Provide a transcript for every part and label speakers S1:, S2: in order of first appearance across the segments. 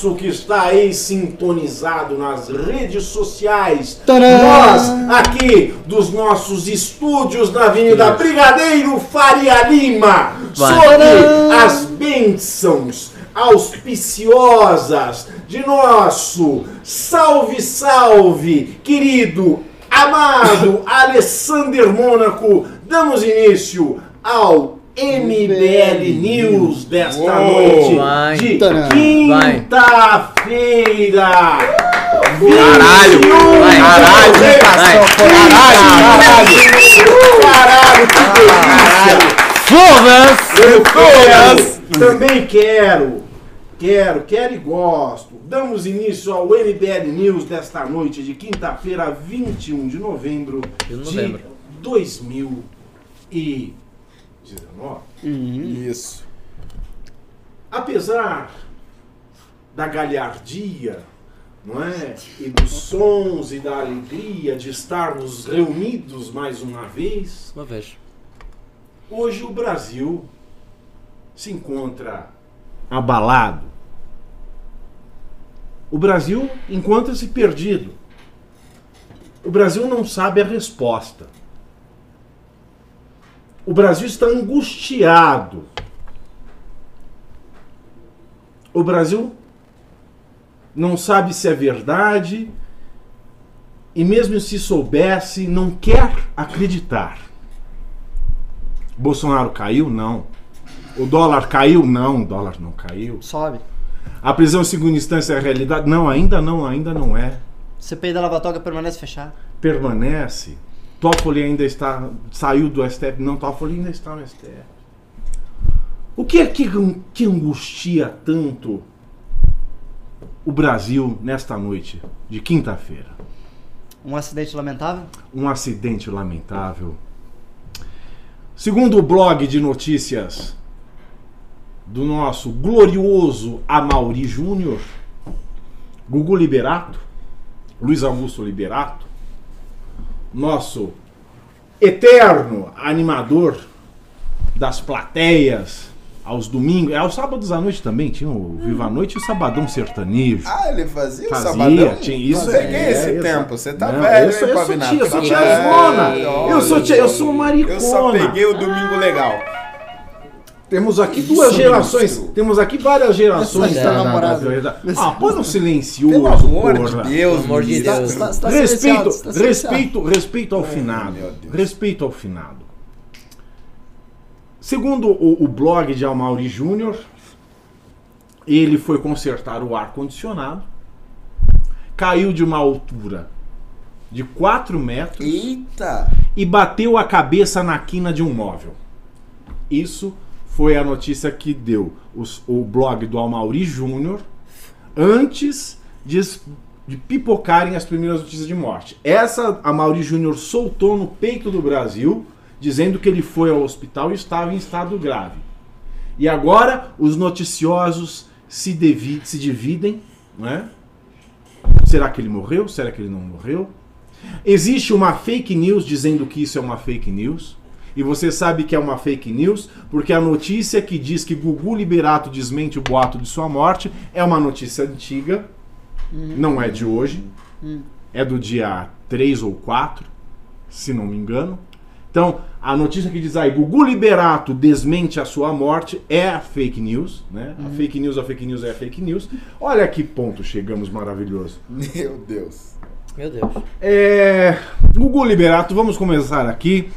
S1: universo que está aí sintonizado nas redes sociais.
S2: Tcharam!
S1: Nós, aqui dos nossos estúdios na Avenida Brigadeiro Faria Lima,
S3: Vai.
S1: sobre as bênçãos auspiciosas de nosso salve, salve, querido, amado Alessander Mônaco, damos início ao MBL News desta
S2: Uou.
S1: noite
S3: Vai.
S1: de quinta-feira.
S3: Caralho,
S1: 21
S3: vai. Caralho, vai.
S1: Caralho, caralho, que delícia. Eu quero, também quero, quero, quero e gosto. Damos início ao MBL News desta noite de quinta-feira, 21 de novembro
S3: De novembro.
S1: 2019.
S4: Isso.
S1: Apesar da galhardia, não é? E dos sons e da alegria de estarmos reunidos mais uma vez,
S3: Uma vez.
S1: Hoje o Brasil se encontra abalado. O Brasil encontra-se perdido. O Brasil não sabe a resposta. O Brasil está angustiado. O Brasil não sabe se é verdade e, mesmo se soubesse, não quer acreditar. Bolsonaro caiu? Não. O dólar caiu? Não, o dólar não caiu.
S2: Sobe.
S1: A prisão em segunda instância é a realidade? Não, ainda não, ainda não é.
S2: CPI da Lava Toga permanece fechada.
S1: Permanece. Toffoli ainda está. Saiu do STF? Não, Toffoli ainda está no STF. O que é que, que angustia tanto o Brasil nesta noite de quinta-feira?
S2: Um acidente lamentável.
S1: um acidente lamentável. Segundo o blog de notícias do nosso glorioso Amauri Júnior, Gugu Liberato, Luiz Augusto Liberato, nosso eterno animador das plateias aos domingos, é aos sábados à noite também, tinha o Viva a Noite e o Sabadão Sertanejo.
S4: Ah, ele fazia, o
S1: Fazia,
S4: sabadão?
S1: tinha isso.
S4: Não peguei
S1: é,
S4: esse
S1: isso.
S4: tempo. Você tá
S1: Não,
S4: velho,
S1: eu sou,
S4: hein,
S1: eu sou tia, eu sou tiazona.
S4: velho.
S1: Eu sou tia, eu sou maricona.
S4: Eu só peguei o domingo legal.
S1: Temos aqui duas gerações.
S4: isso.
S1: Temos aqui várias gerações
S2: Essa
S1: da,
S2: é
S1: da,
S2: namorada.
S1: da, da- Ah, põe no silencioso,
S4: Pelo amor
S1: porra.
S4: de Deus,
S3: amor de. Deus.
S2: Tá- tá
S1: respeito,
S2: tá
S1: respeito, respeito ao finado.
S4: meu Deus.
S1: Respeito ao finado. Segundo o, o blog de Almauri Júnior, ele foi consertar o ar-condicionado, caiu de uma altura de 4 metros
S4: Eita!
S1: e bateu a cabeça na quina de um móvel. Isso foi a notícia que deu os- o blog do Almauri Júnior antes de, de pipocarem as primeiras notícias de morte. Essa a Júnior soltou no peito do Brasil, dizendo que ele foi ao hospital e estava em estado grave. E agora os noticiosos se, devi- se dividem, não é? Será que ele morreu? Será que ele não morreu? Existe uma fake news dizendo que isso é uma fake news. E você sabe que é uma fake news porque a notícia que diz que Gugu Liberato desmente o boato de sua morte é uma notícia antiga, não é de hoje, é do dia 3 ou 4, se não me engano. Então, a notícia que diz aí, Gugu Liberato desmente a sua morte é a fake news, né? A fake news, a fake news é a fake news. Olha que ponto chegamos maravilhoso.
S4: Meu Deus.
S3: Meu Deus.
S1: É, Gugu Liberato, vamos começar aqui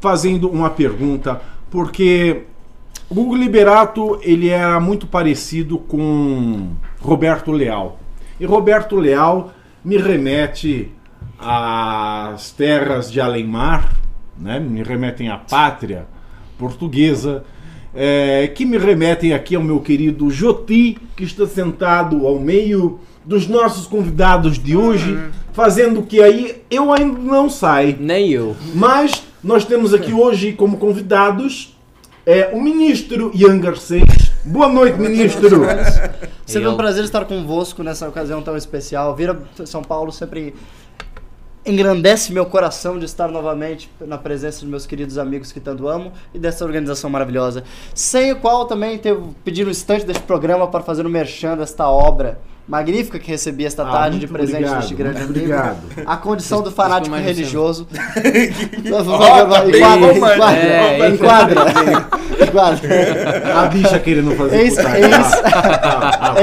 S1: fazendo uma pergunta, porque o Gugu Liberato ele era muito parecido com Roberto Leal. E Roberto Leal me remete às terras de Além-Mar, né? me remetem à pátria portuguesa, é, que me remetem aqui ao meu querido Joti, que está sentado ao meio dos nossos convidados de hoje, fazendo que aí eu ainda não sai.
S3: Nem eu.
S1: Mas nós temos aqui hoje como convidados é, o ministro Ian Garcês. Boa noite, ministro.
S2: Sempre um prazer estar convosco nessa ocasião tão especial. Vir a São Paulo sempre engrandece meu coração de estar novamente na presença de meus queridos amigos que tanto amo e dessa organização maravilhosa. Sem o qual também teve pedir um instante deste programa para fazer o merchan desta obra magnífica que recebi esta
S1: Ah,
S2: tarde de presente
S1: obrigado,
S2: deste grande amigo.
S1: obrigado.
S2: A condição do fanático
S3: mais
S2: religioso.
S4: Tá bem
S2: enquadra,
S4: romântico.
S3: É,
S2: enquadra, enquadra, enquadra.
S1: A bicha querendo fazer
S2: Eis, eis,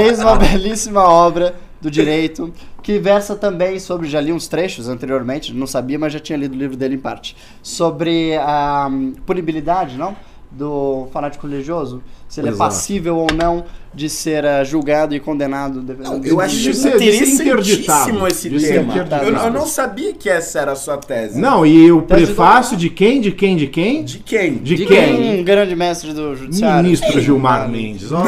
S2: eis uma belíssima obra do direito que versa também sobre, já li uns trechos anteriormente, não sabia, mas já tinha lido o livro dele em parte, sobre a hum, punibilidade, não? Do fanático religioso, se ele é
S1: Exato.
S2: passível ou não de ser ah, julgado e condenado.
S4: Não, eu acho
S1: De ser-
S4: interessantíssimo esse
S1: De
S4: tema.
S1: interditado.
S4: Eu, eu não sabia que essa era a sua tese.
S1: Não, e o
S2: Tese
S1: prefácio de quem? De quem? De quem?
S4: De quem?
S1: De
S2: De
S1: quem?
S2: um grande mestre do judiciário.
S1: Ministro Gilmar Mendes. Ó.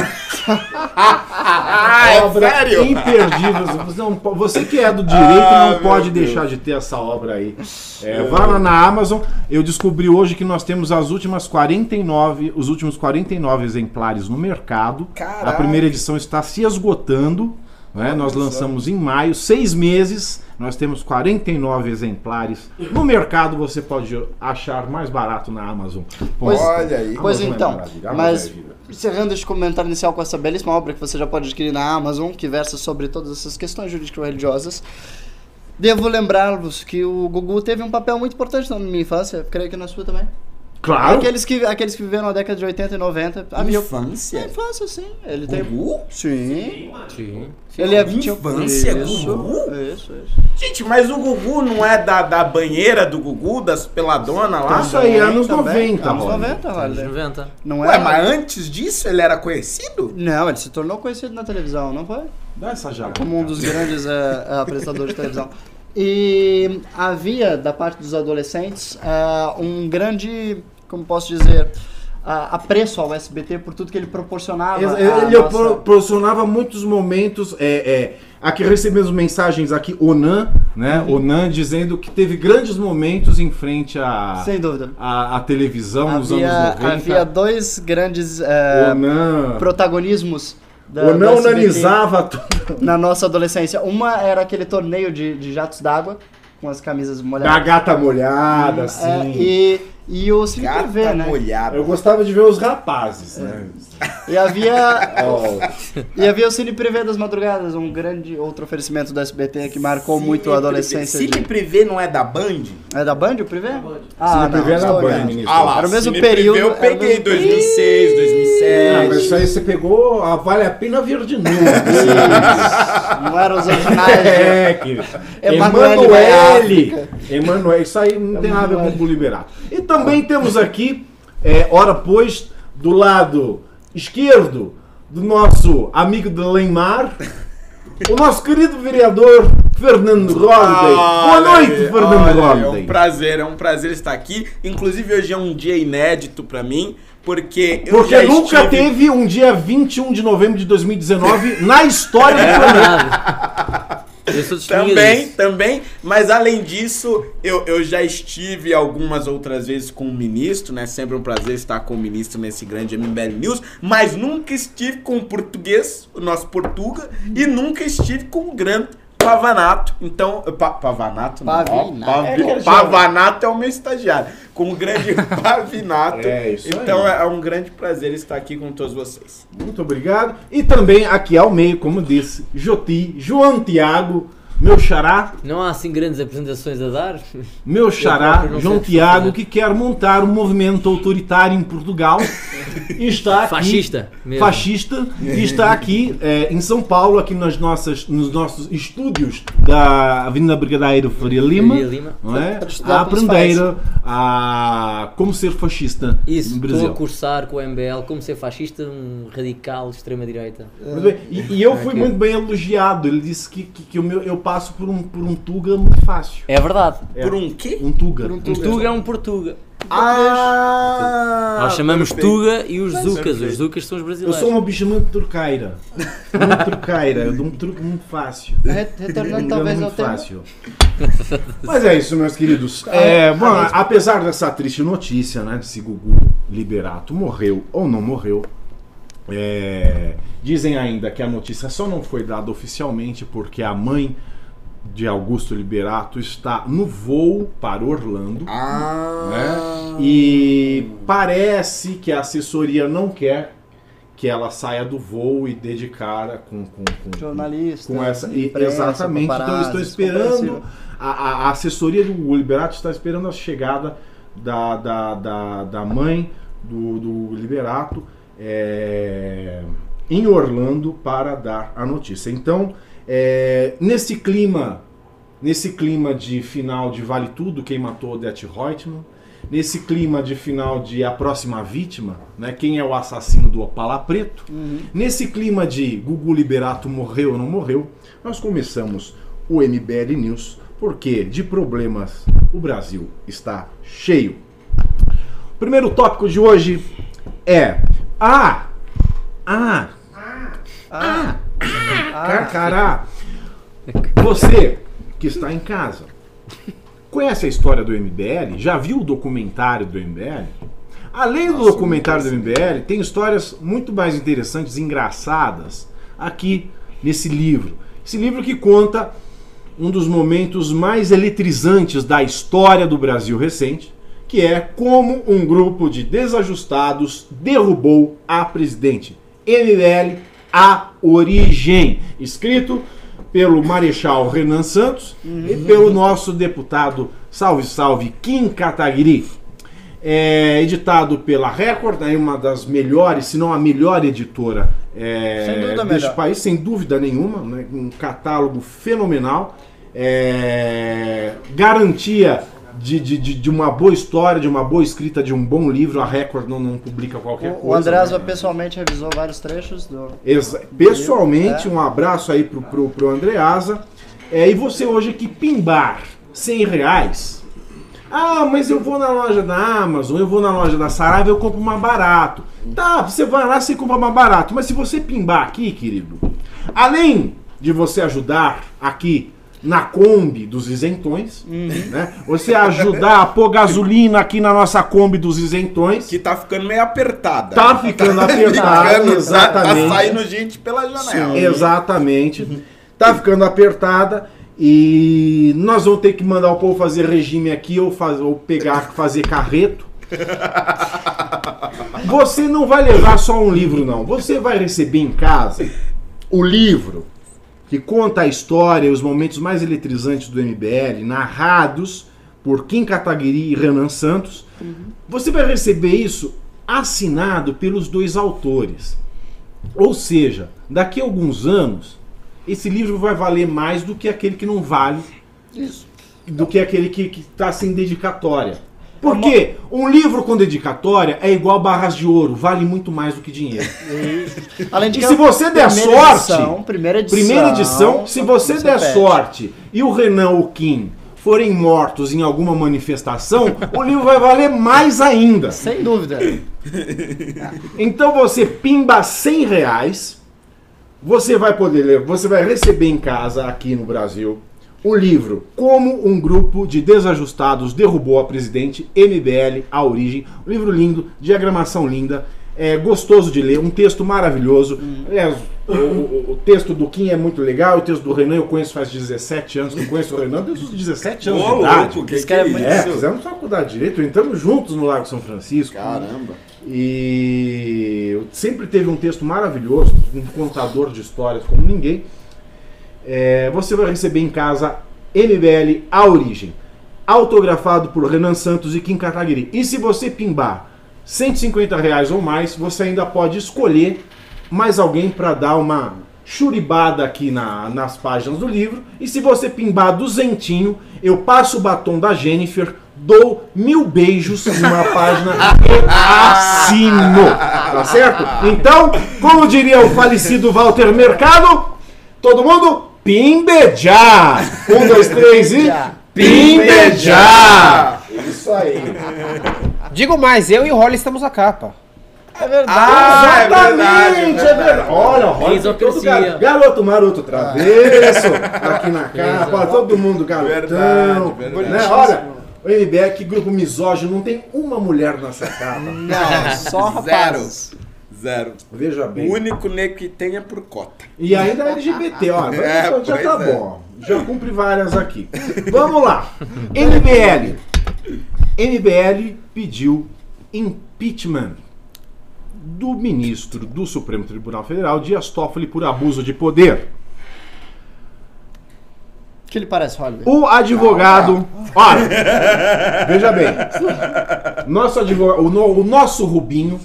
S4: Ah, é
S1: obra
S4: sério?
S1: imperdível. Você, não você que é do direito
S4: Ah,
S1: não pode
S4: Deus.
S1: deixar de ter essa obra aí. É, vá lá na Amazon. Eu descobri hoje que nós temos as últimas 49, os últimos 49 exemplares no mercado.
S4: Caraca.
S1: A primeira edição está se esgotando. né? Nós lançamos em maio, seis meses. Nós temos 49 exemplares. No mercado você pode achar mais barato na Amazon.
S2: Pois-
S4: Olha aí.
S2: Pois
S1: é
S2: então,
S1: maravilha, Amazon
S2: mas
S1: é
S2: encerrando este comentário inicial com essa belíssima obra que você já pode adquirir na Amazon, que versa sobre todas essas questões jurídico-religiosas, devo lembrá-los que o Gugu teve um papel muito importante na minha infância, creio que na sua também.
S1: Claro.
S2: Aqueles que, aqueles que viveram na década de 80 e 90. A minha
S4: Infância?
S2: Na infância, sim. Ele tem.
S4: Gugu?
S2: Sim.
S3: Sim.
S2: Ele é
S4: Infância,
S2: isso,
S4: Gugu?
S2: Isso, isso.
S4: Gente, mas o Gugu não é da, da banheira do Gugu, das peladona lá?
S1: Isso aí, anos
S2: Também,
S1: 90,
S2: Anos
S1: Rony.
S2: 90,
S3: Anos
S2: olha.
S3: 90.
S2: Não
S4: Ué,
S2: é.
S4: mas antes disso ele era conhecido?
S2: Não, ele se tornou conhecido na televisão, não foi?
S1: Dá essa já.
S2: como um dos grandes eh, eh, apresentadores de televisão. E havia, da parte dos adolescentes, eh, um grande, como posso dizer, ah, apreço ao SBT por tudo que ele proporcionava.
S1: Ele,
S2: nossa-
S1: proporcionava muitos momentos. É, é, aqui recebemos mensagens aqui, Onan, né?
S2: Uhum.
S1: Onan dizendo que teve grandes momentos em frente à,
S2: Sem dúvida.
S1: à, à televisão nos
S2: Havia,
S1: anos 90.
S2: havia dois grandes eh,
S1: Onan,
S2: protagonismos da, SBT
S1: onanizava tudo.
S2: na nossa adolescência. Uma era aquele torneio de, de jatos d'água, com as camisas
S1: Da
S2: molhadas.
S1: gata molhada,
S2: É,
S1: assim.
S2: e, e o Cine
S4: Gata
S2: TV, né?
S4: molhada.
S1: Eu gostava de ver os rapazes, né?
S2: E havia
S1: Ó,
S2: E havia o Cine Privé das Madrugadas, um grande outro oferecimento do SBT que marcou muito a adolescência.
S4: Cine
S2: de-
S4: Privé não é da Band?
S2: É da Band o Privé? Ah,
S1: Cine
S2: não,
S1: Privé era
S2: estou
S1: Band.
S4: Ah lá,
S2: Era o mesmo
S4: Cine
S2: período,
S4: Privé eu peguei
S2: mesmo-
S4: 2006,
S1: Ah,
S4: 2007.
S1: mas isso aí você pegou, ah, vale a pena ver de novo.
S2: Não eram os originais.
S1: É, querido.
S2: Emanuele
S1: Emanuele. Emanuele, isso aí não tem nada a ver com o Liberato. E também temos aqui, é, ora pois, do lado esquerdo do nosso amigo de Leimar, o nosso querido vereador Fernando Holliday. Boa
S4: Olha
S1: noite,
S4: aí,
S1: Fernando
S4: olha aí, É um prazer, é um prazer estar aqui. Inclusive hoje é um dia inédito pra mim, porque eu
S1: Porque nunca
S4: estive...
S1: teve um dia 21 de novembro de 2019 na história do planeta.
S4: Também, também, mas além disso, eu, eu já estive algumas outras vezes com o ministro, né? Sempre um prazer estar com o ministro nesse grande MBL News, mas nunca estive com o português, o nosso Portuga, e nunca estive com o grande Pavanato. Então, pa, Pavanato? não, ó,
S2: Pavinato.
S4: Pavi-
S1: É
S4: Pavanato é o meu estagiário. Com o grande Pavinato.
S1: É, isso aí.
S4: Então é, é um grande prazer estar aqui com todos vocês.
S1: Muito obrigado. E também aqui ao meio, como disse, Joti, João Tiago, meu xará,
S3: Não há assim grandes apresentações a dar.
S1: meu xará, João Tiago, que quer montar um movimento autoritário em Portugal. e está aqui,
S3: Fascista. Mesmo.
S1: fascista e está aqui eh, em São Paulo, aqui nas nossas, nos nossos estúdios da Avenida Brigadeiro Faria Lima,
S3: Faria Lima.
S1: não é? A aprender a como ser fascista
S3: Isso,
S1: no
S3: estou
S1: Brasil.
S3: a cursar com o MBL como ser fascista, um radical de extrema-direita.
S1: Muito bem. E, e eu fui muito bem elogiado. Ele disse que, que, que o meu, eu passo por um, por um Tuga muito fácil.
S2: É verdade.
S1: É.
S4: Por um quê?
S1: Um Tuga.
S2: Por um
S3: Um
S2: Tuga.
S3: Tuga é um Portuga.
S4: Ah!
S3: Nós chamamos
S4: perfeito.
S3: Tuga e os Zucas.
S4: perfeito.
S3: Os Zucas são os
S1: Eu
S3: brasileiros.
S1: sou uma bicha muito turqueira. Muito turqueira. Eu dou um truque muito fácil.
S2: Re- Retornando
S1: Um
S2: talvez ao
S1: fácil. Mas é isso, meus queridos. É, bom, apesar dessa triste notícia, né, de se Gugu Liberato morreu ou não morreu, é, dizem ainda que a notícia só não foi dada oficialmente porque a mãe de Augusto Liberato está no voo para Orlando.
S4: Ah.
S1: né? E parece que a assessoria não quer que ela saia do voo e dedicar com, com, com,
S2: Jornalista.
S1: com essa. e-
S2: imprensa,
S1: exatamente. Então eu estou esperando. A, a- assessoria do Liberato está esperando a chegada da, da, da, da mãe do, do Liberato é, em Orlando para dar a notícia. Então, é, nesse clima, nesse clima de final de Vale Tudo, quem matou Odete Reutemann, nesse clima de final de A Próxima Vítima, né, quem é o assassino do Opala Preto, nesse clima de Gugu Liberato morreu ou não morreu, nós começamos o MBL News, porque de problemas o Brasil está cheio. O primeiro tópico de hoje é. Ah! Ah!
S2: Ah,
S1: Carcará! Você que está em casa, conhece a história do MBL? Já viu o documentário do MBL? Além do documentário do MBL, tem histórias muito mais interessantes e engraçadas aqui nesse livro. Esse livro que conta um dos momentos mais eletrizantes da história do Brasil recente, que é como um grupo de desajustados derrubou a presidente. MBL, a origem. Escrito pelo Marechal Renan Santos e pelo nosso deputado, salve, salve, Kim Kataguiri. É editado pela Record, aí uma das melhores, se não a melhor editora é, deste
S2: melhor.
S1: país, sem dúvida nenhuma, né? um catálogo fenomenal, é, garantia de, de, de, de uma boa história, de uma boa escrita, de um bom livro. A Record não, não publica qualquer
S2: O,
S1: coisa.
S2: o Andreasa
S1: né?
S2: pessoalmente revisou vários trechos do.
S1: Exa- Pessoalmente,
S2: É.
S1: um abraço aí pro, pro, pro Andreasa. É, e você hoje aqui pimbar 100 reais. Ah, mas eu vou na loja da Amazon, eu vou na loja da Saraiva, eu compro mais barato. Tá, você vai lá, você compra mais barato. Mas se você pimbar aqui, querido, além de você ajudar aqui na Kombi dos isentões, né? Você ajudar a pôr gasolina aqui na nossa Kombi dos isentões.
S4: Que tá ficando meio apertada.
S1: Tá ficando apertada,
S4: ficando- tá-
S1: exatamente.
S4: Tá saindo gente pela janela.
S1: Exatamente. Tá ficando apertada e nós vamos ter que mandar o povo fazer regime aqui ou, faz- ou pegar, fazer carreto. Você não vai levar só um livro, não. Você vai receber em casa o livro que conta a história e os momentos mais eletrizantes do MBL, narrados por Kim Kataguiri e Renan Santos. Você vai receber isso assinado pelos dois autores. Ou seja, daqui a alguns anos, esse livro vai valer mais do que aquele que não vale,
S2: Isso.
S1: do que aquele que está sem dedicatória. Porque um livro com dedicatória é igual barras de ouro, vale muito mais do que dinheiro.
S2: Além de
S1: E
S2: que
S1: se
S2: é
S1: você der
S2: primeira
S1: sorte,
S2: edição, primeira edição.
S1: Primeira edição, se você der
S2: perde.
S1: sorte e o Renan ou o Kim forem mortos em alguma manifestação, o livro vai valer mais ainda.
S2: Sem dúvida.
S1: Então você pimba 100 reais, você vai poder ler, você vai receber em casa aqui no Brasil o livro Como um grupo de desajustados derrubou a presidente MBL a origem. Um livro lindo, diagramação linda, é gostoso de ler, um texto maravilhoso. Aliás, o, o- o texto do Kim é muito legal, o texto do Renan eu conheço faz 17 anos que eu conheço o Renan, desde os 17 anos
S4: Ô,
S1: de idade.
S4: louco, que,
S2: Esse
S4: que
S2: é
S4: é
S1: É, fizemos faculdade de direito, entramos juntos no Lago São Francisco.
S4: Caramba.
S1: E sempre teve um texto maravilhoso, um contador de histórias como ninguém. É, você vai receber em casa MBL A Origem, autografado por Renan Santos e Kim Kataguiri. E se você pimbar 150 reais ou mais, você ainda pode escolher mais alguém para dar uma churibada aqui na- nas páginas do livro. E se você pimbar duzentinho, eu passo o batom da Jennifer, dou mil beijos numa página e assino. Tá certo? Então, como diria o falecido Walter Mercado, todo mundo pimbejar. Um, dois, três e pimbejar. Isso aí.
S5: Digo mais, eu e o Holly estamos a capa.
S2: É verdade.
S4: Ah, é verdade,
S1: Exatamente,
S4: é
S1: é
S4: verdade.
S1: verdade. Olha, olha,
S3: Isocracia.
S1: todo gar- garoto maroto travesso, aqui na capa, todo mundo garotão.
S4: Verdade, verdade.
S1: Né? Olha, o MBL, que grupo misógino, não tem uma mulher nessa capa.
S2: Não, só rapazes.
S4: Zero.
S1: Veja bem.
S4: O único negro que tem é por cota.
S1: E ainda é LGBT, ó.
S4: É,
S1: já já tá
S4: é.
S1: bom. Já cumpre várias aqui. Vamos lá. MBL. MBL pediu impeachment do ministro do Supremo Tribunal Federal, Dias Toffoli, por abuso de poder.
S2: O que lhe parece, Holiday?
S1: O advogado. Olha, veja bem. Nosso advogado, o, no- o nosso Rubinho,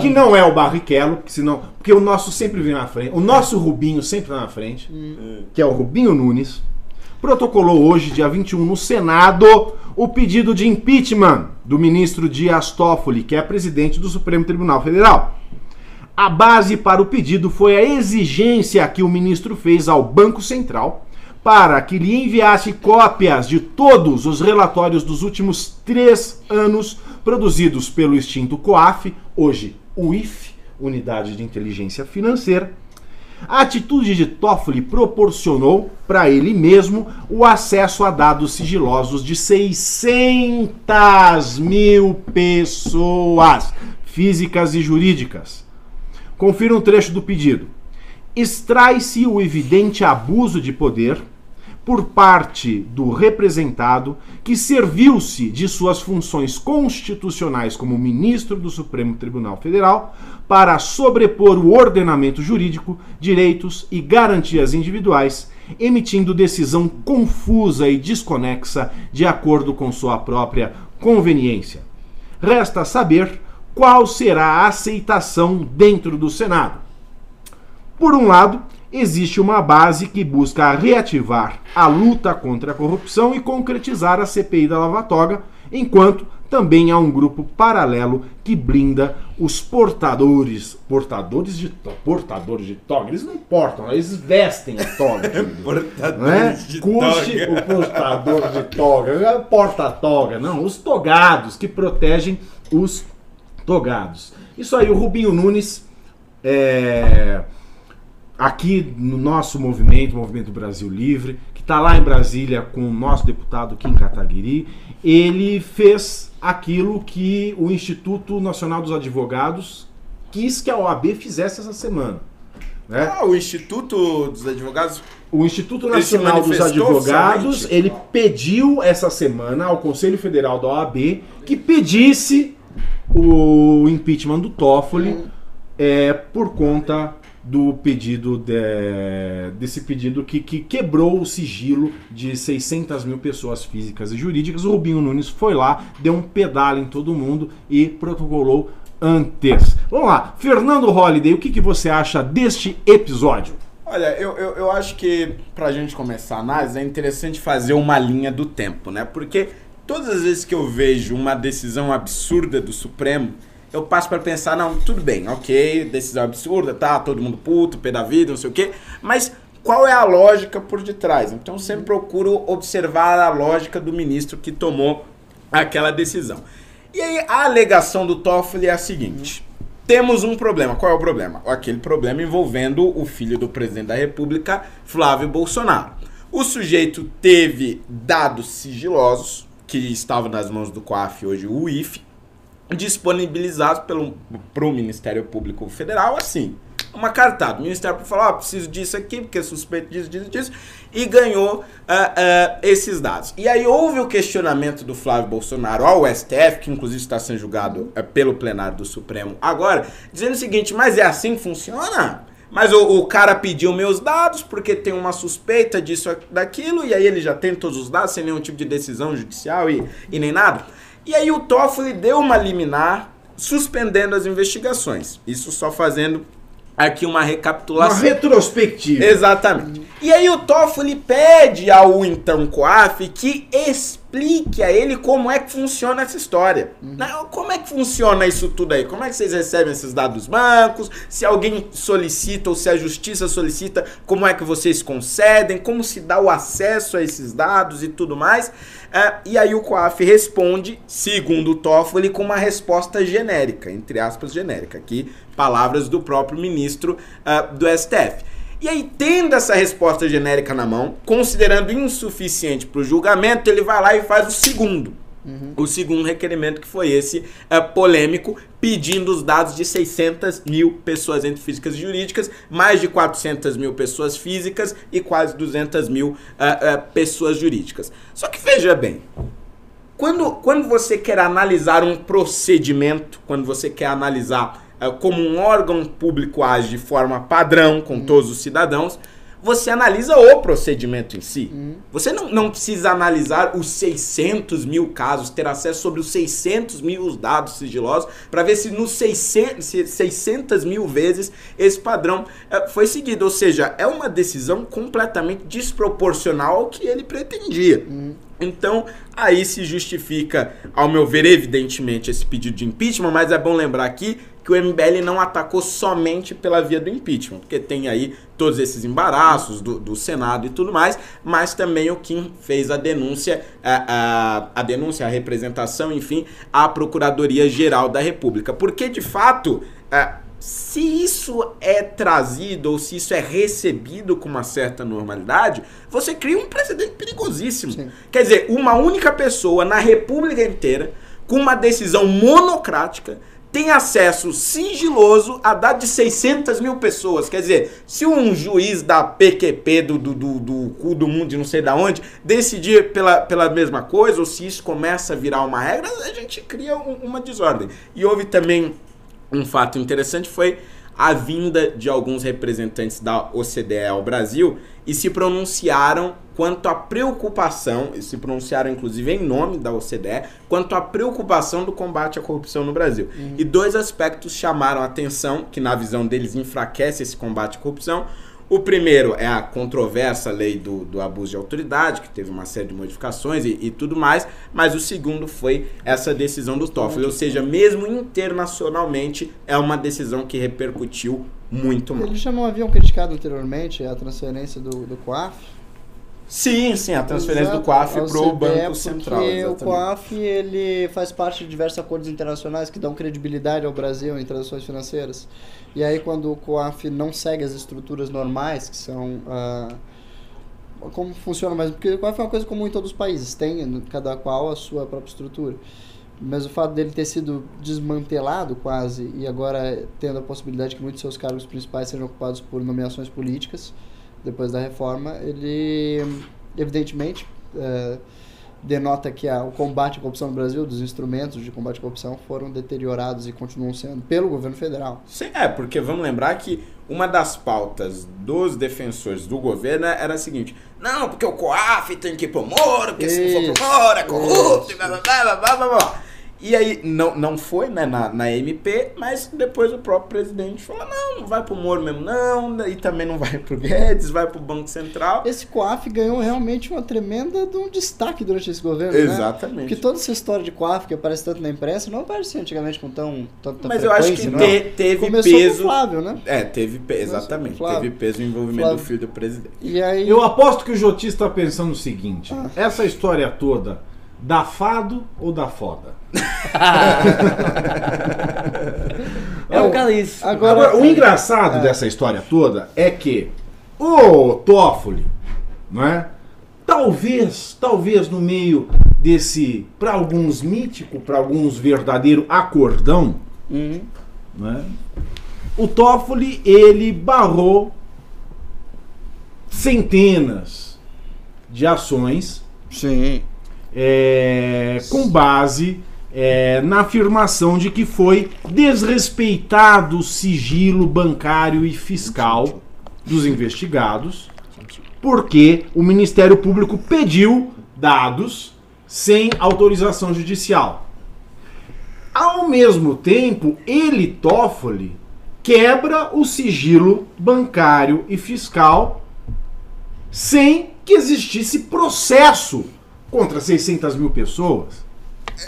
S1: que não é o Barrichello, porque senão, porque o nosso sempre vem na frente. O nosso Rubinho sempre tá na frente, que é o Rubinho Nunes, protocolou hoje, dia 21, no Senado, o pedido de impeachment do ministro Dias Toffoli, que é presidente do Supremo Tribunal Federal. A base para o pedido foi a exigência que o ministro fez ao Banco Central para que lhe enviasse cópias de todos os relatórios dos últimos três anos produzidos pelo extinto COAF, hoje UIF, Unidade de Inteligência Financeira. A atitude de Toffoli proporcionou para ele mesmo o acesso a dados sigilosos de 600 mil pessoas, físicas e jurídicas. Confira um trecho do pedido. Extrai-se o evidente abuso de poder por parte do representado que serviu-se de suas funções constitucionais como ministro do Supremo Tribunal Federal para sobrepor o ordenamento jurídico, direitos e garantias individuais, emitindo decisão confusa e desconexa de acordo com sua própria conveniência. Resta saber qual será a aceitação dentro do Senado. Por um lado, existe uma base que busca reativar a luta contra a corrupção e concretizar a CPI da Lava Toga, enquanto também há um grupo paralelo que blinda os portadores, portadores de portadores de toga. Eles não portam, eles vestem a toga. querido. não é? Curte o portador de toga, é porta-toga, não, os togados que protegem os togados. Isso aí, o Rubinho Nunes é, aqui no nosso movimento, o Movimento Brasil Livre, que está lá em Brasília com o nosso deputado Kim Kataguiri, ele fez aquilo que o Instituto Nacional dos Advogados quis que a OAB fizesse essa semana. Né?
S4: Ah, o Instituto dos Advogados.
S1: O Instituto Nacional dos Advogados,
S4: oficialmente?
S1: ele pediu essa semana ao Conselho Federal da OAB que pedisse o impeachment do Toffoli é, por conta do pedido de- desse pedido que, que quebrou o sigilo de 600 mil pessoas físicas e jurídicas. O Rubinho Nunes foi lá, deu um pedal em todo mundo e protocolou antes. Vamos lá, Fernando Holliday, o que, que você acha deste episódio?
S4: Olha, eu, eu, eu acho que pra gente começar a análise é interessante fazer uma linha do tempo, né? Porque todas as vezes que eu vejo uma decisão absurda do Supremo, eu passo pra pensar, não, tudo bem, ok, decisão absurda, tá, todo mundo puto, pé da vida, não sei o quê, mas qual é a lógica por detrás? Então sempre procuro observar a lógica do ministro que tomou aquela decisão. E aí a alegação do Toffoli é a seguinte: temos um problema. Qual é o problema? Aquele problema envolvendo o filho do presidente da República, Flávio Bolsonaro. O sujeito teve dados sigilosos que estavam nas mãos do COAF, hoje o UIF, disponibilizados pelo pro Ministério Público Federal, assim, uma cartada. O Ministério Público falou, preciso disso aqui, porque é suspeito disso, disso, disso, e ganhou ah, ah, esses dados. E aí houve o questionamento do Flávio Bolsonaro ao STF, que inclusive está sendo julgado ah, pelo plenário do Supremo agora, dizendo o seguinte, mas é assim que funciona? Mas o, o cara pediu meus dados porque tem uma suspeita disso, daquilo, e aí ele já tem todos os dados sem nenhum tipo de decisão judicial e, e nem nada. E aí o Toffoli deu uma liminar suspendendo as investigações. Isso só fazendo aqui uma
S1: Uma
S4: recapitulação.
S1: retrospectiva.
S4: Exatamente. E aí o Toffoli pede ao então COAF que explique a ele como é que funciona essa história. Né? Como é que funciona isso tudo aí? Como é que vocês recebem esses dados dos bancos? Se alguém solicita ou se a justiça solicita, como é que vocês concedem? Como se dá o acesso a esses dados e tudo mais? É, e aí o COAF responde, segundo o Toffoli, com uma resposta genérica, entre aspas, genérica. Aqui, palavras do próprio ministro ah, do STF. E aí, tendo essa resposta genérica na mão, considerando insuficiente para o julgamento, ele vai lá e faz o segundo. O segundo requerimento que foi esse é, polêmico, pedindo os dados de 600 mil pessoas entre físicas e jurídicas, mais de 400 mil pessoas físicas e quase 200 mil é, é, pessoas jurídicas. Só que veja bem, quando, quando você quer analisar um procedimento, quando você quer analisar como um órgão público age de forma padrão com todos os cidadãos, você analisa o procedimento em si. Você não, não precisa analisar os 600 mil casos, ter acesso sobre os 600 mil dados sigilosos, para ver se nos 600, se 600 mil vezes esse padrão eh, foi seguido. Ou seja, é uma decisão completamente desproporcional ao que ele pretendia. Então, aí se justifica, ao meu ver, evidentemente, esse pedido de impeachment, mas é bom lembrar aqui que o MBL não atacou somente pela via do impeachment, porque tem aí todos esses embaraços do, do Senado e tudo mais, mas também o Kim fez a denúncia, a, a, a denúncia, a representação, enfim, à Procuradoria-Geral da República. Porque, de fato, é, se isso é trazido ou se isso é recebido com uma certa normalidade, você cria um precedente perigosíssimo.
S2: Sim.
S4: Quer dizer, uma única pessoa na República inteira, com uma decisão monocrática, tem acesso sigiloso a dados de 600 mil pessoas. Quer dizer, se um juiz da PQP do, do, do, do cu do mundo de não sei da onde decidir pela, pela mesma coisa, ou se isso começa a virar uma regra, a gente cria um- uma desordem. E houve também um fato interessante foi a vinda de alguns representantes da OCDE ao Brasil e se pronunciaram quanto à preocupação, e se pronunciaram inclusive em nome da OCDE, quanto à preocupação do combate à corrupção no Brasil. E dois aspectos chamaram a atenção, que na visão deles enfraquece esse combate à corrupção. O primeiro é a controversa lei do, do abuso de autoridade, que teve uma série de modificações e, e tudo mais, mas o segundo foi essa decisão do Toffoli, ou seja, mesmo internacionalmente, é uma decisão que repercutiu muito mal.
S2: Eles já não haviam criticado anteriormente a transferência do, do COAF?
S4: Sim, sim, a transferência do
S2: Exato,
S4: COAF
S2: ao
S4: para o Banco Central.
S2: Porque o
S4: exatamente.
S2: COAF ele faz parte de diversos acordos internacionais que dão credibilidade ao Brasil em transações financeiras. E aí quando o COAF não segue as estruturas normais, que são ah, como funciona mais, porque o COAF é uma coisa comum em todos os países, tem cada qual a sua própria estrutura. Mas o fato dele ter sido desmantelado quase e agora tendo a possibilidade que muitos de seus cargos principais sejam ocupados por nomeações políticas depois da reforma, ele evidentemente eh, denota que a- o combate à corrupção no Brasil, dos instrumentos de combate à corrupção foram deteriorados e continuam sendo pelo governo federal.
S4: Sim, é, porque vamos lembrar que uma das pautas dos defensores do governo era a seguinte: não, porque o COAF tem que ir pro Moro, porque se não for
S2: Isso,
S4: pro Moro é corrupto,
S2: isso.
S4: blá blá blá blá blá blá. E aí, não, não foi né, na, na MP, mas depois o próprio presidente falou: não, não vai pro Moro mesmo, não, e também não vai pro Guedes, vai pro Banco Central.
S2: Esse COAF ganhou realmente uma tremenda de um destaque durante esse governo, né?
S4: Exatamente.
S2: Porque toda essa história de COAF que aparece tanto na imprensa não aparecia antigamente com tão tanta
S4: Mas eu acho que
S2: não.
S4: te- teve
S2: Começou
S4: peso.
S2: com o Flávio, né?
S4: É, teve pe- exatamente, teve peso o envolvimento
S2: Flávio.
S4: do filho do presidente.
S2: E aí
S1: Eu aposto que o Joti está pensando o seguinte: essa história toda dá fado ou dá foda?
S3: É um bocado isso.
S2: agora,
S1: Agora, o engraçado dessa história toda é que o Toffoli, não é? Talvez, talvez no meio desse, para alguns mítico, para alguns verdadeiro acordão,
S2: Uhum.
S1: né? O Toffoli, ele barrou centenas de ações
S2: Sim.
S1: É, com base é, na afirmação de que foi desrespeitado o sigilo bancário e fiscal dos investigados, porque o Ministério Público pediu dados sem autorização judicial. Ao mesmo tempo, ele, Toffoli, quebra o sigilo bancário e fiscal sem que existisse processo contra 600 mil pessoas.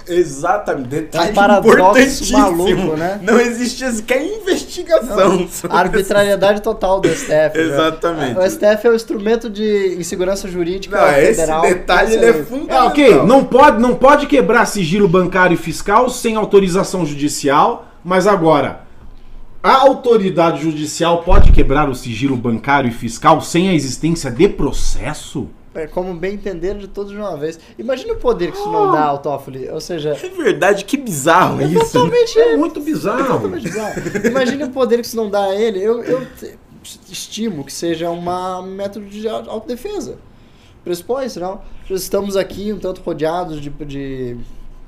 S4: Exatamente, detalhe
S2: Um paradoxo
S4: importantíssimo.
S2: maluco, né?
S4: Não existe sequer investigação. sobre
S2: A arbitrariedade total do STF. né?
S4: Exatamente.
S2: O STF é o instrumento de insegurança jurídica
S4: Não, esse
S2: federal.
S4: detalhe ele é
S2: Excelente.
S1: É,
S4: fundamental.
S1: ok, não pode, não pode quebrar sigilo bancário e fiscal sem autorização judicial, mas agora, a autoridade judicial pode quebrar o sigilo bancário e fiscal sem a existência de processo?
S2: É, como bem entender de todos de uma vez. Imagina o poder que isso não dá ao Toffoli. Ou seja,
S4: É verdade, que bizarro
S2: é
S4: isso. né?
S2: totalmente,
S1: É muito bizarro.
S2: totalmente bizarro. Imagine o poder que isso não dá a ele. Eu, eu te- estimo que seja uma método de au- autodefesa. Pressupõe-se, não? Estamos aqui um tanto rodeados de, de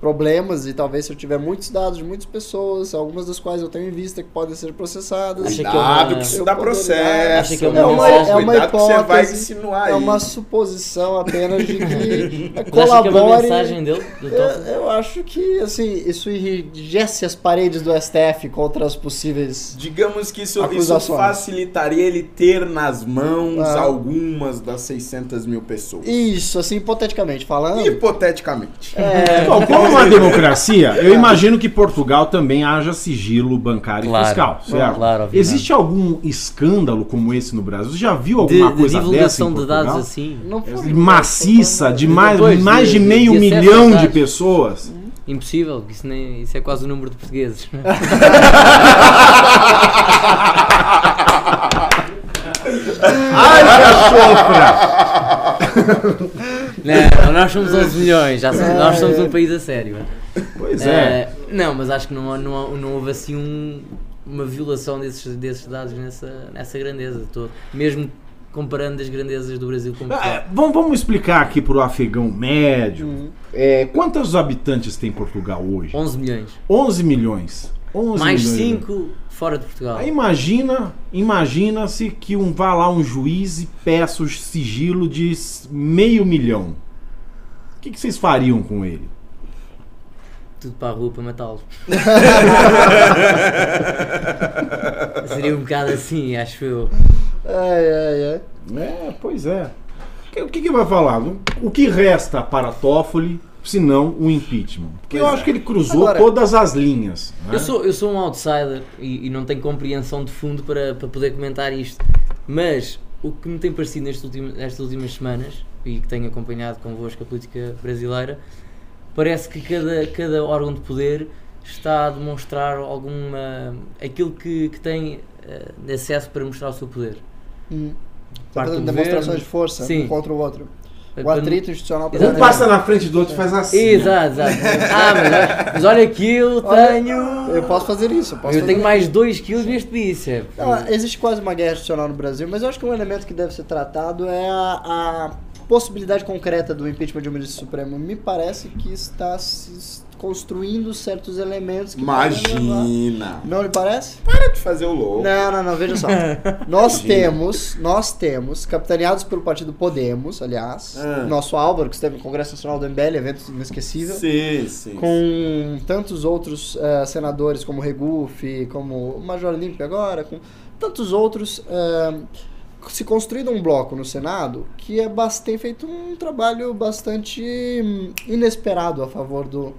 S2: problemas e talvez se eu tiver muitos dados de muitas pessoas, algumas das quais eu tenho em vista que podem ser processadas.
S3: Acha que é
S4: Cuidado
S3: uma-
S4: que isso
S2: Eu
S4: dá processo.
S3: Que é uma
S2: É uma, é uma
S4: Cuidado que você vai
S2: hipótese,
S4: insinuar
S2: é
S4: aí.
S2: uma suposição apenas de que
S3: que é uma
S2: colabore.
S3: mensagem dele? Do
S2: Eu, eu acho que assim, isso enrijece as paredes do STF contra as possíveis.
S4: Digamos que isso, isso facilitaria ele ter nas mãos
S2: Ah.
S4: algumas das 600 mil pessoas.
S2: Isso, assim, hipoteticamente falando.
S4: Hipoteticamente.
S2: É,
S1: Bom, como uma democracia, eu imagino que Portugal também haja sigilo bancário
S3: Claro.
S1: e fiscal, certo?
S3: Claro.
S1: Existe algum escândalo como esse no Brasil? Você já viu
S3: De,
S1: alguma
S3: de
S1: coisa dessa
S3: divulgação
S1: em
S3: de dados assim,
S2: não foi
S1: Maciça, de mais,
S3: Depois,
S1: mais de
S3: de-
S1: meio
S3: de
S1: milhão de pessoas.
S3: impossível, que isso, nem, isso é quase o número de portugueses.
S1: Ai, cachorra!
S3: não, nós somos 11 milhões, já somos- nós somos um país a sério.
S1: Pois é.
S3: Eh, não, mas acho que não, não, não houve assim um- uma violação desses, desses dados nessa, nessa grandeza todo. Mesmo comparando as grandezas do Brasil com
S1: Ah,
S3: Portugal.
S1: é, vamos, vamos explicar aqui pro afegão médio.
S2: Uhum.
S1: É, quantos habitantes tem Portugal hoje?
S3: 11 milhões.
S1: 11 milhões. 11
S3: Mais
S1: milhões.
S3: 5 fora de Portugal.
S1: Aí imagina, imagina-se que um vá lá um juiz e peça o sigilo de meio milhão. O que, que vocês fariam com ele?
S3: Tudo para a rua para matá-lo. Seria um bocado assim, acho eu.
S2: Ai, ai, ai.
S1: É, pois é. O que- O que, que vai falar? O que resta para Toffoli, se não o impeachment? Porque eu
S4: Pois
S1: acho
S4: é.
S1: que ele cruzou
S2: Agora-
S1: todas as linhas. né?
S3: Eu sou, eu sou um outsider e, e não tenho compreensão de fundo para, para poder comentar isto. Mas o que me tem parecido nestas últimas, nestas últimas semanas, e que tenho acompanhado convosco a política brasileira, parece que cada, cada órgão de poder está a demonstrar alguma. aquilo que, que tem eh, de acesso para mostrar o seu poder.
S2: Hum.
S3: Parte
S2: demonstrações
S3: governo.
S2: de força
S3: Sim.
S2: um contra o outro. O
S3: Para-
S2: atrito institucional
S3: Exatamente.
S1: Um passa na frente do outro e faz assim.
S3: Exato, exato. Ah, mas, olha- mas olha que eu
S2: Olha,
S3: tenho.
S2: Eu posso fazer isso. Eu, posso
S3: Eu
S2: fazer
S3: tenho mais 2 kg neste bíceps.
S2: Ah, existe quase uma guerra institucional no Brasil, mas eu acho que um elemento que deve ser tratado é a, a possibilidade concreta do impeachment de um ministro supremo. Me parece que está se construindo certos elementos que
S4: Imagina.
S2: Não lhe parece?
S4: Para de fazer o louco.
S2: Não, não, não, veja só. Nós temos, nós temos, capitaneados pelo partido Podemos, aliás,
S4: Ah.
S2: nosso Álvaro, que esteve no Congresso Nacional do MBL, evento inesquecível,
S4: Sim, sim.
S2: com tantos outros eh, senadores como Regufe, como o Major Olímpio agora, com tantos outros, eh, se construído um bloco no Senado que é, tem feito um trabalho bastante hum, inesperado a favor do,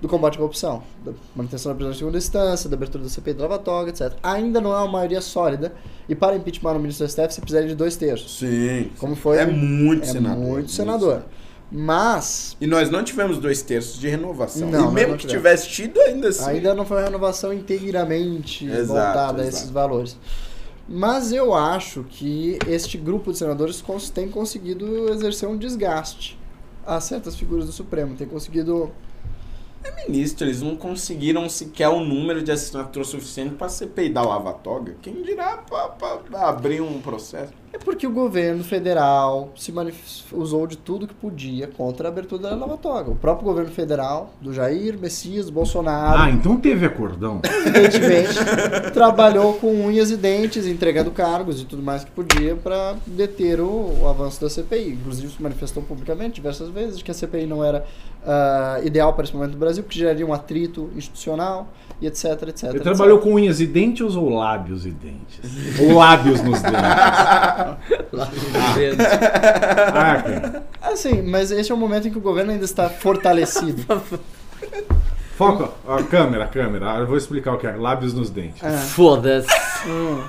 S2: do combate à corrupção, da manutenção da prisão de segunda instância, da abertura do CPI do Lava Toga, etc. Ainda não é uma maioria sólida e para impeachment o ministro do STF você precisaria de dois terços.
S4: Sim.
S2: Como foi
S4: É muito
S2: é
S4: senador.
S2: muito senador. Mas
S4: E nós não tivemos dois terços de renovação.
S2: Não,
S4: e mesmo que tivesse tido, ainda assim.
S2: Ainda não foi uma renovação inteiramente
S4: Exato,
S2: voltada a
S4: exato.
S2: esses valores. Mas eu acho que este grupo de senadores tem conseguido exercer um desgaste a certas figuras do Supremo. Tem conseguido.
S4: Ministro, eles não conseguiram sequer o número de assinatura suficiente para CPI da Lava Toga. Quem dirá para abrir um processo?
S2: É porque o governo federal se usou de tudo que podia contra a abertura da Lava Toga. O próprio governo federal, do Jair Messias Bolsonaro,
S1: Ah, então teve acordão.
S2: evidentemente, trabalhou com unhas e dentes, entregando cargos e tudo mais que podia para deter o, o avanço da CPI. Inclusive, se manifestou publicamente diversas vezes de que a CPI não era ah, ideal para esse momento do Brasil, porque geraria um atrito institucional e etc, etc.
S1: Ele
S2: etc.
S1: trabalhou com unhas e dentes ou lábios e dentes? Ou lábios nos dentes?
S3: Lá.
S1: Ah, cara.
S2: Assim, mas esse é o momento em que o governo ainda está fortalecido.
S1: Foca, a câmera, a câmera. Eu vou explicar o que é. Lábios nos dentes.
S2: Ah,
S3: Foda-se.
S2: hum.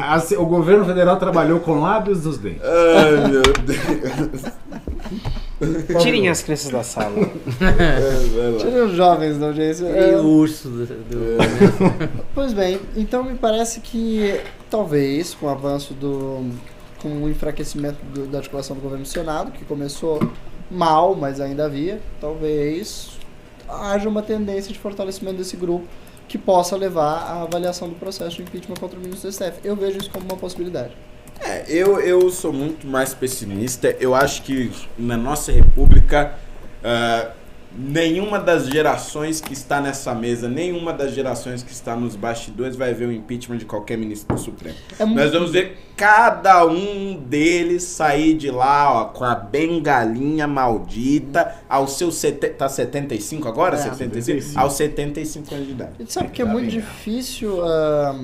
S1: Ah, se- O governo federal trabalhou com lábios nos dentes.
S4: Ai, meu Deus.
S5: Tirem as crianças da sala.
S4: Lá.
S2: Tirem os jovens da audiência.
S3: E
S2: É,
S3: o urso do. do-
S2: Pois bem, então me parece que talvez com o avanço do. com o enfraquecimento do- da articulação do governo do Senado, que começou mal, mas ainda havia, talvez haja uma tendência de fortalecimento desse grupo que possa levar à avaliação do processo de impeachment contra o ministro do STF. Eu vejo isso como uma possibilidade.
S4: É, eu, eu sou muito mais pessimista. Eu acho que na nossa república, ah, nenhuma das gerações que está nessa mesa, nenhuma das gerações que está nos bastidores vai ver o impeachment de qualquer ministro do Supremo.
S2: É mu-
S4: Nós vamos ver cada um deles sair de lá ó, com a bengalinha maldita aos seus sete, tá 75 agora?
S2: É.
S4: 75?
S1: 75.
S4: Aos 75 anos de idade.
S2: A gente sabe que é muito difícil. ah,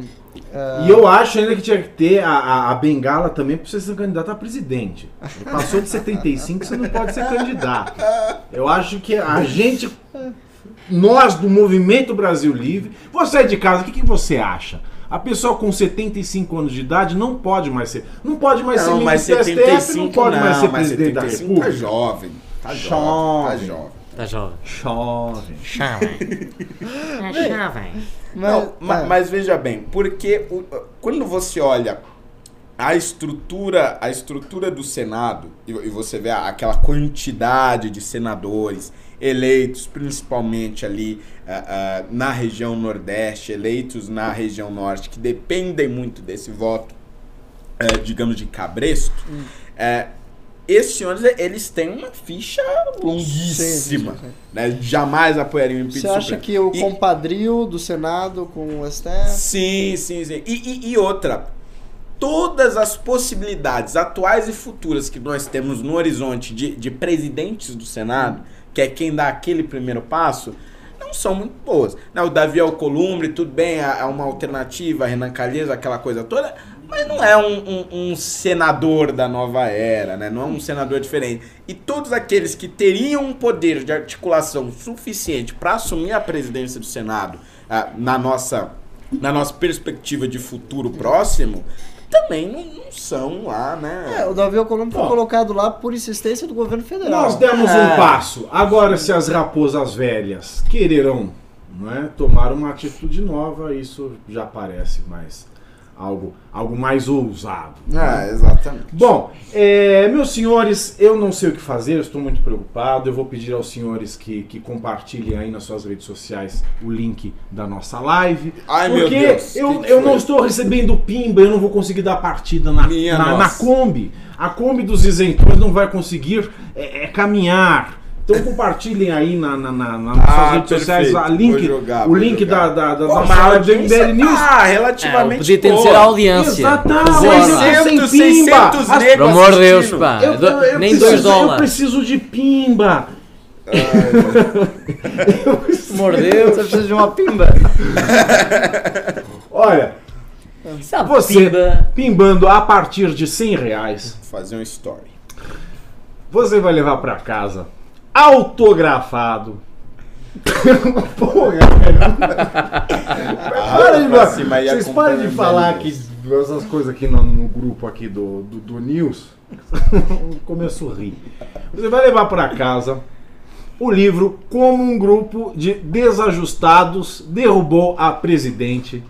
S2: ah,
S1: E eu acho ainda que tinha que ter a, a, a bengala também pra você ser candidato a presidente. Passou de 75, você não pode ser candidato. Eu acho que a gente, nós do Movimento Brasil Livre, você é de casa, o que, que você acha? A pessoa com 75 anos de idade não pode mais ser. Não pode mais ser
S4: Não, mas
S1: ministro do STF,
S4: 75
S1: não pode mais
S4: não,
S1: ser
S4: mas
S1: presidente da
S4: 75 tá
S1: República.
S4: jovem. Tá jovem. Tá
S1: Jovem.
S3: Tá jovem.
S1: Jovem.
S3: Jovem. É jovem.
S2: mas,
S4: Não, ma-
S2: ah,
S4: mas veja bem, porque o- quando você olha a estrutura, a estrutura do Senado e, e você vê a- aquela quantidade de senadores eleitos, principalmente ali ah, ah, na região Nordeste, eleitos na região Norte, que dependem muito desse voto, eh, digamos, de cabresto, eh, esses senhores, eles têm uma ficha longuíssima.
S2: Sim, sim, sim.
S4: né? Jamais apoiariam o
S2: Você
S4: impeachment.
S2: acha que o
S4: E-
S2: compadrio do Senado com o STF.
S4: Sim, sim, sim. E, e- e outra, todas as possibilidades atuais e futuras que nós temos no horizonte de, de presidentes do Senado, que é quem dá aquele primeiro passo, não são muito boas. Né, o Davi Alcolumbre, tudo bem, é é uma alternativa, Renan Calheiros, aquela coisa toda, mas não é um, um- um senador da nova era, né? não é um senador diferente. E todos aqueles que teriam um poder de articulação suficiente para assumir a presidência do Senado ah, na, nossa, na nossa perspectiva de futuro próximo, também não, não são lá, né?
S2: É, o Davi Alcolumbre foi colocado lá por insistência do governo federal.
S1: Nós demos
S4: É.
S1: um passo. Agora, se as raposas velhas quererão não é, tomar uma atitude nova, isso já parece mais algo, algo mais ousado.
S4: Ah, exatamente.
S1: Bom, é, meus senhores, eu não sei o que fazer, eu estou muito preocupado. Eu vou pedir aos senhores que, que compartilhem aí nas suas redes sociais o link da nossa live.
S4: Ai, meu
S1: porque
S4: Deus,
S1: eu,
S4: que que
S1: eu
S4: foi?
S1: não estou recebendo pimba, eu não vou conseguir dar partida na,
S4: Minha
S1: na, na. Kombi. A Kombi dos isentões não vai conseguir é, é, caminhar. Então compartilhem aí na, na, na, nas
S4: Ah,
S1: suas redes sociais
S4: perfeito.
S1: a link,
S4: jogar,
S1: o link
S4: jogar.
S1: da, da, da
S4: Pô,
S1: nossa live do MBL News.
S3: É,
S4: relativamente
S3: podia ter de ser a audiência.
S1: Exatamente.
S3: Por
S1: Mas
S3: favor.
S1: eu- sem
S4: 600,
S1: pimba.
S4: 600
S1: As-
S4: negros
S3: Pelo amor de Deus, pá.
S1: Eu-
S3: Do-
S1: eu
S3: nem
S1: preciso-
S3: 2
S1: Eu
S3: dólares.
S1: preciso de pimba.
S3: Pelo amor de
S2: Você
S3: Deus.
S2: precisa de uma pimba.
S1: Olha,
S3: Sabe,
S1: você
S3: pimba.
S1: pimbando a partir de 100 reais,
S4: Fazer um story.
S1: você vai levar pra casa autografado. Porra, velho. Para de
S4: cima
S1: Vocês parem de falar que essas coisas aqui no, no grupo aqui do, do, do News. Começo a rir. Você vai levar pra casa o livro Como um grupo de desajustados derrubou a presidente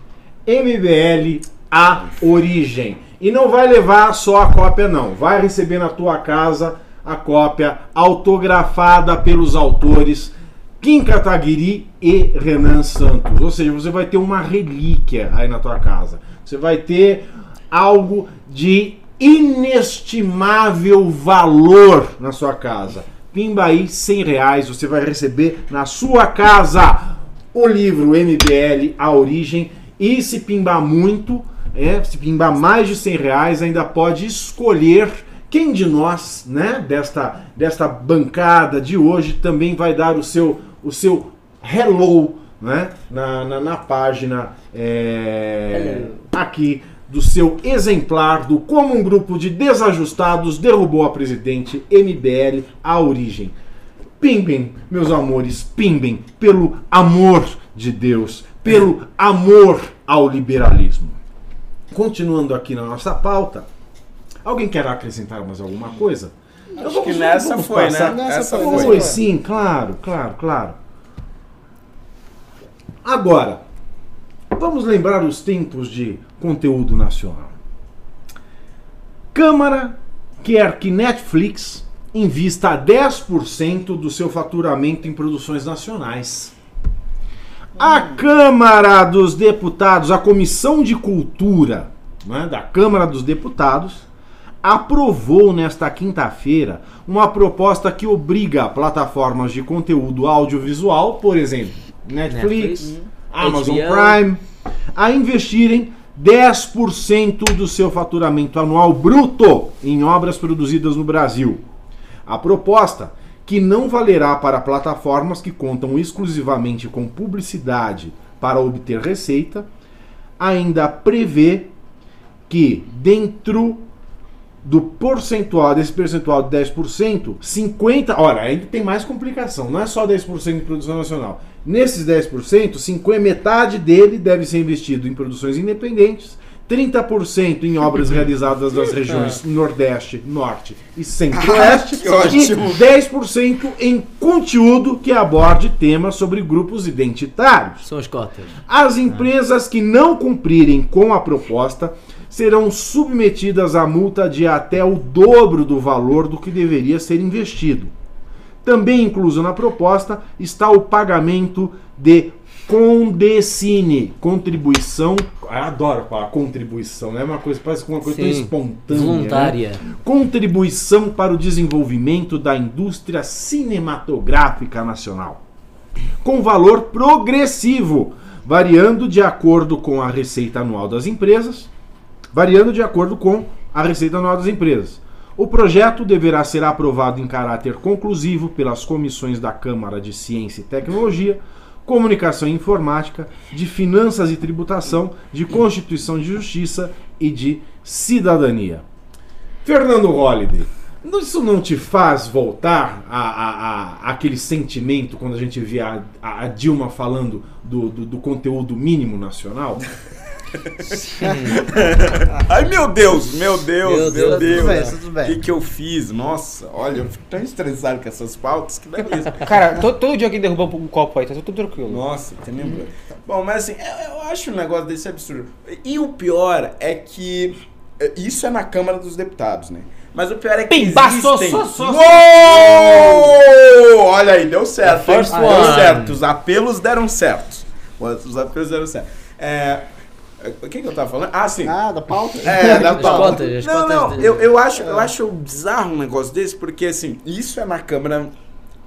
S1: MBL a origem. E não vai levar só a cópia não, vai receber na tua casa a cópia autografada pelos autores Kim Kataguiri e Renan Santos. Ou seja, você vai ter uma relíquia aí na tua casa. Você vai ter algo de inestimável valor na sua casa. Pimba aí 100 reais, você vai receber na sua casa o livro MBL A Origem. E se pimbar muito, é, se pimbar mais de 100 reais, ainda pode escolher quem de nós, né, desta, desta bancada de hoje, também vai dar o seu, o seu hello né, na, na, na página é, aqui do seu exemplar do Como um Grupo de Desajustados Derrubou a Presidente MBL A Origem. Pimbem, meus amores, pimbem, pelo amor de Deus, pelo amor ao liberalismo. Continuando aqui na nossa pauta, alguém quer acrescentar mais alguma coisa?
S4: Acho que nessa foi,
S1: passar-
S4: né?
S2: Nessa
S4: Essa
S2: foi,
S4: foi.
S2: nessa
S1: Foi sim, claro, claro, claro. Agora, Vamos lembrar os tempos de conteúdo nacional. Câmara quer que Netflix invista 10% do seu faturamento em produções nacionais. A Câmara dos Deputados, a Comissão de Cultura né, da Câmara dos Deputados, aprovou nesta quinta-feira uma proposta que obriga plataformas de conteúdo audiovisual, por exemplo, Netflix,
S3: Netflix,
S1: Amazon
S3: HBO.
S1: Prime, a investirem 10% do seu faturamento anual bruto em obras produzidas no Brasil. A proposta, que não valerá para plataformas que contam exclusivamente com publicidade para obter receita, ainda prevê que dentro do percentual, desse percentual de 10%, 50%. Olha, ainda tem mais complicação, não é só 10% de produção nacional. Nesses 10%, 50, metade dele deve ser investido em produções independentes, 30% em obras realizadas nas regiões Nordeste, Norte e Centro-Oeste,
S4: ótimo.
S1: e 10% em conteúdo que aborde temas sobre grupos identitários.
S3: São as cotas.
S1: As empresas que não cumprirem com a proposta serão submetidas a multa de até o dobro do valor do que deveria ser investido. Também incluso na proposta está o pagamento de condecine, contribuição. Eu adoro falar contribuição, né? Uma coisa, parece uma coisa tão
S3: Sim,
S1: espontânea. né?
S3: Voluntária.
S1: Contribuição para o desenvolvimento da indústria cinematográfica nacional. Com valor progressivo, variando de acordo com a receita anual das empresas, variando de acordo com a receita anual das empresas. O projeto deverá ser aprovado em caráter conclusivo pelas comissões da Câmara de Ciência e Tecnologia, Comunicação e Informática, de Finanças e Tributação, de Constituição e Justiça e de Cidadania. Fernando Holliday, isso não te faz voltar a, a, a- aquele sentimento quando a gente vê a, a Dilma falando do, do, do conteúdo mínimo nacional?
S4: Ai, meu Deus, meu Deus,
S3: Meu
S4: meu
S3: Deus,
S4: Deus.
S2: tudo bem,
S4: O que, que eu fiz? Nossa, olha, eu fico tão estressado com essas pautas que beleza.
S5: Cara, to- todo dia alguém derruba um copo aí, tá tudo tranquilo.
S4: Nossa, tenebroso. Bom, mas assim, eu, eu acho um negócio desse absurdo. E o pior é que eh, isso é na Câmara dos Deputados, né? Mas o pior é que
S5: Pimba,
S4: existem...
S5: só, só, só!
S4: Olha aí, deu certo.
S3: First
S4: Deu certo. Os apelos deram certo. Os apelos deram certo. É, o que, que eu tava falando? Ah, sim.
S2: Ah, da pauta?
S4: É, da pauta.
S3: cotas, as
S4: não, não, eu, eu, acho, eu acho bizarro um negócio desse, porque assim, isso é na Câmara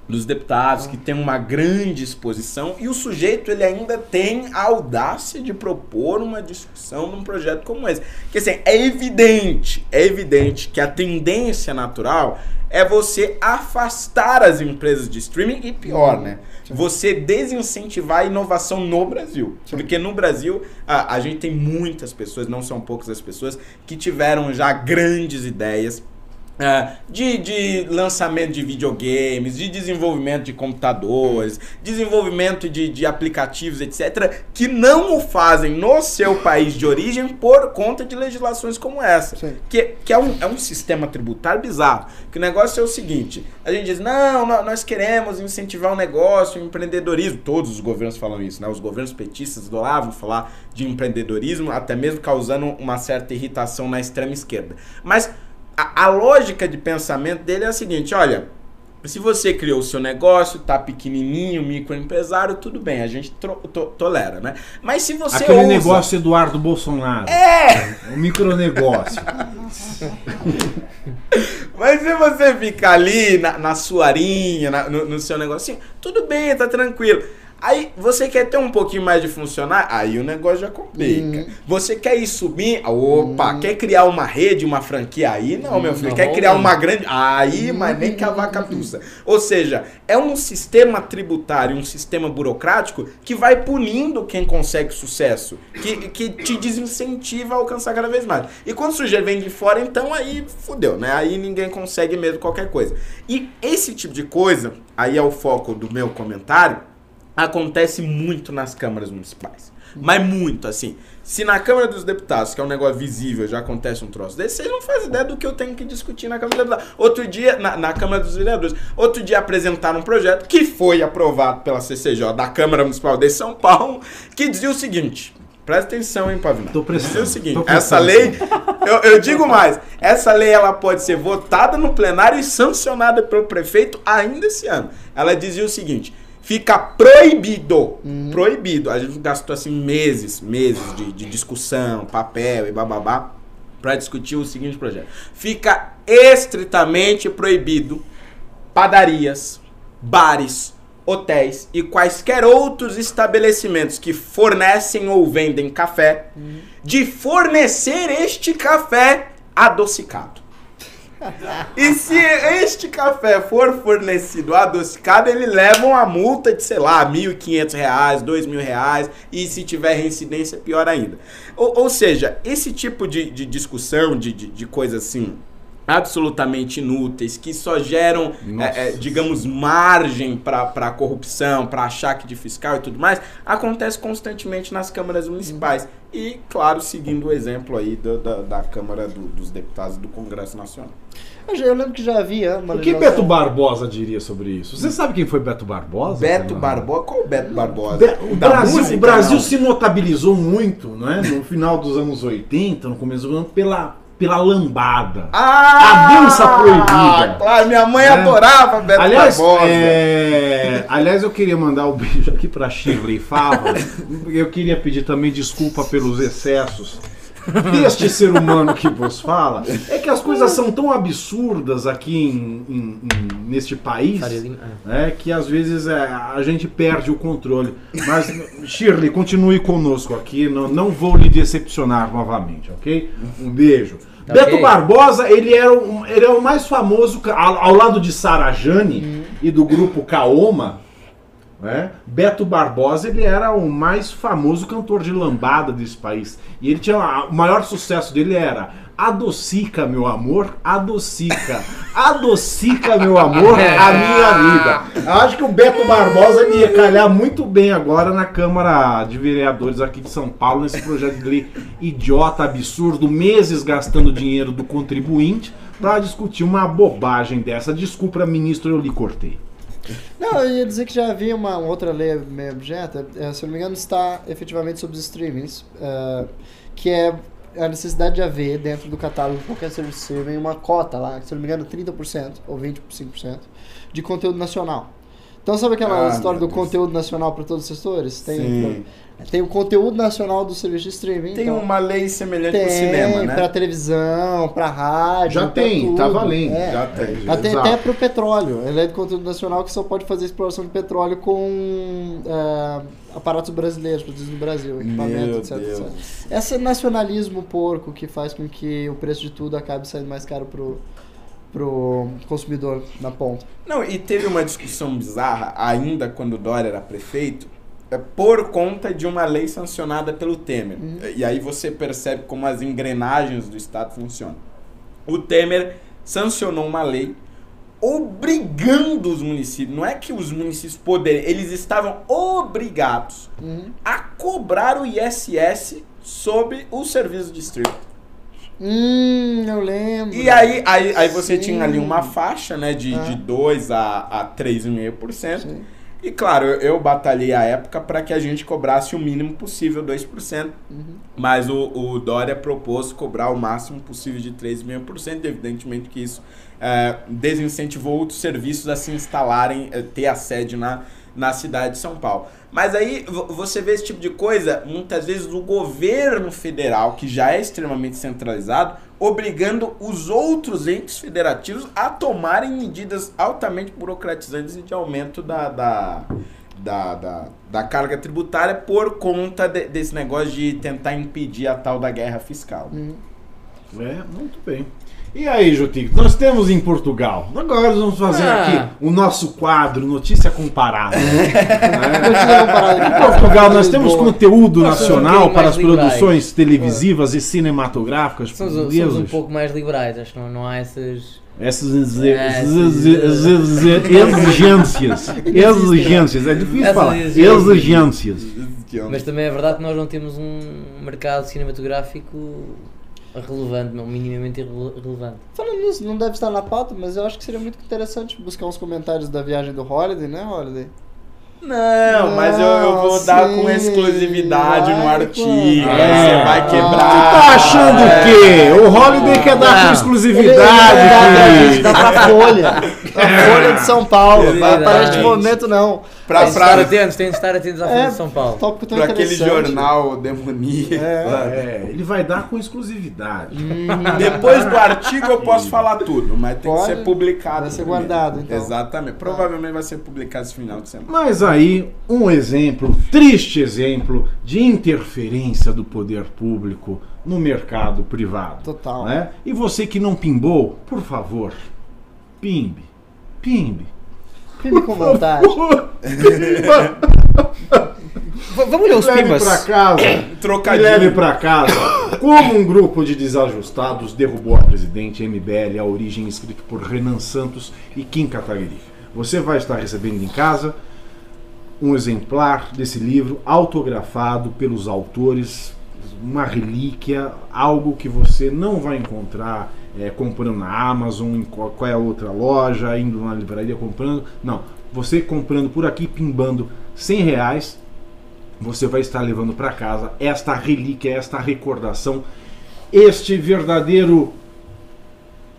S4: dos Deputados, que tem uma grande exposição, e o sujeito ele ainda tem a audácia de propor uma discussão num projeto como esse. Que assim, é evidente, é evidente que a tendência natural é você afastar as empresas de streaming e pior, né? Você desincentivar a inovação no Brasil. Porque no Brasil a, a gente tem muitas pessoas, não são poucas as pessoas, que tiveram já grandes ideias é, de, de lançamento de videogames, de desenvolvimento de computadores, desenvolvimento de, de aplicativos, etc., que não o fazem no seu país de origem por conta de legislações como essa.
S2: Sim.
S4: Que, que é, um, é um sistema tributário bizarro. Que o negócio é o seguinte: a gente diz, não, nó- nós queremos incentivar o negócio, o empreendedorismo. Todos os governos falam isso, né? Os governos petistas adoravam falar de empreendedorismo, até mesmo causando uma certa irritação na extrema esquerda. Mas a, a lógica de pensamento dele é a seguinte: olha, se você criou o seu negócio, tá pequenininho, microempresário, tudo bem, a gente to- tolera, né? Mas se você
S1: Aquele
S4: ousa-
S1: negócio Eduardo Bolsonaro.
S4: É!
S1: O micronegócio.
S4: Mas se você ficar ali na, na sua arinha, na- no, no seu negocinho, tudo bem, tá tranquilo. Aí você quer ter um pouquinho mais de funcionário, aí o negócio já complica. Você quer ir subir, opa, quer criar uma rede, uma franquia aí? Não, meu filho,
S3: Não,
S4: quer criar
S3: não.
S4: uma grande. Aí, mas nem que a vaca tussa. Ou seja, é um sistema tributário, um sistema burocrático que vai punindo quem consegue sucesso, que, que te desincentiva a alcançar cada vez mais. E quando o sujeito vem de fora, então aí fudeu, né? Aí ninguém consegue mesmo qualquer coisa. E esse tipo de coisa, aí é o foco do meu comentário, acontece muito nas câmaras municipais. Mas muito, assim. Se na Câmara dos Deputados, que é um negócio visível, já acontece um troço desse, vocês não fazem ideia do que eu tenho que discutir na Câmara dos Deputados. Outro dia, na, na Câmara dos Vereadores, outro dia apresentaram um projeto que foi aprovado pela CCJ da Câmara Municipal de São Paulo, que dizia o seguinte: Presta atenção, hein, Pavinato.
S1: Tô prestando,
S4: Diz o seguinte, essa lei, eu, eu digo mais, essa lei ela pode ser votada no plenário e sancionada pelo prefeito ainda esse ano. Ela dizia o seguinte, fica proibido, proibido, a gente gastou assim meses, meses de, de discussão, papel e bababá, para discutir o seguinte projeto. Fica estritamente proibido padarias, bares, hotéis e quaisquer outros estabelecimentos que fornecem ou vendem café, de fornecer este café adocicado. E se este café for fornecido adocicado, ele leva uma multa de, sei lá, 1.500 reais, 2.000 reais, e se tiver reincidência, pior ainda. Ou, ou seja, esse tipo de, de discussão, de, de, de coisa assim, absolutamente inúteis, que só geram, é, é, digamos, margem para corrupção, para achaque de fiscal e tudo mais, acontece constantemente nas câmaras municipais. E, claro, seguindo o exemplo aí do- da, da Câmara do- dos Deputados do Congresso Nacional.
S2: Eu, já- eu lembro que já havia uma
S1: O que
S2: legislação-
S1: Beto Barbosa diria sobre isso? Você sabe quem foi Beto Barbosa?
S4: Beto? Barbosa, qual o Beto Barbosa?
S1: Be- o,
S4: Da
S1: Brasil,
S4: música,
S1: o Brasil
S4: não?
S1: se notabilizou muito, não é? No final dos anos 80, no começo do ano, pela, pela lambada.
S4: Ah,
S1: A dança proibida.
S4: Claro, minha mãe
S1: É.
S4: adorava Beto
S1: Aliás,
S4: Barbosa.
S1: é, aliás, eu queria mandar um beijo aqui pra Shirley Fava. Eu queria pedir também desculpa pelos excessos deste ser humano que vos fala. É que as coisas são tão absurdas aqui em, em- em- neste país
S3: ah.
S1: é que às vezes é, a gente perde o controle. Mas, Shirley, continue conosco aqui. Não, não vou lhe decepcionar novamente, ok? Um beijo.
S3: Tá
S1: Beto. Barbosa, ele era, um, ele é o mais famoso, ao, ao lado de Sarajane e do grupo Kaoma. Né? Beto Barbosa, ele era o mais famoso cantor de lambada desse país. E ele tinha. O maior sucesso dele era Adocica, meu amor, adocica. Adocica, meu amor, a minha vida. Eu acho que o Beto Barbosa ia calhar muito bem agora na Câmara de Vereadores aqui de São Paulo, nesse projeto de lei idiota, absurdo, meses gastando dinheiro do contribuinte para discutir uma bobagem dessa. Desculpa, ministro, eu lhe cortei.
S2: Não, eu ia dizer que já havia uma outra lei meio objeto, eh, se eu não me engano, está efetivamente sobre os streamings, eh, que é a necessidade de haver dentro do catálogo de qualquer serviço streaming uma cota lá, se eu não me engano, 30% ou 25% de conteúdo nacional. Então sabe aquela
S4: Ah,
S2: história do
S4: Deus.
S2: conteúdo nacional para todos os setores? Tem,
S4: Sim.
S2: Tem o conteúdo nacional do serviço de streaming.
S4: Tem
S2: então,
S4: uma lei semelhante
S2: tem
S4: pro cinema, né?
S2: pra televisão, pra rádio,
S1: Já
S2: pra
S1: tem,
S2: tudo.
S1: tá valendo.
S2: É.
S4: Já tem.
S2: Até, até pro petróleo. Ele é de conteúdo nacional que só pode fazer exploração de petróleo com é, aparatos brasileiros, produzidos no Brasil, equipamento,
S4: Meu
S2: etc, etc. Esse nacionalismo porco que faz com que o preço de tudo acabe saindo mais caro pro, pro consumidor na ponta.
S4: Não, e teve uma discussão bizarra ainda quando o Dória era prefeito, por conta de uma lei sancionada pelo Temer. E aí você percebe como as engrenagens do Estado funcionam. O Temer sancionou uma lei obrigando os municípios, não é que os municípios poderiam, eles estavam obrigados
S2: Uhum.
S4: a cobrar o ISS sobre o serviço de streaming.
S2: Hum, eu lembro.
S4: E aí, aí, aí você
S2: Sim.
S4: tinha ali uma faixa, né, de,
S2: Ah.
S4: de 2 a, a 3,5%.
S2: Sim.
S4: E claro, eu, eu batalhei a época para que a gente cobrasse o mínimo possível, 2%.
S2: Uhum.
S4: Mas o, o Dória propôs cobrar o máximo possível de 3,5%. Evidentemente que isso é, desincentivou outros serviços a se instalarem, é, ter a sede na, na cidade de São Paulo. Mas aí vo- você vê esse tipo de coisa, muitas vezes o governo federal, que já é extremamente centralizado, obrigando os outros entes federativos a tomarem medidas altamente burocratizantes e de aumento da, da, da, da, da carga tributária por conta de- desse negócio de tentar impedir a tal da guerra fiscal.
S2: Uhum.
S1: É, muito bem. E aí, Jotico, nós temos em Portugal. Agora nós vamos fazer
S3: Ah.
S1: aqui o nosso quadro Notícia Comparada.
S2: Comparada
S1: Em. Portugal nós temos conteúdo
S3: Nós um
S1: nacional
S3: pouquinho
S1: para as
S3: liberais.
S1: produções televisivas e cinematográficas
S3: Somos, somos um pouco mais liberais, acho que não, não há essas.
S1: Essas exi-
S3: É,
S1: exi- exi- exigências. Exigências. É difícil falar.
S3: Exigências. Mas também é verdade que nós não temos um mercado cinematográfico relevante, não, minimamente relevante.
S2: Falando nisso, não deve estar na pauta, mas eu acho que seria muito interessante buscar uns comentários da viagem do Holiday, né, Holiday?
S4: Não, mas eu, eu vou
S2: Ah,
S4: dar
S2: sim.
S4: com exclusividade no
S2: Vai,
S4: artigo.
S2: pô.
S4: Aí
S1: É.
S4: você vai quebrar.
S1: Tá achando o quê? O Holiday quer dar com
S3: Não.
S2: Ele-
S1: exclusividade,
S2: ele
S1: querido.
S2: dá pra Folha. A Folha de São Paulo.
S3: Exatamente.
S2: para este momento, não.
S4: Pra,
S3: Tem de estar
S4: pra,
S3: atentos, tem de estar atentos à Folha
S2: É,
S3: de São Paulo.
S2: tópico tão
S4: pra aquele jornal demoníaco.
S1: É, ele vai dar com exclusividade.
S4: Depois do artigo eu posso falar tudo, mas tem
S2: Pode.
S4: que ser publicado.
S2: Vai ser guardado, então.
S4: Exatamente. Provavelmente vai ser publicado esse final de semana.
S1: Mas aí, um exemplo, triste exemplo, de interferência do poder público no mercado privado.
S2: Total.
S1: né? E você que não pimbou, por favor, pimbe. Pimbe.
S2: Filme com vontade.
S5: Vamos ler os
S1: leve
S5: pimbas.
S1: pra casa.
S4: Trocadilho.
S1: leve pra casa. Como um grupo de desajustados derrubou a presidente MBL, a origem escrito por Renan Santos e Kim Kataguiri. Você vai estar recebendo em casa um exemplar desse livro autografado pelos autores, uma relíquia, algo que você não vai encontrar é, comprando na Amazon, em qual- qual é a outra loja, indo na livraria comprando. Não, você comprando por aqui, pimbando 100 reais, você vai estar levando para casa esta relíquia, esta recordação, este verdadeiro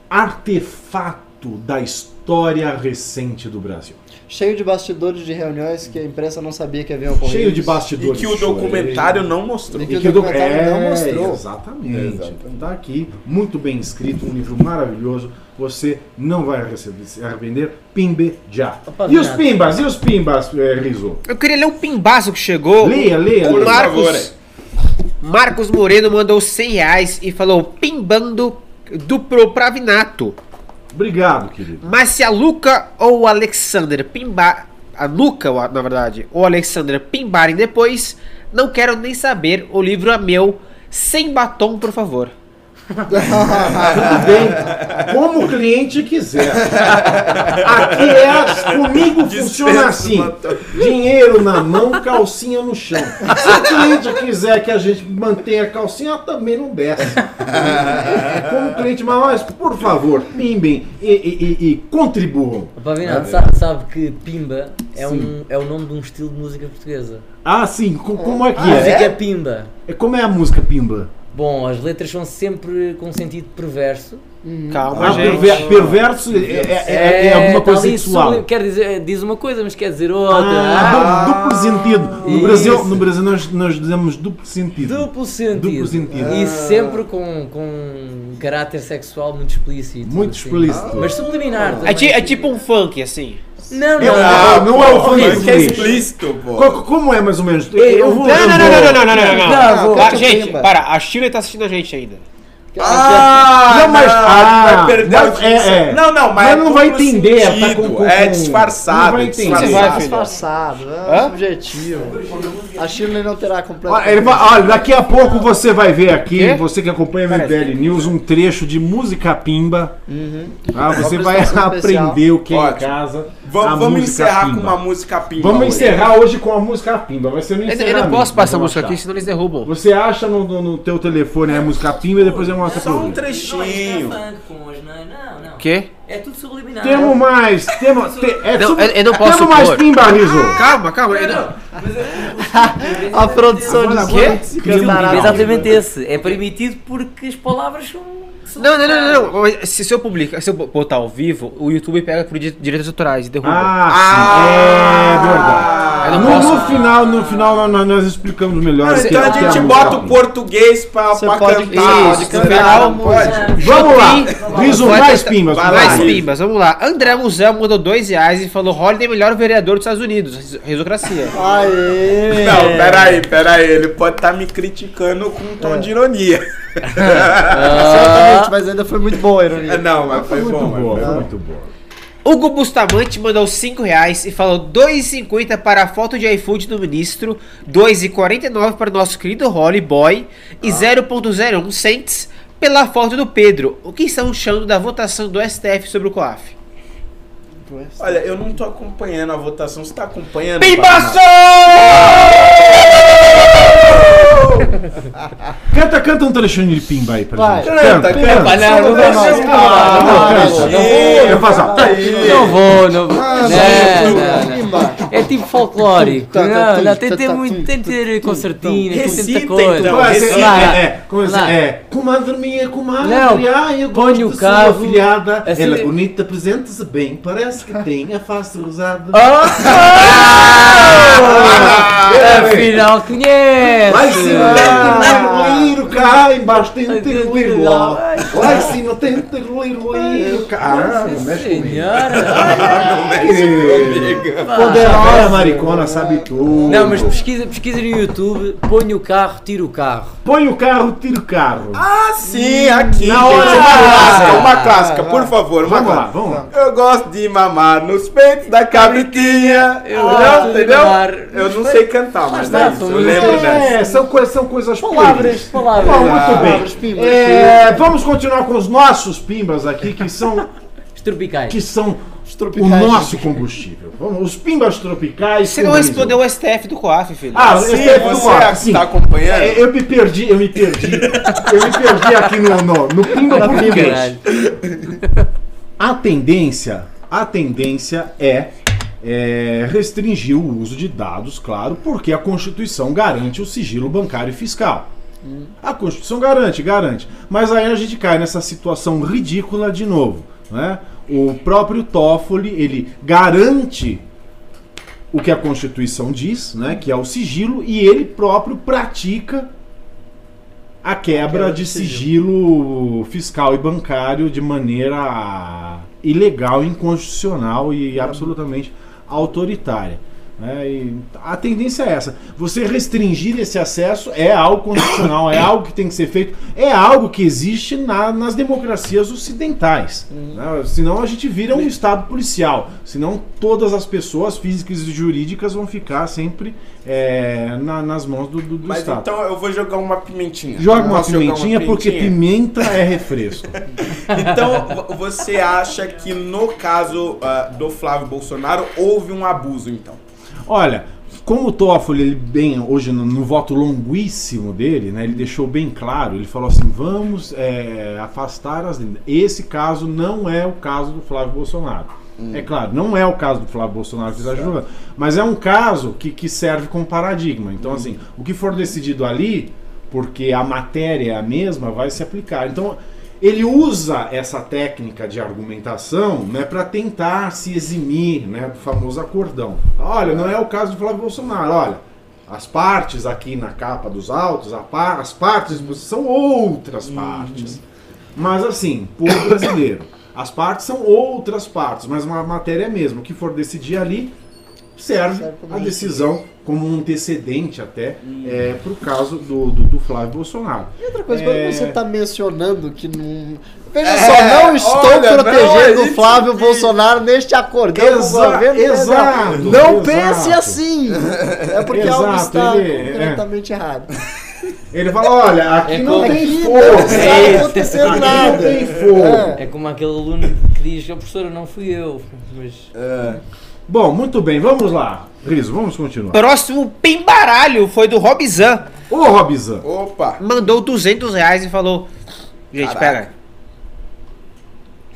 S1: artefato da história recente do Brasil.
S2: Cheio de bastidores de reuniões que a imprensa não sabia que haviam ocorrido.
S1: Cheio de
S4: E
S1: bastidores.
S4: que o documentário não mostrou.
S2: E que o
S1: que o doc-
S2: documentário
S1: é,
S2: não mostrou.
S1: Exatamente.
S4: Exatamente.
S1: Está aqui, muito bem escrito, um livro maravilhoso. Você não vai receber, se arrepender. Pimbe já.
S3: Opa,
S1: e os pimbas? E os pimbas, é, Riso?
S5: Eu queria ler um pimbaço que chegou.
S1: Leia, leia.
S5: O
S4: Por
S1: leia.
S4: favor,
S5: Marcos, Marcos Moreno mandou 100 reais e falou pimbando do pro Pravinato.
S1: Obrigado, querido.
S5: Mas se a Luca ou o Alexander pimbar. A Luca, na verdade, ou o Alexander pimbarem depois, não quero nem saber. O livro é meu. Sem batom, por favor.
S1: Tudo bem. Como o cliente quiser. Aqui é. Comigo funciona assim: dinheiro na mão, calcinha no chão. Se o cliente quiser que a gente mantenha a calcinha, também não desce. Como o cliente, mas por favor, pimbem e, e- e- e contribuam.
S3: Pavinato sabe, sabe que Pimba é, um, é o nome de um estilo de música portuguesa.
S1: Ah, sim, co- como é que
S3: A música
S1: é?
S3: é Pimba.
S1: É? Como é a música Pimba?
S3: Bom, as letras são sempre com sentido perverso.
S5: Calma,
S1: Ah,
S5: gente.
S1: perver- perverso é, é- é- é alguma
S3: tá
S1: coisa sexual.
S3: quer dizer, diz uma coisa, mas quer dizer outra.
S1: Ah, du- duplo sentido. No. Brasil, no Brasil nós, nós dizemos duplo sentido.
S3: Duplo sentido.
S1: Duplo sentido.
S3: E sempre com, com caráter sexual muito explícito.
S1: Muito
S3: assim.
S1: explícito.
S3: Mas subliminar
S5: É,
S3: também.
S5: ti- é tipo um funk, assim.
S3: Não, não, não,
S1: não, é o
S3: fã
S4: que é
S1: explícito,
S4: pô.
S1: Como é mais ou menos?
S3: Eu vou.
S5: Não, não, não, não, não, não, não, não. Gente, para, a Chile tá assistindo a gente ainda.
S4: Ah,
S1: Não, mas- ah,
S4: vai perder
S1: não,
S4: a
S1: é, é.
S4: Não, não, mas,
S1: Mas
S4: é
S1: não vai entender, tá com- com-
S4: é disfarçado.
S1: não vai
S4: é
S1: entender.
S4: disfarçado.
S2: Disfarçado.
S5: Hã?
S2: É subjetivo. A Shirley não terá completo.
S1: Olha, daqui a pouco você vai ver aqui,
S5: Quê?
S1: você que acompanha o
S5: Parece.
S1: MBL News, um trecho de música pimba. Ah, você
S2: Uma
S1: vai aprender o que é em
S4: Ótimo.
S1: casa.
S4: Va-
S1: a
S4: vamos encerrar
S1: pimba.
S4: com uma música pimba.
S1: Vamos
S4: hoje.
S1: encerrar hoje com a música pimba. Vai ser no
S5: Eu, não posso passar a música aqui, senão eles derrubam.
S1: Você acha no, no, no teu telefone a música pimba e depois eu mostro
S4: Só
S1: pra
S4: um trechinho.
S3: Não, é funk com hoje, não, é? não, não.
S5: O quê?
S3: É tudo subliminar.
S1: Temos mais, temos, te, é
S5: Não,
S1: sub-
S5: eu- eu não posso
S1: Temos mais
S5: pôr.
S1: pimba, Riso.
S5: Calma, calma. eu não-
S2: A produção
S1: Agora,
S2: de
S1: agora,
S3: é exatamente esse. É permitido porque as palavras são.
S5: Não, não, não, não, não. Se, se eu publicar, se eu botar ao vivo, o YouTube pega por di- direitos autorais e derruba.
S1: Ah, sim, é verdade.
S5: Eu não
S1: No,
S5: posso.
S1: no final, no final nós, nós explicamos melhor. Que
S4: então
S1: é
S4: a
S1: que é
S4: gente bota o português pra,
S2: Você
S4: pra
S2: pode-
S4: cantar.
S5: Isso,
S2: pode cantar, não pode.
S1: Vamos lá, Riso, mais pimbas.
S5: Mais pimbas, vamos lá. André Musel mandou dois reais e falou: Holiday é o melhor vereador dos Estados Unidos. Risocracia.
S2: Aê!
S4: Não, peraí, peraí. Ele pode estar me criticando com um tom de ironia.
S2: Mas ainda foi muito boa a ironia.
S4: Não, mas foi,
S1: Foi muito
S4: bom.
S1: boa,
S4: foi
S1: muito boa.
S5: Hugo Bustamante mandou 5 reais e falou 2,50 para a foto de iFood do ministro, 2,49 para o nosso querido Holly Boy e 0,01 cents pela foto do Pedro. O que estão achando da votação do STF sobre o COAF?
S4: Olha, eu não tô acompanhando a votação. Você tá acompanhando?
S5: Pimbaço!
S1: canta, canta um trechinho de pimba aí pra
S2: Vai.
S1: gente.
S4: Canta, canta.
S3: canta. canta. Não, não, não,
S1: não, Eu faço.
S3: Não vou, não vou. É tipo folclórico. Não, não, tem,
S2: tem,
S3: muito, tem que ter concertina, tem muita coisa.
S4: Então, recita,
S1: é, é, comadre minha, comadre,
S3: não,
S1: ai, eu gosto da sua
S3: afilhada.
S1: Ela é bonita, apresenta-se bem, parece que tem a face rosada.
S3: Oh! Afinal, conhece.
S1: Vai sim, tem terreiro cá, embaixo tem um terreiro lá. Lá em cima tem um terreiro cá. Ah, não mexe comigo.
S3: Senhora!
S1: Poderosa maricona, sabe tudo.
S3: Não, mas pesquisa, pesquisa no YouTube, põe o carro, tira o carro.
S1: Põe o carro, tira o carro.
S4: Ah, sim, aqui.
S1: Na hora.
S4: uma clássica, uma
S2: Ah,
S4: clássica,
S2: vai.
S4: por favor, uma
S1: Vamos lá, vamos lá.
S4: Eu gosto de mamar nos peitos da cabritinha.
S3: Eu
S4: não,
S3: gosto de
S4: entendeu?
S3: mamar
S4: Eu não sei cantar, mas
S3: tá,
S4: é isso. Eu lembro
S3: ver.
S4: dessa.
S1: É, são, coisas, são coisas
S3: Palavras, palavras.
S1: Bom, muito
S2: Palavras,
S1: bem.
S2: pimbas,
S1: É, vamos continuar com os nossos pimbas aqui, que são,
S3: Os tropicais.
S1: que são
S2: Os
S1: o nosso combustível. Vamos, os pimbas tropicais.
S5: Você não respondeu o STF do COAF, filho.
S1: Ah, esse é do
S4: você
S1: Coaf,
S4: que
S1: sim.
S4: tá acompanhando?
S1: É, eu me perdi, eu me perdi. eu me perdi aqui no, no, no pimba português.
S3: Caralho.
S1: A tendência, a tendência é, é, restringir o uso de dados, claro, porque a Constituição garante o sigilo bancário e fiscal. A Constituição garante, garante. Mas aí a gente cai nessa situação ridícula de novo. Né? O próprio Toffoli, ele garante o que a Constituição diz, né, que é o sigilo, e ele próprio pratica a quebra de sigilo fiscal e bancário de maneira ilegal, inconstitucional e absolutamente autoritária. Né? E a tendência é essa. Você restringir esse acesso é algo constitucional, é algo que tem que ser feito, é algo que existe na- nas democracias ocidentais. né? Senão a gente vira um Estado policial. Senão todas as pessoas físicas e jurídicas vão ficar sempre é, na- nas mãos do, do- do
S4: Mas
S1: Estado.
S4: então eu vou jogar uma pimentinha.
S1: Joga uma pimentinha porque pimenta é refresco.
S4: Então, vo- você acha que no caso ah, do Flávio Bolsonaro houve um abuso, então?
S1: Olha, como o Toffoli, ele bem, hoje no, no voto longuíssimo dele, né, ele deixou bem claro, ele falou assim, vamos é, afastar as. Esse caso não é o caso do Flávio Bolsonaro. É claro, não é o caso do Flávio Bolsonaro que está julgando, mas é um caso que, que serve como paradigma. Então, assim, o que for decidido ali, porque a matéria é a mesma, vai se aplicar. Então, ele usa essa técnica de argumentação né, para tentar se eximir né, do famoso acordão. Olha, não é o caso do Flávio Bolsonaro. Olha, as partes aqui na capa dos autos, as partes são outras partes. Mas assim, povo brasileiro, as partes são outras partes, mas uma matéria é a mesma. O que for decidir ali serve
S2: Serve
S1: a decisão como um antecedente até para o caso do, do, do Flávio Bolsonaro.
S2: E outra coisa,
S1: É.
S2: quando você tá mencionando que não. Veja
S4: É,
S2: só, não estou
S4: olha,
S2: protegendo o Flávio Bolsonaro neste acordão com o
S1: Exa-
S2: governo
S1: exato.
S2: Não
S1: exato.
S2: pense assim! É porque algo
S1: Exato,
S2: está
S1: ele-
S2: completamente errado.
S1: Ele fala, olha, aqui
S3: É
S1: não
S3: como-
S1: tem
S2: Aqui não
S1: força.
S2: está
S3: É
S2: acontecendo nada.
S1: não tem fogo.
S3: É como aquele aluno que diz, "Oh, professora, não fui eu. Mas
S1: Bom, muito bem, vamos lá. Riso, vamos continuar.
S5: Próximo pimbaralho foi do Robizan.
S1: Ô, Robizan,
S4: Opa!
S5: Mandou 200 reais e falou: Gente,
S4: Caraca.
S5: pega.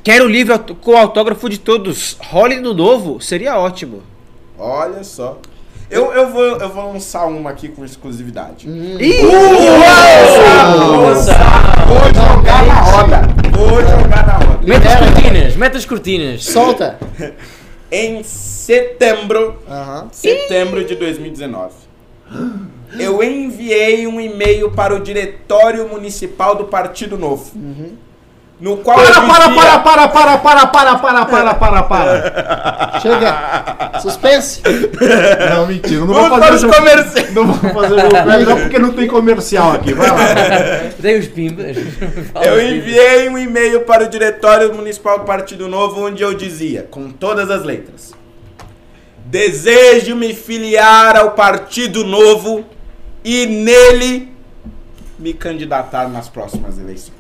S5: Quero o livro com o autógrafo de todos. Role no novo, seria ótimo.
S4: Olha só. Eu, eu, vou, eu vou lançar uma aqui com exclusividade.
S5: Ih!
S4: Vou jogar na roda. Vou jogar na roda.
S3: mete as cortinas, mete as cortinas.
S2: Solta!
S4: Em setembro, setembro de 2019, eu enviei um e-mail para o Diretório Municipal do Partido Novo. No qual
S1: Para, para, para, para, para, para, para, para, para, para, para.
S2: Chega! Suspense!
S1: Não, mentira, não vou
S4: Vamos para
S1: fazer
S4: os
S1: jogo.
S4: comerciais.
S1: Não vou fazer jogo não, porque não tem comercial aqui. Vai lá.
S3: Tem os pimbas.
S4: Eu enviei um e-mail para o Diretório Municipal do Partido Novo, onde eu dizia, com todas as letras: Desejo me filiar ao Partido Novo e nele me candidatar nas próximas eleições.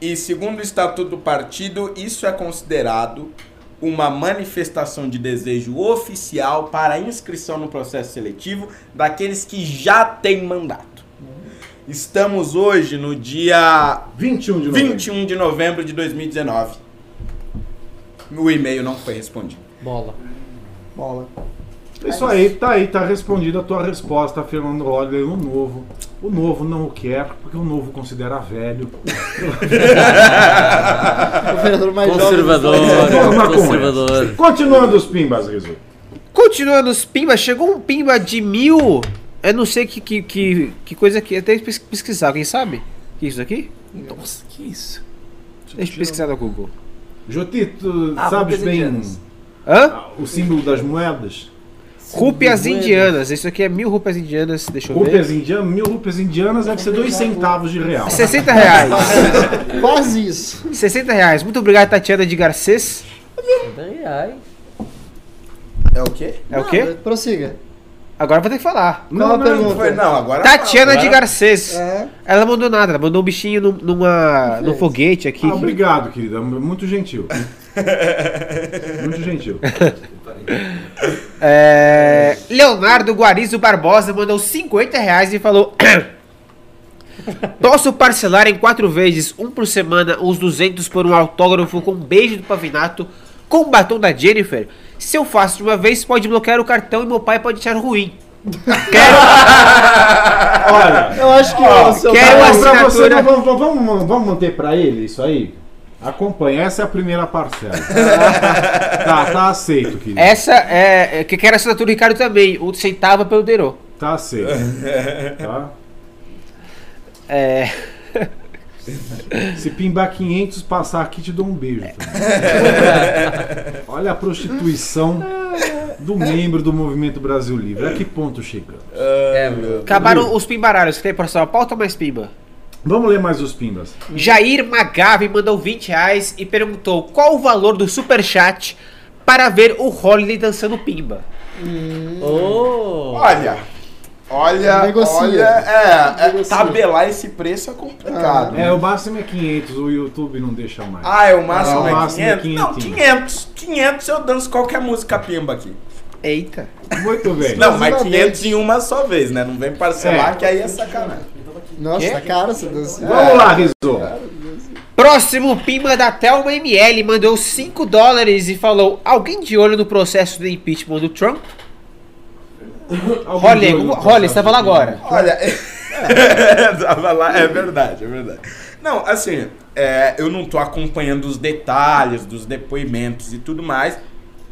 S4: E segundo o Estatuto do Partido, isso é considerado uma manifestação de desejo oficial para inscrição no processo seletivo daqueles que já têm mandato. Estamos hoje no dia
S1: 21 de novembro.
S4: 21 de novembro de 2019. O e-mail não foi respondido.
S3: Bola.
S2: Bola.
S1: Isso aí, tá aí, tá respondida a tua resposta, Fernando Holliday, o novo. O novo não o quer, porque o novo considera velho.
S2: O vereador mais
S3: Conservador,
S1: com
S3: conservador.
S1: Continuando os pimbas, Riso.
S5: Continuando os pimba, chegou um pimba de mil. Eu não sei que, que, que, que coisa que. Até pes- pesquisar, quem sabe? Que isso aqui? Nossa, que isso? Deixa eu pesquisar no Google.
S1: Joti, tu
S3: Ah,
S1: sabes bem.
S5: Hã?
S1: o símbolo das moedas?
S5: Rúpias indianas. Isso aqui é mil rúpias indianas. Deixa eu ver.
S1: Rúpias indianas, mil rúpias indianas deve ser dois centavos de real.
S5: 60 reais.
S2: Quase isso.
S5: 60 reais. Muito obrigado, Tatiana de Garcês.
S3: Ai,
S4: É o quê?
S5: É o quê?
S2: Prossiga.
S5: Agora eu vou ter que falar.
S2: Qual a pergunta?
S4: Foi, não, agora.
S5: Tatiana
S4: agora-
S5: de Garcês.
S2: É.
S5: Ela mandou nada, ela mandou um bichinho num, numa, num foguete aqui.
S1: Ah, obrigado, querida. Muito gentil. Muito gentil.
S5: É, Leonardo Guarizo Barbosa mandou 50 reais e falou: Posso parcelar em quatro vezes, um por semana, os 200 por um autógrafo com um beijo do Pavinato com o batom da Jennifer? Se eu faço de uma vez, pode bloquear o cartão e meu pai pode achar ruim. Quero.
S1: Olha,
S2: Eu acho que o seu
S5: quero uma
S1: pra você,
S5: assinatura.
S1: vamos, vamos, vamos manter pra ele isso aí? Acompanha, essa é a primeira parcela. tá, tá aceito, querido.
S5: Essa é. é que quero a assinatura do Ricardo também. O centavo é pelo Derô.
S1: Tá aceito. Tá?
S5: É.
S1: Se pimbar 500, passar aqui, te dou um beijo. também. Olha a prostituição do membro do Movimento Brasil Livre. A que ponto chegamos?
S3: É, meu.
S5: Acabaram os pimbaralhos. Quer ir sua pauta ou mais pimba?
S1: Vamos ler mais os pimbas.
S5: Jair Magave mandou 20 reais e perguntou qual o valor do superchat para ver o Holiday dançando pimba.
S3: Oh!
S4: Olha. Olha,
S2: Negocia.
S4: olha, é, é, tabelar esse preço é complicado.
S1: É, o máximo é 500, o YouTube não deixa mais.
S4: Ah, é o máximo,
S1: Ah, o
S4: é,
S1: máximo é
S4: 500? Não,
S1: 500.
S4: 500. 500 eu danço qualquer música pimba aqui.
S5: Eita.
S1: Muito bem.
S4: Não, mas
S2: Exclusivamente.
S4: 500 em uma só vez, né? Não vem parcelar,
S1: É.
S4: que aí é sacanagem.
S2: Nossa, cara, você dançou.
S1: Vamos lá, Rizzo.
S5: Próximo pimba da Thelma ML mandou 5 dólares e falou: Alguém de olho no processo do impeachment do Trump? Holly, você tava lá agora.
S4: Olha, tava lá, é verdade, é verdade. Não, assim, é, eu não tô acompanhando os detalhes dos depoimentos e tudo mais,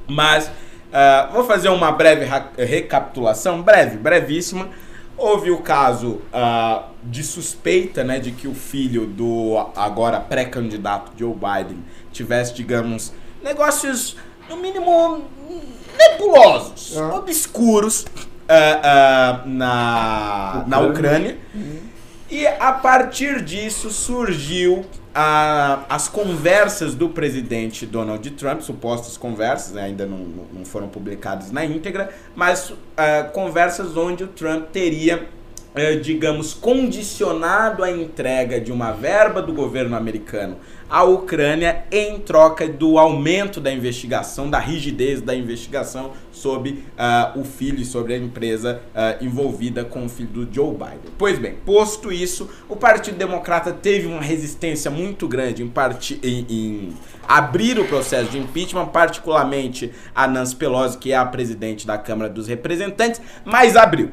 S4: mas ah, vou fazer uma breve recapitulação, breve, brevíssima. Houve o caso ah, de suspeita, né, de que o filho do agora pré-candidato Joe Biden tivesse, digamos, negócios, no mínimo, nebulosos,
S2: Ah.
S4: obscuros ah, ah, na, na Ucrânia. E a partir disso surgiu a- as conversas do presidente Donald Trump, supostas conversas, né, ainda não, não- foram publicadas na íntegra, mas ah, conversas onde o Trump teria, eh, digamos, condicionado a entrega de uma verba do governo americano à Ucrânia em troca do aumento da investigação, da rigidez da investigação sobre ah, o filho e sobre a empresa ah, envolvida com o filho do Joe Biden. Pois bem, posto isso, o Partido Democrata teve uma resistência muito grande em, em, em abrir o processo de impeachment, particularmente a Nancy Pelosi, que é a presidente da Câmara dos Representantes, mas abriu.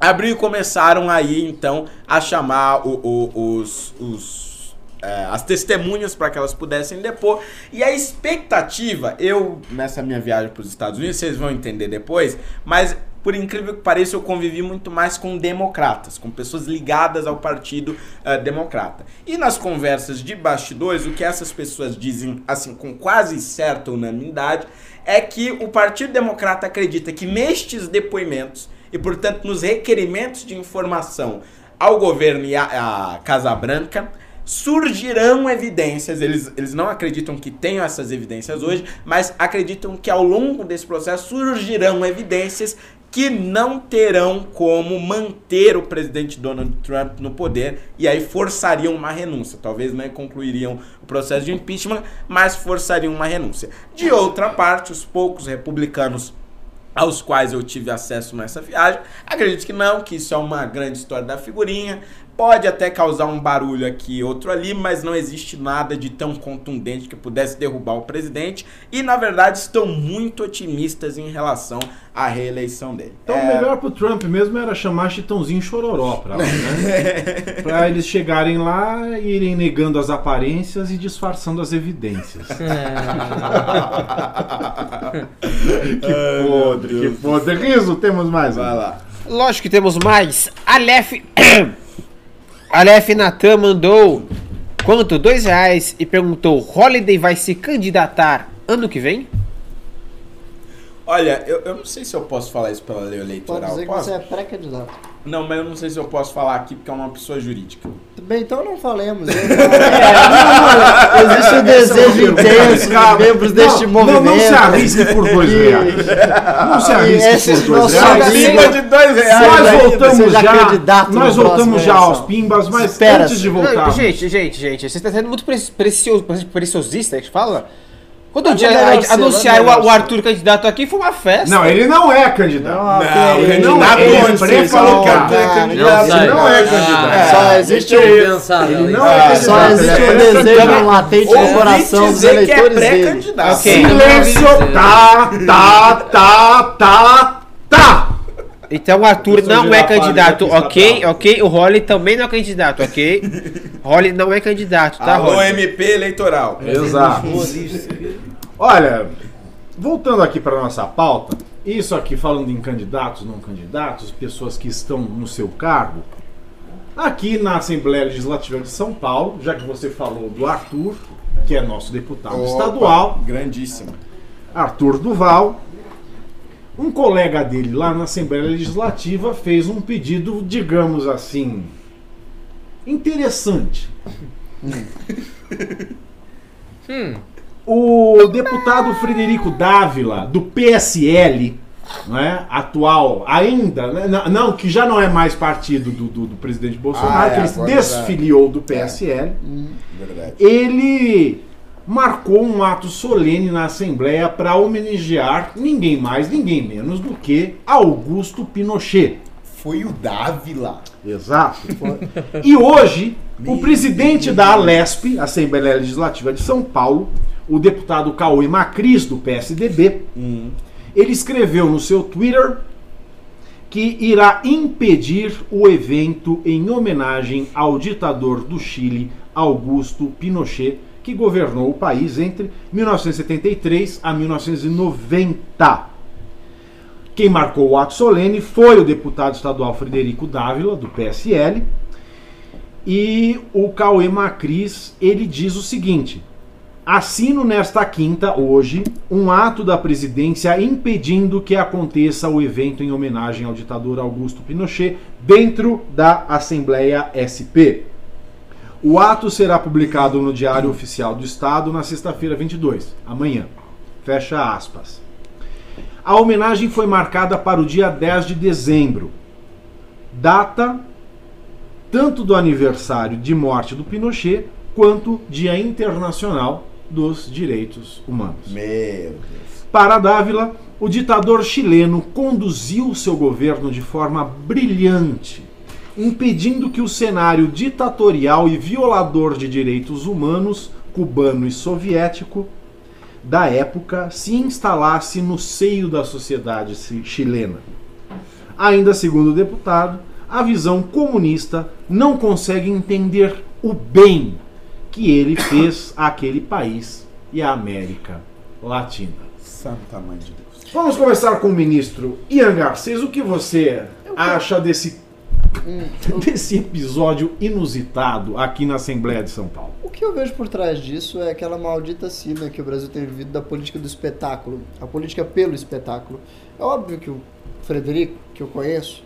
S4: Abriu e começaram aí então a chamar o- o- os, os é, as testemunhas para que elas pudessem depor. E a expectativa, eu, nessa minha viagem para os Estados Unidos, vocês vão entender depois, mas por incrível que pareça, eu convivi muito mais com democratas, com pessoas ligadas ao Partido eh, Democrata. E nas conversas de bastidores, o que essas pessoas dizem, assim, com quase certa unanimidade, é que o Partido Democrata acredita que nestes depoimentos e, portanto, nos requerimentos de informação ao governo e à, à Casa Branca, surgirão evidências. Eles, eles não acreditam que tenham essas evidências hoje, mas acreditam que ao longo desse processo surgirão evidências que não terão como manter o presidente Donald Trump no poder e aí forçariam uma renúncia. Talvez não concluiriam o processo de impeachment, mas forçariam uma renúncia. De outra parte, os poucos republicanos aos quais eu tive acesso nessa viagem. Acredito que não, que isso é uma grande história da figurinha. Pode até causar um barulho aqui e outro ali, mas não existe nada de tão contundente que pudesse derrubar o presidente. E, na verdade, estão muito otimistas em relação à reeleição dele.
S1: Então o
S4: É,
S1: melhor pro Trump mesmo era chamar Chitãozinho Chororó pra lá, né? pra eles chegarem lá e irem negando as aparências e disfarçando as evidências. que podre, que podre. Riso, temos mais.
S4: Vai lá.
S5: Lógico que temos mais. Aleph. Aleph Natan mandou quanto? Dois reais e perguntou: Holiday vai se candidatar ano que vem?
S4: Olha, eu, eu não sei se eu posso falar isso pela lei
S2: Pode
S4: eleitoral.
S2: dizer que
S4: Posso?
S2: você é pré-candidato.
S4: Não, mas eu não sei se eu posso falar aqui porque é uma pessoa jurídica.
S2: Bem, então não falemos. Eu- É, não, existe um desejo intenso de membros deste
S1: não,
S2: movimento.
S1: Não, não se arrisque por dois reais. Não se arrisque por dois reais.
S4: Acima de dois reais.
S1: Nós voltamos já,
S2: candidato
S1: nós voltamos já aos pimbas, mas antes de voltar.
S5: gente, gente, gente, você está sendo muito preciosista, é que fala? Quando o
S2: Mas
S5: dia
S2: é ser,
S5: anunciaram
S2: mas é
S5: o, o Arthur candidato aqui, foi uma festa.
S1: Não, ele não é candidato.
S2: Não,
S4: Não, ele
S1: não
S4: não
S1: é, ele falou que
S4: um
S1: Arthur é candidato.
S3: Não
S1: Ele não é
S3: Ah,
S1: candidato.
S2: Só existe um-
S3: pensar,
S1: Ele
S3: ali.
S1: não
S4: Ah,
S1: é
S2: Só existe
S1: é
S2: um desejo latente no coração dos
S4: é
S2: eleitores dele.
S1: Silêncio, tá, tá, tá, tá, tá.
S5: Então o Arthur não é candidato, ok? Ok? O Holly também não é candidato, ok? Holly não é candidato, tá,
S4: Alô,
S5: Holly?
S4: MP eleitoral.
S1: Exato. Olha, voltando aqui para nossa pauta, isso aqui falando em candidatos, não candidatos, pessoas que estão no seu cargo. Aqui na Assembleia Legislativa de São Paulo, já que você falou do Arthur, que é nosso deputado
S4: Opa,
S1: estadual,
S4: Grandíssimo.
S1: Arthur Duval, um colega dele lá na Assembleia Legislativa fez um pedido, digamos assim, interessante. O deputado Frederico Dávila, do PSL, né, atual, ainda, né, não, que já não é mais partido do, do- do presidente Bolsonaro,
S4: Ah, é,
S1: que ele se desfiliou do PSL
S4: Verdade.
S1: ele marcou um ato solene na Assembleia para homenagear ninguém mais, ninguém menos do que Augusto Pinochet.
S4: Foi o Dávila.
S1: Exato. E hoje, o presidente da Alesp, Assembleia Legislativa de São Paulo, o deputado Cauê Macris, do PSDB, ele escreveu no seu Twitter que irá impedir o evento em homenagem ao ditador do Chile, Augusto Pinochet, que governou o país entre 1973 a 1990. Quem marcou o ato solene foi o deputado estadual Frederico Dávila, do PSL, e o Cauê Macris, ele diz o seguinte: Assino nesta quinta, hoje, um ato da presidência impedindo que aconteça o evento em homenagem ao ditador Augusto Pinochet dentro da Assembleia SP. O ato será publicado no Diário Oficial do Estado na sexta-feira 22, amanhã. Fecha aspas. A homenagem foi marcada para o dia 10 de dezembro, data tanto do aniversário de morte do Pinochet quanto Dia Internacional dos Direitos Humanos.
S4: Meu Deus.
S1: Para Dávila, o ditador chileno conduziu seu governo de forma brilhante, impedindo que o cenário ditatorial e violador de direitos humanos, cubano e soviético, da época se instalasse no seio da sociedade ci- chilena. Ainda segundo o deputado, a visão comunista não consegue entender o bem que ele fez àquele país e à América Latina.
S4: Santa mãe de Deus.
S1: Vamos começar com o ministro Ian Garcês. O que você acha desse, desse episódio inusitado aqui na Assembleia de São Paulo?
S2: O que eu vejo por trás disso é aquela maldita sina que o Brasil tem vivido da política do espetáculo, a política pelo espetáculo. É óbvio que o Frederico, que eu conheço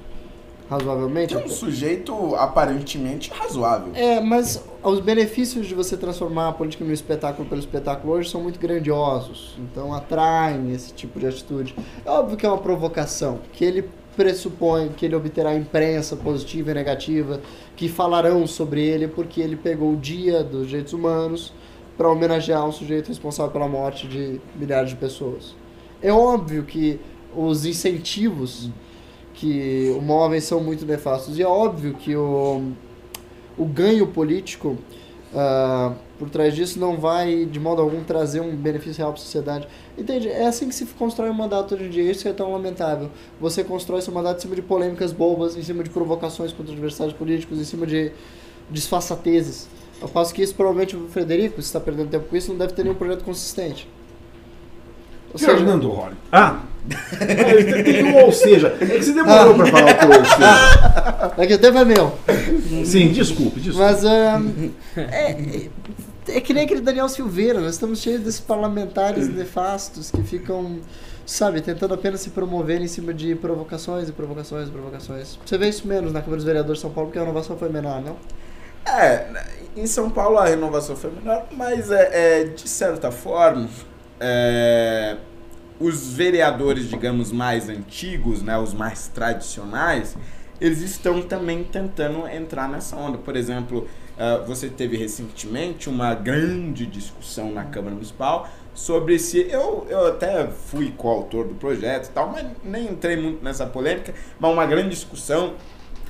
S2: razoavelmente,
S4: É um sujeito aparentemente razoável.
S2: é, mas os benefícios de você transformar a política no espetáculo pelo espetáculo hoje são muito grandiosos, então atraem esse tipo de atitude. É óbvio que é uma provocação, que ele pressupõe que ele obterá imprensa positiva e negativa, que falarão sobre ele porque ele pegou o dia dos direitos humanos para homenagear um sujeito responsável pela morte de milhares de pessoas. É óbvio que os incentivos que o movem são muito nefastos e é óbvio que o o ganho político ah, por trás disso não vai, de modo algum, trazer um benefício real para a sociedade. Entende? É assim que se constrói um mandato hoje em dia. Isso que é tão lamentável. Você constrói seu mandato em cima de polêmicas bobas, em cima de provocações contra adversários políticos, em cima de disfarçatezes. Ao passo que isso, provavelmente, o Frederico, se está perdendo tempo com isso, não deve ter nenhum projeto consistente. Ou seja,
S1: Fernando Holly. Ah! Tem um ou seja. É que você demorou pra falar o ou seja.
S2: Daqui o tempo é meu.
S1: Sim, desculpe, desculpe.
S2: Mas ahn, é, é, que nem aquele Daniel Silveira, nós estamos cheios desses parlamentares nefastos que ficam, sabe, tentando apenas se promover em cima de provocações e provocações e provocações. Você vê isso menos na Câmara dos Vereadores de São Paulo, porque a renovação foi menor, não?
S4: É, em São Paulo a renovação foi menor, mas é, é, de certa forma, é, os vereadores, digamos, mais antigos, né, os mais tradicionais, eles estão também tentando entrar nessa onda. Por exemplo, ah, você teve recentemente uma grande discussão na Câmara Municipal sobre se. Eu, eu até fui coautor do projeto e tal, mas nem entrei muito nessa polêmica, mas uma grande discussão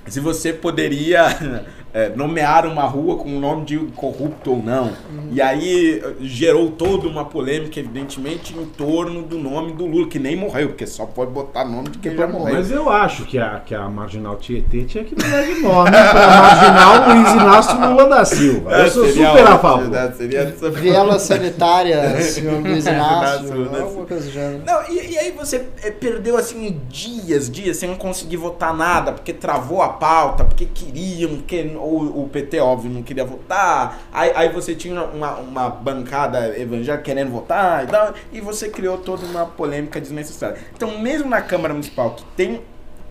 S4: se você poderia é, nomear uma rua com o nome de corrupto ou não. E aí eh, gerou toda uma polêmica, evidentemente, em torno do nome do Lula, que nem morreu, porque só pode botar nome de quem já morreu.
S1: Mas eu acho que a, que a Marginal Tietê tinha que mudar de nome pra Marginal Luiz Inácio Lula da Silva. Eu sou
S4: Seria
S1: super a favor.
S4: né? Seria
S2: Viela sanitária, senhor Luiz Inácio,
S4: Inácio, né?
S2: alguma coisa do gênero.
S4: Não, e, e aí você eh, perdeu assim dias, dias sem conseguir votar nada, porque travou a pauta, porque queriam, que o, o PT, óbvio, não queria votar. Aí, aí você tinha uma, uma bancada evangélica querendo votar e tal, e você criou toda uma polêmica desnecessária. Então, mesmo na Câmara Municipal, que tem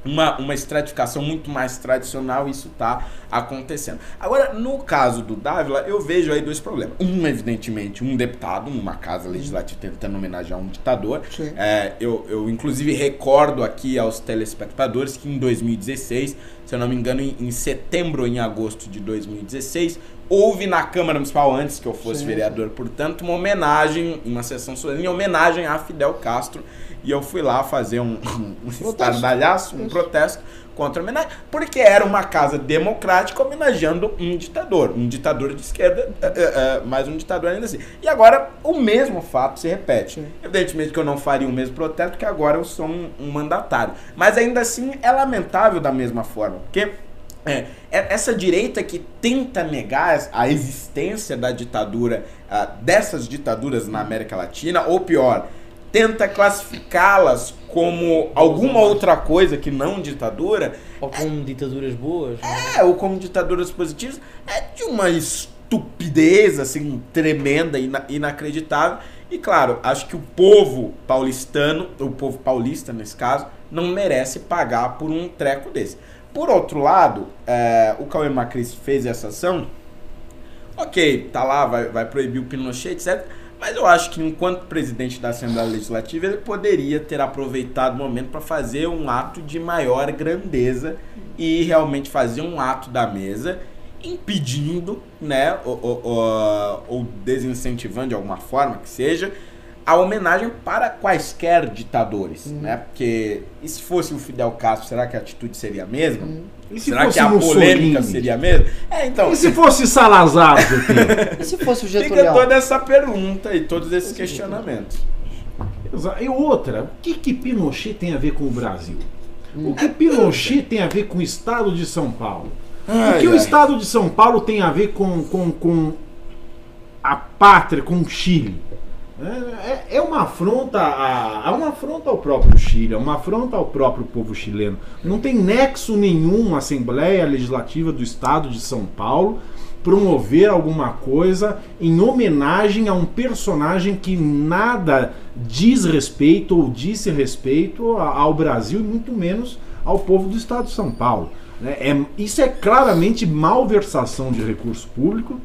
S4: uma, uma estratificação muito mais tradicional, isso está acontecendo. Agora, no caso do Dávila, eu vejo aí dois problemas. Um, evidentemente, um deputado, uma casa legislativa tentando homenagear um ditador. É, eu, eu, inclusive, recordo aqui aos telespectadores que em 2016, se eu não me engano, em, em setembro ou em agosto de 2016, houve na Câmara Municipal, antes que eu fosse
S2: Sim.
S4: vereador, portanto, uma homenagem, uma sessão solene em homenagem a Fidel Castro. E eu fui lá fazer um, um estardalhaço, um protesto contra a homenagem, porque era uma casa democrática homenageando um ditador, um ditador de esquerda, é, é, é, mas um ditador ainda assim. E agora o mesmo fato se repete.
S2: Sim.
S4: Evidentemente que eu não faria o mesmo protesto, porque agora eu sou um, um mandatário. Mas ainda assim é lamentável da mesma forma, porque é, é- essa direita que tenta negar a existência da ditadura, ah, dessas ditaduras na América Latina, ou pior, tenta classificá-las como alguma outra coisa que não ditadura,
S3: Ou com ditaduras boas. não é?
S4: é, ou como ditaduras positivas, é de uma estupidez, assim, tremenda, ina- inacreditável. E claro, acho que o povo paulistano, o povo paulista nesse caso, não merece pagar por um treco desse. Por outro lado, é, o Cauê Macris fez essa ação, ok, tá lá, vai, vai proibir o Pinochet, etc. Mas eu acho que enquanto presidente da Assembleia Legislativa, ele poderia ter aproveitado o momento para fazer um ato de maior grandeza e realmente fazer um ato da mesa impedindo, né, ou, ou- ou- desincentivando de alguma forma que seja, a homenagem para quaisquer ditadores, né? Porque e se fosse o Fidel Castro, será que a atitude seria a mesma?
S1: Se
S4: será
S1: fosse
S4: que a polêmica
S1: Mussolini?
S4: seria a mesma? É, então,
S1: E se fosse Salazar?
S2: E se fosse o
S4: fica
S2: Getúlio?
S4: toda essa pergunta e todos esses questionamentos.
S1: Exa- E outra, o que, que Pinochet tem a ver com o Brasil? O que Pinochet tem a ver com o Estado de São Paulo? o que o. Estado de São Paulo tem a ver com, com, com a pátria, com o Chile? É, é- é uma afronta a, uma afronta ao próprio Chile, é uma afronta ao próprio povo chileno. Não tem nexo nenhum a Assembleia Legislativa do Estado de São Paulo promover alguma coisa em homenagem a um personagem que nada diz respeito ou disse respeito ao Brasil e muito menos ao povo do Estado de São Paulo. né? É, isso é claramente malversação de recurso público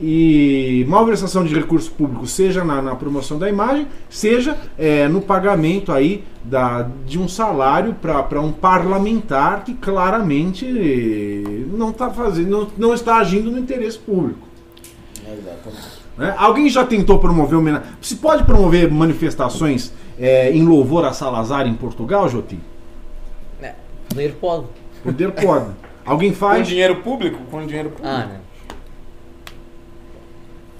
S1: e malversação de recurso público, seja na, na promoção da imagem, seja é, no pagamento aí da, de um salário para um parlamentar que claramente não está fazendo, não, não está agindo no interesse público.
S4: Exatamente.
S1: né? Alguém já tentou promover homenagem? Se pode promover manifestações é, em louvor a Salazar em Portugal, Jotim?
S3: É, poder pode.
S1: Poder pode. Alguém
S4: Com
S1: faz?
S4: dinheiro público? Com dinheiro público.
S3: Ah, não.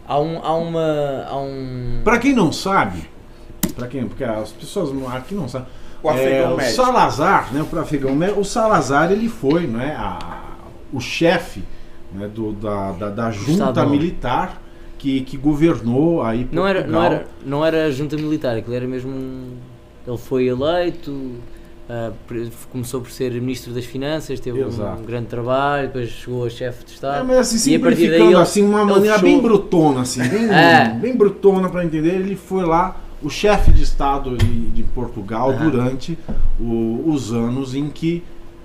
S3: Há, um, há uma. Há um.
S1: Pra quem não sabe, para quem, porque as pessoas aqui não sabem.
S4: O
S1: é, o. Salazar, né, o afegão médio, o Salazar ele foi, né, a- o chefe né, do, da, da, da junta
S3: Estado
S1: militar que, que governou aí Portugal.
S3: Não era, não, era, não era junta militar, aquilo era mesmo. um- Ele foi eleito, pre- começou por ser Ministro das Finanças, teve
S1: Exato.
S3: um grande trabalho, depois chegou a chefe de
S1: É,
S3: Estado.
S1: mas assim,
S3: E a partir daí ele-
S1: assim, uma maneira
S3: fechou-
S1: bem brutona, assim, bem,
S3: É.
S1: bem brutona para entender, ele foi lá o chefe de Estado de, de Portugal
S3: Aham.
S1: durante o- os anos em que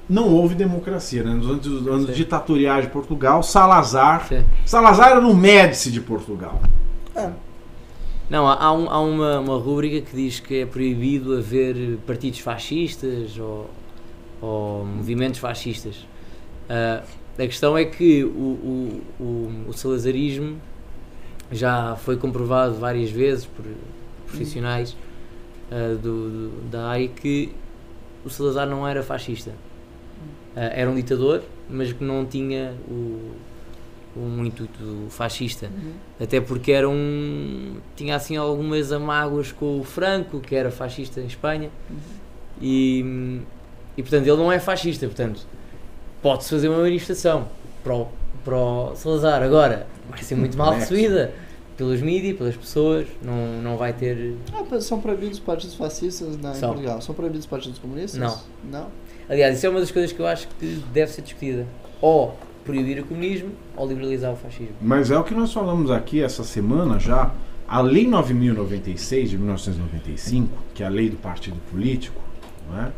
S1: não houve democracia, né? Nos anos, anos ditatoriais de Portugal, Salazar.
S3: Sim.
S1: Salazar era o Médici de Portugal.
S3: Não, há, há um- há uma, uma rúbrica que diz que é proibido haver partidos fascistas ou, ou movimentos fascistas. Ah, a questão é que o, o, o, o salazarismo já foi comprovado várias vezes por profissionais ah, do, do- da área que o Salazar não era fascista. Ah, era um ditador, mas que não tinha o, um intuito fascista. Até porque era um. tinha assim algumas amágoas com o Franco, que era fascista em Espanha. E, e portanto ele não é fascista, portanto pode-se fazer uma manifestação para o, para o Salazar. Agora vai ser muito mal recebida pelos mídias, pelas pessoas, não, não vai ter.
S2: Ah, são proibidos os partidos fascistas na, em
S3: São.
S2: Portugal? São proibidos os partidos comunistas?
S3: Não.
S2: Não?
S3: Aliás, isso é uma das coisas que eu acho que deve ser discutida. Ou proibir o comunismo ou liberalizar o fascismo.
S1: Mas é o que nós falamos aqui essa semana já. A Lei 9096 de 1995, que é a lei do partido político, não é?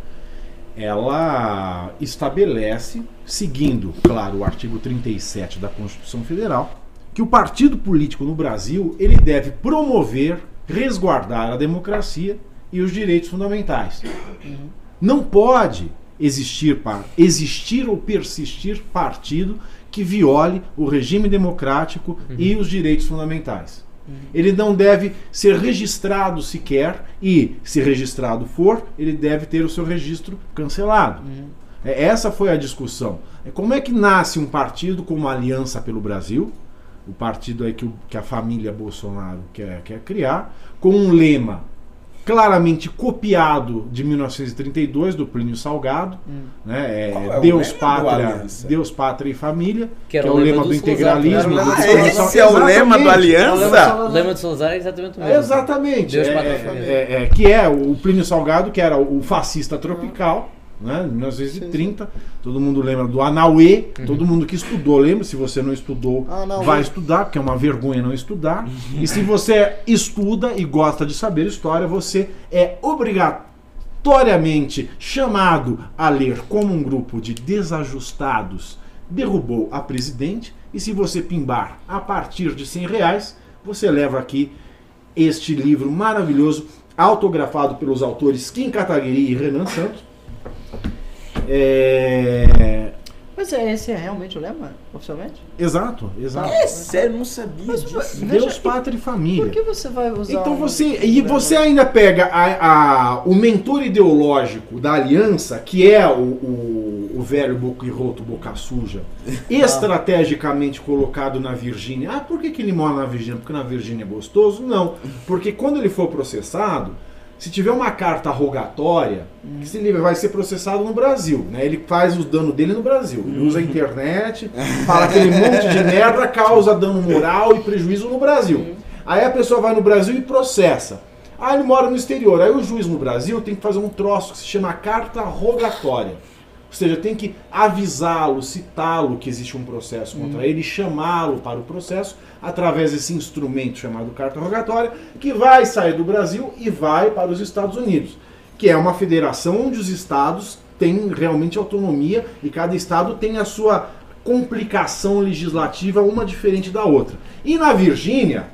S1: ela estabelece, seguindo, claro, o artigo 37 da Constituição Federal, que o partido político no Brasil ele deve promover, resguardar a democracia e os direitos fundamentais. Não pode existir, par- existir ou persistir partido que viole o regime democrático e os direitos fundamentais. Ele não deve ser registrado sequer e, se registrado for, ele deve ter o seu registro cancelado. É, Essa foi a discussão. É como é que nasce um partido como a Aliança pelo Brasil, o partido aí que, o- que a família Bolsonaro quer, quer criar, com um lema claramente copiado de 1932 do Plínio Salgado, né? É,
S4: é
S1: Deus,
S4: do
S1: pátria? Deus, pátria e família,
S3: Que
S1: que,
S3: era
S1: é
S3: o lema
S1: lema
S3: do
S1: do integralismo.
S3: o
S1: do
S3: do
S4: Ah, esse é o lema do
S1: Exatamente.
S3: Lema,
S4: Aliança?
S3: o lema de Salazar é exatamente o mesmo.
S1: Exatamente.
S3: Deus,
S1: É,
S3: pátria e
S1: é,
S3: família.
S1: é, é, que é o Plínio Salgado, que era o fascista tropical, né, em 1930. Todo mundo lembra do Anauê. Todo mundo que estudou lembra. Se você não estudou,
S2: Anauê.
S1: vai estudar, porque é uma vergonha não estudar. E se você estuda e gosta de saber história, você é obrigatoriamente chamado a ler como um grupo de desajustados derrubou a presidente. E se você pimbar a partir de 100 reais, você leva aqui este livro maravilhoso, autografado pelos autores Kim Kataguiri e Renan Santos. É...
S2: Mas é, esse é realmente o lema, oficialmente?
S1: Exato, exato.
S4: É sério, não sabia disso.
S1: Deus,
S2: Veja,
S1: pátria e família.
S2: Por que você vai usar
S1: Então
S2: um-
S1: você. E você ainda pega a- a- o mentor ideológico da aliança, que é o, o, o velho boca e roto, boca suja, estrategicamente colocado na Virgínia. Ah, por que, que ele mora na Virgínia? Porque na Virgínia é gostoso? Não. Porque quando ele for processado, se tiver uma carta rogatória, que se ele vai ser processado no Brasil, né? Ele faz o dano dele no Brasil. Ele usa a internet, fala aquele monte de merda, causa dano moral e prejuízo no Brasil. Aí a pessoa vai no Brasil e processa. Ah, ele mora no exterior. Aí o juiz no Brasil tem que fazer um troço que se chama carta rogatória. Ou seja, tem que avisá-lo, citá-lo que existe um processo contra ele, chamá-lo para o processo através desse instrumento chamado carta rogatória, que vai sair do Brasil e vai para os Estados Unidos, que é uma federação onde os estados têm realmente autonomia e cada estado tem a sua complicação legislativa uma diferente da outra. E na Virgínia,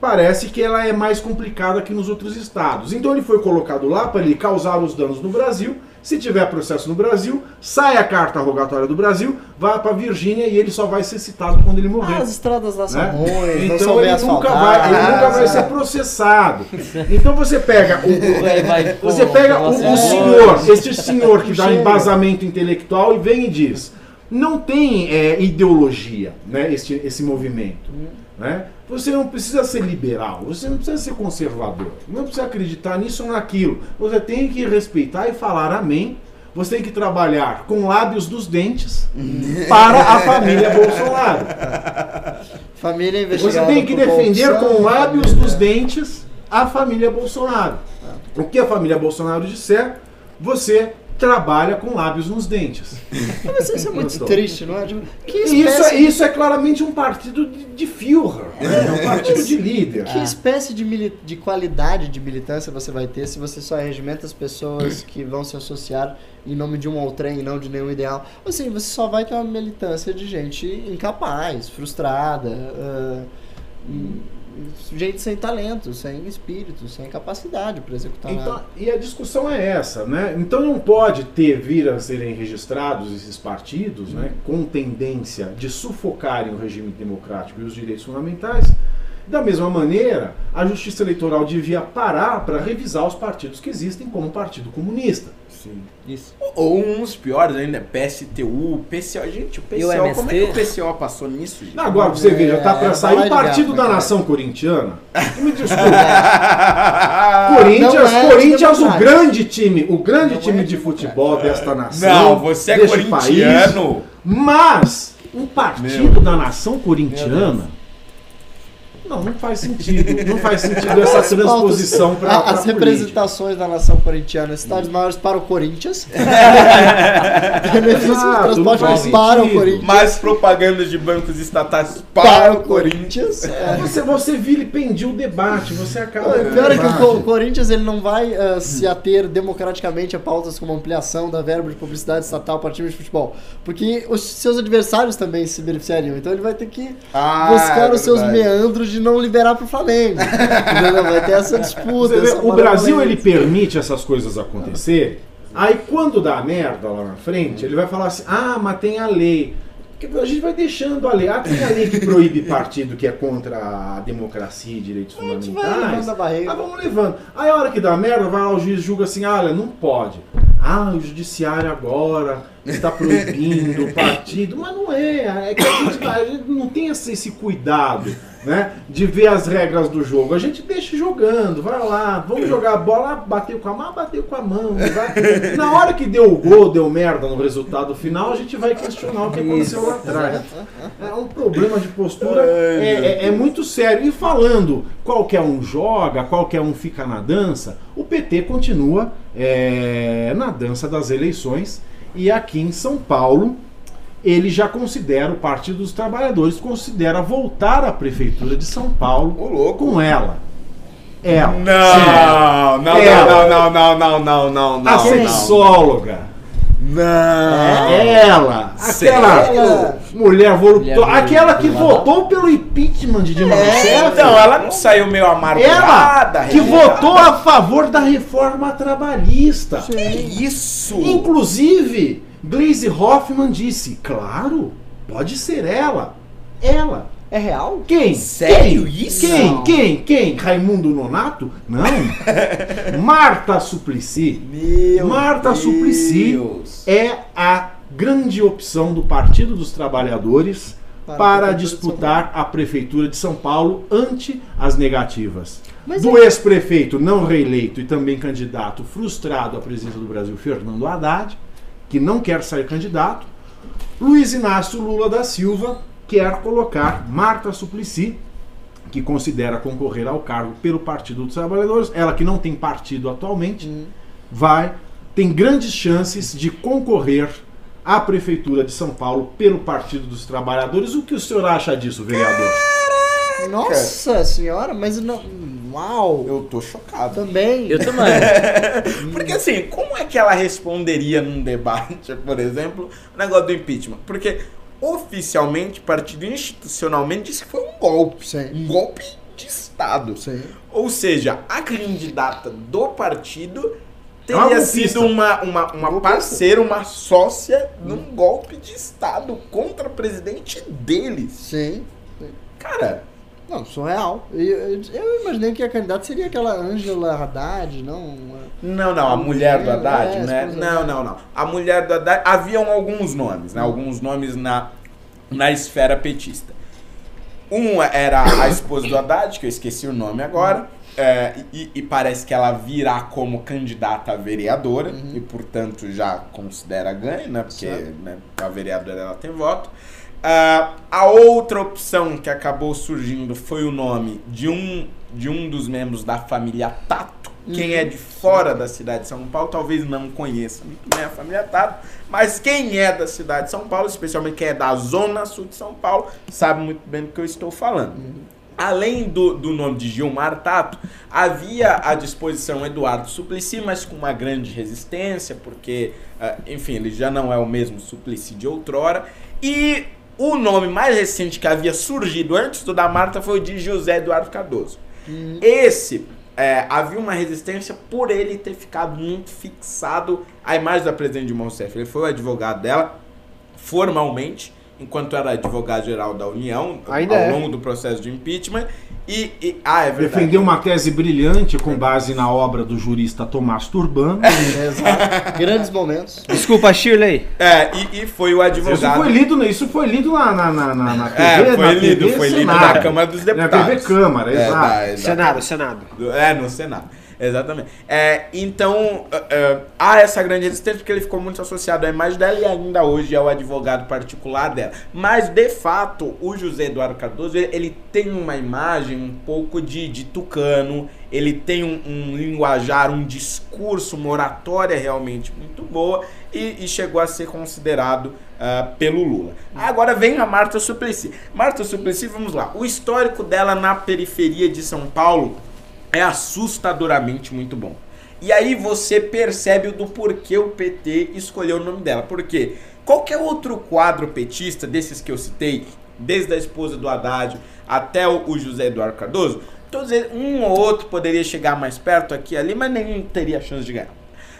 S1: parece que ela é mais complicada que nos outros estados. Então ele foi colocado lá para ele causar os danos no Brasil. Se tiver processo no Brasil, sai a carta rogatória do Brasil, vai para Virgínia e ele só vai ser citado quando ele morrer.
S2: Ah, as estradas lá são
S1: né?
S2: ruins,
S1: Então ele nunca, vai, ele
S2: asfaltadas.
S1: nunca vai ser processado. Então você pega o, você pega o, o senhor, este senhor que dá embasamento intelectual e vem e diz: não tem é, ideologia, né, esse, esse movimento.
S2: Hum.
S1: Né? Você não precisa ser liberal, você não precisa ser conservador, não precisa acreditar nisso ou naquilo. Você tem que respeitar e falar amém. Você tem que trabalhar com lábios dos dentes para a família Bolsonaro.
S2: Família
S1: Você tem que defender com lábios
S2: família-
S1: dos dentes a família Bolsonaro. O que a família Bolsonaro disser, você trabalha com lábios nos dentes.
S2: Mas isso é muito triste, não é? Que
S1: Isso, é- isso é claramente um partido de, de Führer, né? é um partido de líder.
S2: que espécie de, mili- de qualidade de militância você vai ter se você só regimenta as pessoas que vão se associar em nome de um outrem e não de nenhum ideal? Assim, você só vai ter uma militância de gente incapaz, frustrada, ah, hum, gente sem talento, sem espírito, sem capacidade para executar
S1: Então,
S2: nada.
S1: e a discussão é essa, né? Então não pode ter vir a serem registrados esses partidos, né, com tendência de sufocarem o regime democrático e os direitos fundamentais. Da mesma maneira, a Justiça Eleitoral devia parar para revisar os partidos que existem como o Partido Comunista.
S4: Sim.
S3: Isso.
S4: Ou uns piores ainda, PSTU, PCO. Gente, o
S3: o
S4: PCO, como é que o? PCO passou nisso, gente?
S1: Agora você veja, tá para
S2: É,
S1: sair o Partido
S2: ligar,
S1: da Nação Corintiana. Me desculpe.
S2: Não
S1: Corinthians,
S2: é
S1: Corinthians, o grande time, o grande
S2: Não
S1: time
S2: é
S1: de futebol desta nação.
S4: Não, você é
S1: deste
S4: corintiano.
S1: país. Mas um partido da nação corintiana. Não, não faz sentido. Não faz sentido essa transposição para
S2: A- As representações da nação corintiana, estádios maiores para o Corinthians. Benefícios transporte
S1: faz
S2: para o. Corinthians.
S4: Mais propagandas de bancos estatais
S2: Para
S4: para
S2: o
S4: Corinthians.
S2: Corinthians. É.
S1: Você, você vilipendia o debate, você acaba.
S2: O pior é que o Corinthians ele não vai ah, se ater democraticamente a pautas como ampliação da verba de publicidade estatal para times de futebol. Porque os seus adversários também se beneficiariam. Então ele vai ter que
S4: Ah,
S2: buscar
S4: é
S2: os seus meandros de não liberar para o Flamengo. Entendeu? Vai ter essa disputa.
S1: Vê,
S2: essa
S1: o Brasil ele permite essas coisas acontecerem. Aí quando dá merda lá na frente, ele vai falar assim: ah, mas tem a lei. A gente vai deixando a lei. Ah, tem a lei que proíbe partido que é contra a democracia e direitos
S2: A gente vai
S1: fundamentais.
S2: levando a barriga.
S1: Ah, vamos levando. Aí a hora que dá merda, vai lá o juiz julga assim: ah, olha, não pode. Ah, o judiciário agora está proibindo o partido. Mas não é. É que a gente, a gente não tem esse cuidado. Né, de ver as regras do jogo. A gente deixa jogando, vai lá, vamos jogar a bola, bateu com a mão, bateu com a mão. vai. Na hora que deu o gol, deu merda no resultado final, a gente vai questionar o que aconteceu lá atrás. É um problema de postura é, é- é muito sério. E falando, qualquer um joga, qualquer um fica na dança, o PT continua é, na dança das eleições. E aqui em São Paulo, ele já considera, o Partido dos Trabalhadores considera voltar à Prefeitura de São Paulo com ela. Ela.
S4: Não, não,
S1: Ela.
S4: não, não, não, não, não, não,
S1: A
S4: não.
S1: sexóloga.
S4: Não.
S1: Ela. Aquela
S2: Sério?
S1: mulher.
S3: Mulher
S1: Aquela que votou pelo impeachment de Dilma Rousseff.
S4: Então, ela não saiu meio amargurada.
S1: Ela que votou a favor da reforma trabalhista.
S4: Que isso?
S1: Inclusive, Glaze Hoffman disse: claro, pode ser ela. Ela.
S2: É real?
S1: Quem?
S4: Sério
S1: Quem?
S4: isso?
S1: Quem?
S2: Não.
S1: Quem? Quem? Raimundo Nonato? Não. Marta Suplicy.
S4: Meu
S1: Marta
S4: Deus.
S1: Suplicy é a grande opção do Partido dos Trabalhadores
S2: Para
S1: para disputar a Prefeitura de São Paulo ante as negativas.
S2: Mas
S1: do ex-prefeito não reeleito e também candidato frustrado à presidência do Brasil, Fernando Haddad, que não quer sair candidato, Luiz Inácio Lula da Silva quer colocar Marta Suplicy, que considera concorrer ao cargo pelo Partido dos Trabalhadores, ela que não tem partido atualmente,
S2: Hum.
S1: vai tem grandes chances de concorrer à prefeitura de São Paulo pelo Partido dos Trabalhadores. O que o senhor acha disso, vereador?
S2: Nossa senhora, mas não. Uau!
S4: Eu tô chocado.
S2: Também.
S3: Eu também.
S4: Porque assim, como é que ela responderia num debate, por exemplo, o negócio do impeachment? Porque oficialmente, partido institucionalmente, disse que foi um golpe.
S2: Sim.
S4: Um golpe de Estado.
S2: Sim.
S4: Ou seja, a candidata do partido
S1: É
S4: teria
S1: golpista.
S4: sido uma, uma, uma parceira, uma sócia num golpe de Estado contra o presidente deles.
S2: Sim.
S4: Cara,
S2: Não, surreal. E Eu, eu imaginei que a candidata seria aquela Angela Haddad, não? uma-
S4: Não, não, a mulher do Haddad,
S2: É,
S4: né? Não, não, não. A mulher do Haddad, haviam alguns nomes, né? Alguns nomes na, na esfera petista. Um era a esposa do Haddad, que eu esqueci o nome agora, é, e, e parece que ela virá como candidata a vereadora, e portanto já considera ganho, né? Porque né, a vereadora ela tem voto. Ah, a outra opção que acabou surgindo foi o nome de um, de um dos membros da família Tato. Quem é de fora da cidade de São Paulo talvez não conheça muito bem a família Tato, mas quem é da cidade de São Paulo, especialmente quem é da zona sul de São Paulo, sabe muito bem do que eu estou falando. Além do, do nome de Gilmar Tato, havia à disposição Eduardo Suplicy, mas com uma grande resistência, porque, ah, enfim, ele já não é o mesmo Suplicy de outrora. E o nome mais recente que havia surgido antes do da Marta foi o de José Eduardo Cardoso. Esse, é, havia uma resistência por ele ter ficado muito fixado à imagem da presidente Dilma Rousseff. Ele foi o advogado dela, formalmente, enquanto era advogado-geral da União,
S5: Ainda
S4: ao
S5: é.
S4: longo do processo de impeachment. E, e- ah, é verdade.
S1: Defendeu uma tese brilhante com base na obra do jurista Tomás Turbano.
S2: Exato. Grandes momentos.
S5: Desculpa, Shirley.
S4: É, e, e foi o
S1: Isso
S4: advogado.
S1: foi lido, isso foi lido na, na, na, na, na TV,
S4: É, foi
S1: na
S4: lido,
S1: TV
S4: foi lido
S1: Senado.
S4: na Câmara dos
S1: Na
S4: Deputados.
S1: TV Câmara,
S4: É,
S1: exato.
S4: da- exato.
S5: Senado, Senado.
S4: Do- É, no Senado. Exatamente. É, então, é, é, há essa grande resistência porque ele ficou muito associado à imagem dela e ainda hoje é o advogado particular dela. Mas, de fato, o José Eduardo Cardoso, ele, tem uma imagem um pouco de, de tucano, ele tem um, um linguajar, um discurso, uma oratória realmente muito boa e, e chegou a ser considerado ah, pelo Lula. Agora vem a Marta Suplicy. Marta Suplicy, vamos lá. O histórico dela na periferia de São Paulo é assustadoramente muito bom. E aí você percebe do porquê o PT escolheu o nome dela. Porque qualquer outro quadro petista, desses que eu citei, desde a esposa do Haddad até o, José Eduardo Cardoso, todos eles, um ou outro poderia chegar mais perto aqui ali, mas nenhum teria chance de ganhar.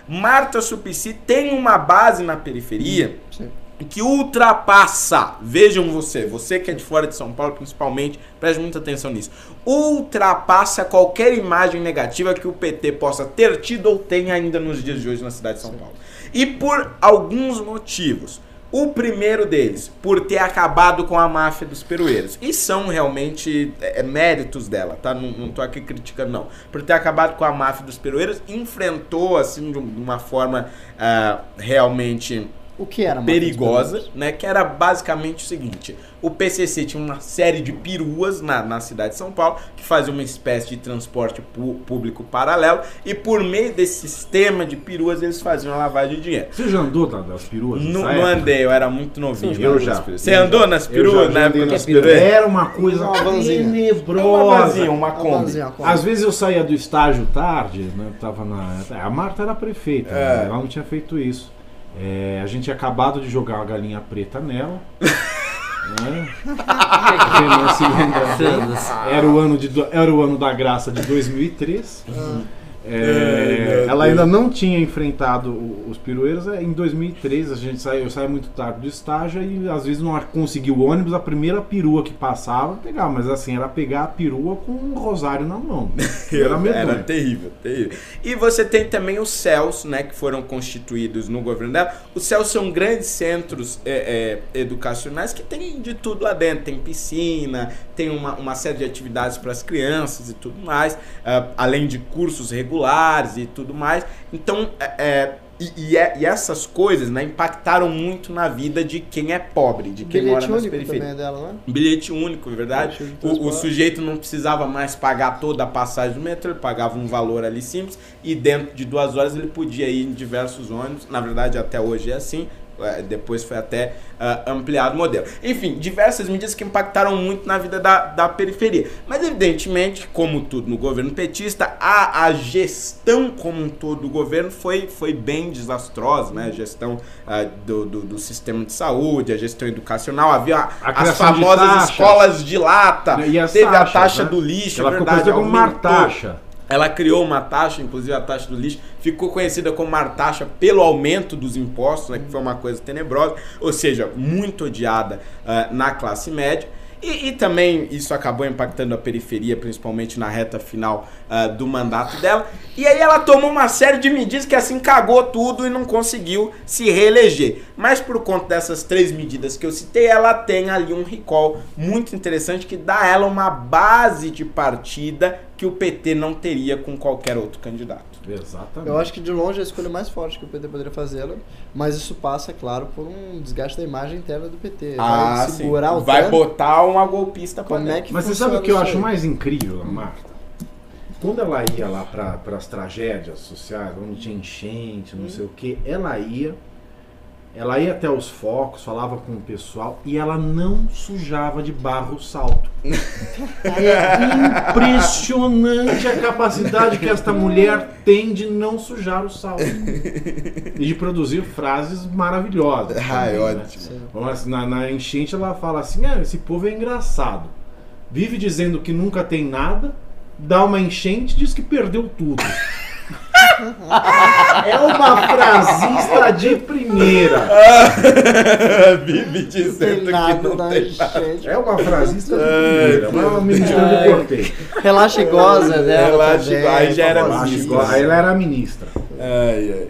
S4: Marta Suplicy tem uma base na periferia
S2: Sim.
S4: Que ultrapassa, vejam você, você que é de fora de São Paulo principalmente, preste muita atenção nisso, ultrapassa qualquer imagem negativa que o PT possa ter tido ou tem ainda nos dias de hoje na cidade de São Paulo. E por alguns motivos. O primeiro deles, por ter acabado com a máfia dos perueiros. E são realmente é, é, méritos dela, tá? Não, não tô aqui criticando, não. Por ter acabado com a máfia dos perueiros, enfrentou, assim, de um- uma forma ah, realmente
S2: O que era?
S4: Perigosa, né? Que era basicamente o seguinte: o PCC tinha uma série de peruas na, na cidade de São Paulo que fazia uma espécie de transporte pu- público paralelo e por meio desse sistema de peruas eles faziam a lavagem de dinheiro.
S1: Você já andou da- das peruas?
S4: Não, não andei, eu era muito novinho.
S1: Eu
S4: nas
S1: já.
S4: Você
S1: Eu já.
S4: andou nas
S1: Eu
S4: peruas
S1: já
S4: na
S1: andei
S4: época
S1: nas
S4: das
S1: peruas. Era uma coisa
S2: Uma vanzinha.
S4: Uma
S1: tenebrosa.
S4: uma
S2: Uma uma Kombi.
S1: Às vezes eu saía do estágio tarde, né? eu Tava na. A Marta era prefeita,
S4: É.
S1: né, ela não tinha feito isso. É, a gente tinha acabado de jogar uma galinha preta nela. né? Era, o ano de, era o ano da graça de 2003. É, ela ainda não tinha enfrentado os pirueiros. É, Em 2003 a gente saiu, eu muito tarde do estágio e às vezes não conseguia o ônibus. A primeira perua que passava pegava, mas assim era pegar a perua com um rosário na mão. Era.
S4: Era terrível, terrível. E você tem também os CELS, né, que foram constituídos no governo dela. Os CELS são grandes centros é, é, educacionais que tem de tudo lá dentro. Tem piscina, tem uma, uma série de atividades para as crianças e tudo mais, ah, além de cursos regulares e tudo mais. Então, é, é, e, e é- e essas coisas né, impactaram muito na vida de quem é pobre, de quem
S2: Bilhete
S4: mora nas
S2: único
S4: periferias.
S2: é dela, né?
S4: Bilhete único, é verdade?
S2: Bilhete
S4: O, o sujeito não precisava mais pagar toda a passagem do metrô, ele pagava um valor ali simples e dentro de duas horas ele podia ir em diversos ônibus. Na verdade, até hoje é assim. É, Depois foi até ah, ampliado o modelo. Enfim, diversas medidas que impactaram muito na vida da, da periferia. Mas, evidentemente, como tudo no governo petista, a, a gestão como um todo do governo foi, foi bem desastrosa, né? A gestão ah, do, do, do sistema de saúde, a gestão educacional, havia
S1: A
S4: as
S1: de
S4: famosas
S1: taxas.
S4: escolas de lata,
S1: E as
S4: teve a
S1: taxas,
S4: taxa
S1: né?
S4: do lixo,
S1: Ela
S4: é
S1: ficou
S4: verdade,
S1: como
S4: aumentou.
S1: Martaxa.
S4: Ela criou uma taxa, inclusive a taxa do lixo, ficou conhecida como martaxa pelo aumento dos impostos, né, que foi uma coisa tenebrosa, ou seja, muito odiada ah, na classe média. E, e também isso acabou impactando a periferia, principalmente na reta final ah, do mandato dela. E aí ela tomou uma série de medidas que assim cagou tudo e não conseguiu se reeleger. Mas por conta dessas três medidas que eu citei, ela tem ali um recall muito interessante que dá a ela uma base de partida que o PT não teria com qualquer outro candidato.
S1: Exatamente.
S2: Eu acho que de longe é a escolha mais forte que o PT poderia fazer, mas isso passa, é claro, por um desgaste da imagem interna do PT.
S4: Ah,
S2: vai
S4: sim.
S2: segurar o
S4: Vai
S2: tanto,
S4: botar uma golpista
S2: como é que
S1: Mas você sabe o que eu
S2: isso
S1: acho
S2: aí?
S1: mais incrível da Marta? Quando ela ia lá para as tragédias sociais, onde tinha enchente, não sei o que, ela ia, ela ia até os focos, falava com o pessoal e ela não sujava de barro o salto. É impressionante a capacidade que esta mulher tem de não sujar o salto e de produzir frases maravilhosas. Também, né?
S4: ótimo.
S1: Mas na, na enchente ela fala assim: ah, esse povo é engraçado. Vive dizendo que nunca tem nada, dá uma enchente e diz que perdeu tudo. é uma frasista de primeira.
S4: Vive
S2: Não
S4: dizendo
S2: tem
S4: que
S2: nada
S4: não tem
S2: enchente.
S1: É uma frasista de primeira. Mas uma ministra
S3: Ai.
S1: do cortejo.
S2: Relaxa e goza dela.
S4: Relaxa e aí já era ministra.
S1: ela era ministra.
S4: Ai, ai.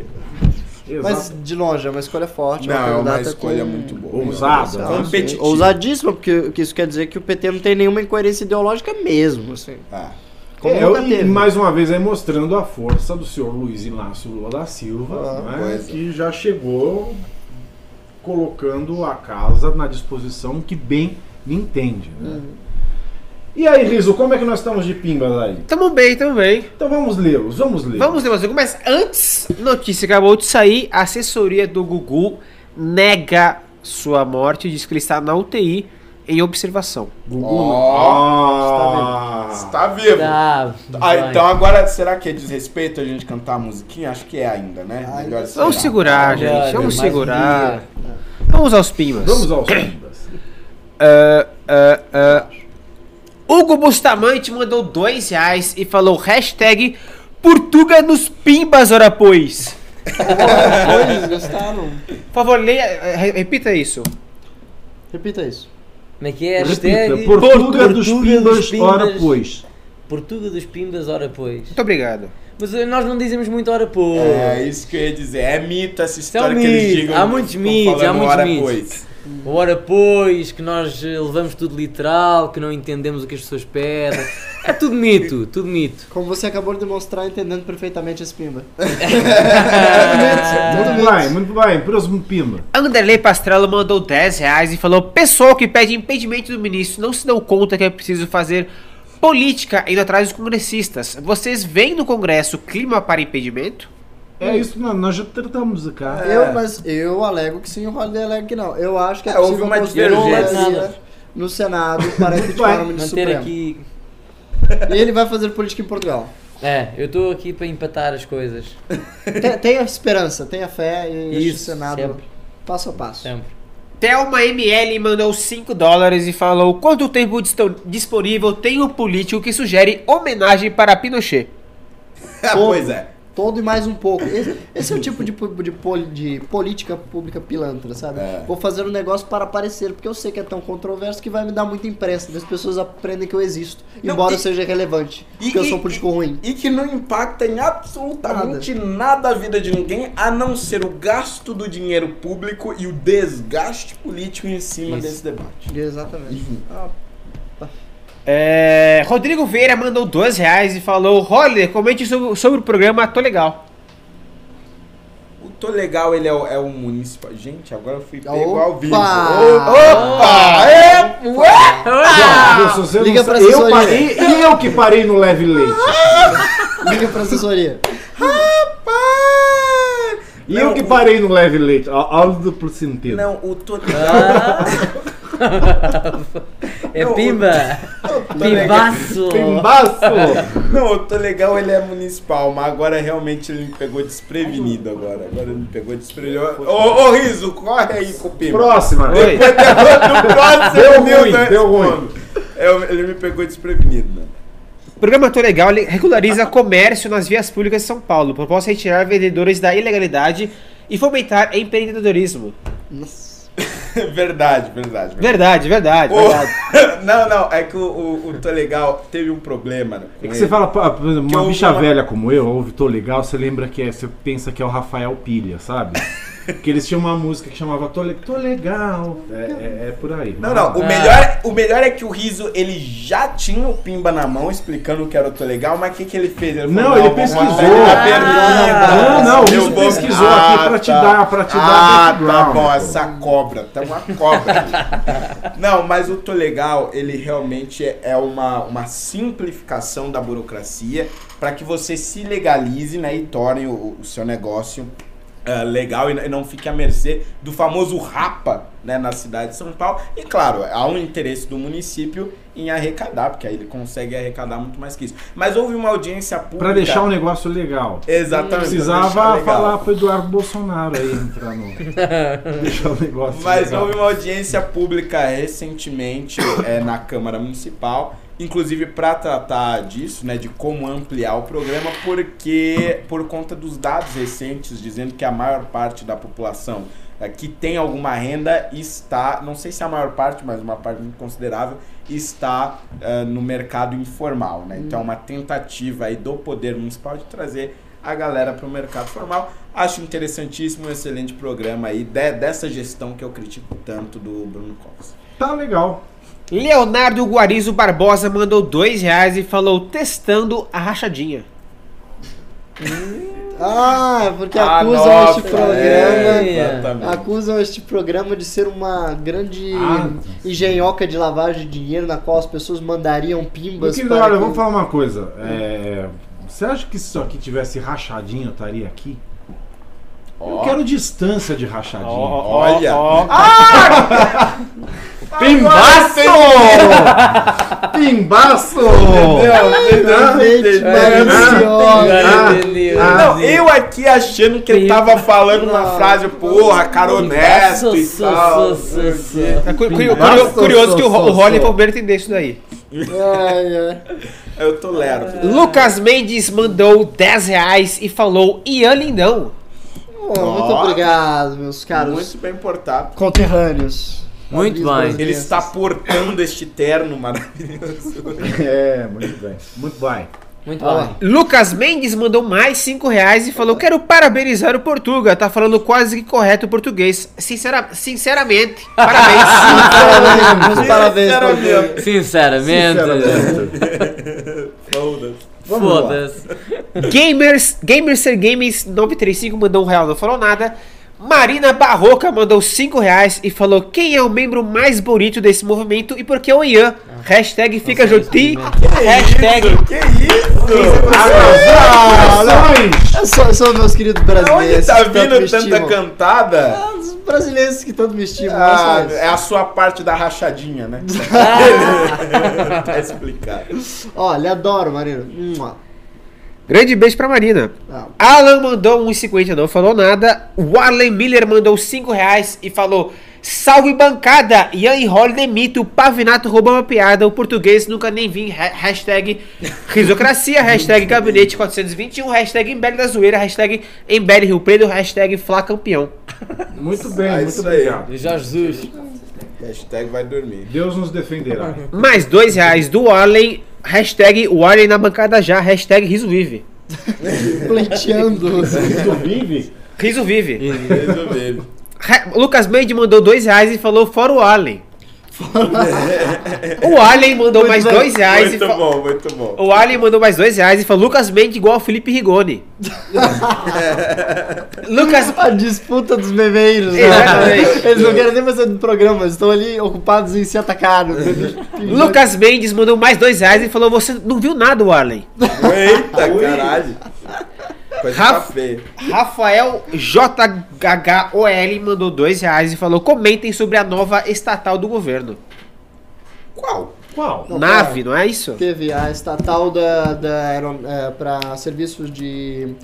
S2: Mas de longe é uma escolha forte.
S4: Não, é uma
S2: candidata
S4: escolha
S2: com-
S4: muito boa.
S1: Ousada.
S2: Não,
S4: Competitiva.
S2: sim, Ousadíssima, porque que isso quer dizer que o PT não tem nenhuma incoerência ideológica mesmo, assim.
S4: Ah.
S2: Como
S1: É,
S2: nunca
S1: e mais uma vez aí mostrando a força do senhor Luiz Inácio Lula da Silva,
S2: Ah,
S1: né,
S4: é.
S1: que já chegou colocando a casa na disposição que bem lhe entende. Né?
S2: Uhum.
S1: E aí, Riso, como é que nós estamos de pimbas aí?
S5: Tamo bem, tamo bem.
S1: Então vamos lê-los, vamos ler.
S5: Vamos ler mais um. Mas antes, notícia acabou de sair. A assessoria do Gugu nega sua morte e diz que ele está na UTI em observação.
S1: Gugu.
S4: Ó,
S1: Ah,
S4: Está vivo.
S3: Tá,
S4: Ah, então agora, será que é desrespeito a gente cantar a musiquinha? Acho que é ainda, né?
S2: Ai,
S4: Melhor
S2: Vamos
S5: Vamos
S4: esperar.
S5: segurar, gente. Vamos
S3: mais um
S5: segurar.
S3: dia.
S5: Vamos aos pimbas.
S1: Vamos aos pimbas.
S5: Ah, ah, ah. Hugo Bustamante mandou dois reais e falou hashtag Portuga nos pimbas, ora pois. Por favor, leia, eh, re- repita isso.
S2: Repita isso.
S3: Como é que é?
S1: Repita,
S3: Hashtag
S1: Portuga dos pimbas,
S3: dos
S1: ora pois.
S3: Portuga dos Pimbas, ora pois.
S5: Muito obrigado.
S3: Mas eh, nós não dizemos muito ora pois.
S4: É isso que eu ia dizer. É mito essa
S3: Isso é um
S4: história que eles digam.
S3: Há muitos mitos, há muitos mitos.
S4: pois.
S3: O Ora pois, que nós eh, levamos tudo literal, que não entendemos o que as pessoas pedem. É tudo mito, tudo mito.
S2: Como você acabou de demonstrar, entendendo perfeitamente esse pimba.
S1: Muito bem, muito bem. Próximo pimba.
S5: Anderley Pastrello mandou 10 reais e falou: Pessoal que pede impedimento do ministro não se dão conta que é preciso fazer política indo atrás dos congressistas. Vocês veem no Congresso clima para impedimento?
S1: É isso que nós, já tratamos cá.
S4: É.
S2: Eu, mas eu alego que sim, o Holiday alega que não. Eu acho que é,
S4: É, houve
S2: possível
S4: uma
S3: divergência.
S2: no Senado para criticar o ministro Supremo.
S3: aqui.
S2: E ele vai fazer política em Portugal.
S3: É, eu estou aqui para empatar as coisas.
S2: Tem- Tenha esperança, tenha fé e deixe o
S3: Isso,
S2: Senado
S3: sempre.
S2: passo a passo.
S3: Sempre.
S5: Thelma ML mandou 5 dólares e falou: Quanto tempo disto- disponível tem o político que sugere homenagem para Pinochet?
S4: pois é.
S2: Todo e mais um pouco. Esse, esse é o tipo de, de, de política pública pilantra, sabe?
S4: É.
S2: Vou fazer um negócio para aparecer, porque eu sei que é tão controverso que vai me dar muita imprensa. As pessoas aprendem que eu existo,
S4: Não,
S2: embora
S4: e-
S2: eu seja relevante.
S4: E-
S2: porque eu
S4: e-
S2: sou um político ruim.
S4: E que não impacta em absolutamente nada. a vida de ninguém, a não ser o gasto do dinheiro público e o desgaste político em cima
S3: Isso.
S4: desse debate.
S2: Exatamente. Ah,
S5: É, Rodrigo Vieira mandou 2 reais e falou: Holiday, comente sobre, sobre o programa, tô legal.
S4: O Tô Legal, ele é o, é municipal. Gente, agora eu fui pego
S2: Opa!
S4: ao vivo. Opa! É, ué!
S1: Não
S2: Liga
S1: sabe-
S2: pra
S1: eu
S2: assessoria.
S1: parei, E eu que parei no leve leite.
S2: liga pra assessoria.
S4: Rapaz!
S1: E
S4: Não,
S1: eu que parei no leve leite. Ao duplo sentido.
S4: Não, o Tô Legal.
S3: É
S4: Não,
S3: pimba! Pimbaço!
S1: Pimbaço!
S4: Não, o Tô Legal ele é municipal, mas agora realmente ele me pegou desprevenido agora. Agora ele me pegou desprevenido. Ô, ô Riso, corre aí com o Pima.
S1: Próxima.
S4: Do próximo
S1: Deu ruim,
S4: eu
S1: deu
S4: respondo. Eu- ele me pegou desprevenido, né?
S5: O programa Tô Legal ele regulariza comércio nas vias públicas de São Paulo. Proposta é retirar vendedores da ilegalidade e fomentar empreendedorismo.
S2: Nossa.
S4: verdade, verdade.
S5: Verdade, verdade, verdade.
S4: não, não, é que o, o, o Tô Legal teve um problema. né,
S1: É que
S4: ele.
S1: você fala, uma
S4: eu
S1: bicha
S4: vou-
S1: velha como eu, ouve Tô Legal, você lembra que é, você pensa que é o Rafael Pilha, sabe? Porque eles tinham uma música que chamava Tô, Le- Tô Legal. É, é- é por aí.
S4: Não, não, o,
S3: Ah.
S4: melhor, o melhor é que o Riso, ele já tinha o Pimba na mão explicando o que era o Tô Legal, mas o que, que ele fez? Ele
S1: Não,
S4: falou,
S1: ele pesquisou.
S4: mandar ele na berlinda.
S1: Não, não, o Riso pesquisou
S4: Ah,
S1: aqui pra te
S4: tá.
S1: dar, pra te dar
S4: Ah, tá bom,
S1: pô.
S4: essa cobra, tá uma cobra. Não, mas o Tô Legal, ele realmente é- é uma, uma simplificação da burocracia para que você se legalize né, e torne o, o seu negócio ah, legal e não fique à mercê do famoso rapa né, na cidade de São Paulo. E claro, há um interesse do município em arrecadar, porque aí ele consegue arrecadar muito mais que isso. Mas houve uma audiência pública.
S1: Pra deixar o negócio legal.
S4: Exatamente.
S1: Precisava
S4: legal.
S1: falar pro Eduardo Bolsonaro aí entrar no. deixar o negócio
S4: Mas
S1: legal.
S4: houve uma audiência pública recentemente é, na Câmara Municipal, inclusive para tratar disso, né, de como ampliar o programa, porque por conta dos dados recentes dizendo que a maior parte da população é, que tem alguma renda está, não sei se a maior parte, mas uma parte muito considerável está é, no mercado informal, né? Então é uma tentativa aí do poder municipal de trazer a galera para o mercado formal. Acho interessantíssimo, um excelente programa aí de- dessa gestão que eu critico tanto do Bruno Covas.
S1: Tá legal.
S5: Leonardo Guarizo Barbosa mandou dois reais e falou testando a rachadinha.
S2: Ah, é porque
S4: Ah,
S2: acusam
S4: nossa,
S2: este programa.
S3: é.
S2: Acusam este programa de ser uma grande
S1: Ah.
S2: engenhoca de lavagem de dinheiro na qual as pessoas mandariam pimbas
S1: querido,
S2: para
S1: olha,
S2: que-
S1: vamos falar uma coisa. É, Você acha que se isso aqui tivesse rachadinha, eu estaria aqui? Eu
S4: Ó.
S1: quero distância de rachadinha.
S4: Olha.
S2: Gente,
S1: É,
S2: maliciosa.
S1: Ah,
S3: Deus.
S1: ah,
S4: Não, eu aqui achando que ele tava falando uma frase, porra, cara honesto e tal.
S5: É cu- curio-
S1: Pimbaço,
S5: curio- curioso que o, Rony
S2: sou.
S5: Palmeira entender isso daí.
S4: Eu tô lerdo.
S5: Lucas Mendes mandou 10 reais e falou Ian Lindão.
S2: Oh, muito obrigado, meus caros
S4: Muito bem portado.
S2: conterrâneos.
S3: Muito bem.
S4: Ele está portando este terno maravilhoso.
S1: É, muito bem. Muito bem.
S3: Muito
S2: Ó.
S3: bem.
S5: Lucas Mendes mandou mais 5 reais e falou: Quero parabenizar o Portuga, tá falando quase que correto o português. Sincera- sinceramente, parabéns.
S2: Parabéns, meus parabéns,
S4: Sinceramente.
S3: Sinceramente.
S1: Sinceramente.
S4: Foda-se.
S1: Vamos lá.
S3: Foda-se.
S5: Gamers, Gamerser Games 935 mandou um real, não falou nada. Marina Barroca mandou 5 reais e falou quem é o membro mais bonito desse movimento e por que o Ian. Hashtag fica Joti.
S3: esse
S5: Hashtag
S4: Que isso?
S2: É só, são meus queridos brasileiros.
S4: Onde tá vindo tanta cantada?
S2: Ah, Os brasileiros que tanto me estimam.
S4: Ah, é a sua parte da rachadinha, né? tá explicado.
S2: lhe adoro, Marina.
S5: Grande beijo pra Marina.
S2: Ah,
S5: Alan mandou 1,50, não falou nada. O Arlen Miller mandou 5 reais e falou: Salve bancada! Ian e Holly demito, o Pavinato roubou uma piada, o português nunca nem vim. Ha- Hashtag risocracia, hashtag gabinete 421, hashtag embele da zoeira, hashtag embele Rio Preto, hashtag Flá campeão.
S1: Muito bem,
S4: Ah,
S1: muito
S4: isso aí.
S1: obrigado.
S3: Jorge Jesus.
S4: Hashtag vai dormir.
S1: Deus nos defenderá.
S5: Mais 2 reais do Arlen, hashtag o Arlen na bancada já, hashtag riso vive.
S2: pleiteando.
S1: Tu vive?
S5: Riso vive.
S4: Resolvido.
S5: Ra- Lucas Mendes mandou 2 reais e falou fora o O Arlen mandou
S2: Muito
S5: mais
S2: bem.
S5: 2 reais
S4: Muito
S5: fa-
S4: bom, muito bom.
S5: O Ali mandou mais dois reais e falou Lucas Mendes igual o Felipe Rigoni. Lucas,
S2: A disputa dos bebeiros. né?
S5: Exatamente.
S2: Eles não querem nem fazer do programa, eles estão ali ocupados em se atacar.
S5: Lucas Mendes mandou mais dois reais e falou você não viu nada, o Arlen.
S4: Eita, caralho. Coisa tá
S5: Rafa-
S4: feia.
S5: Rafael JHOL mandou dois reais e falou comentem sobre a nova estatal do governo.
S4: Qual?
S1: Qual?
S2: Não,
S5: Nave, não é isso?
S2: Teve a estatal da, da aeron- é, para serviços de,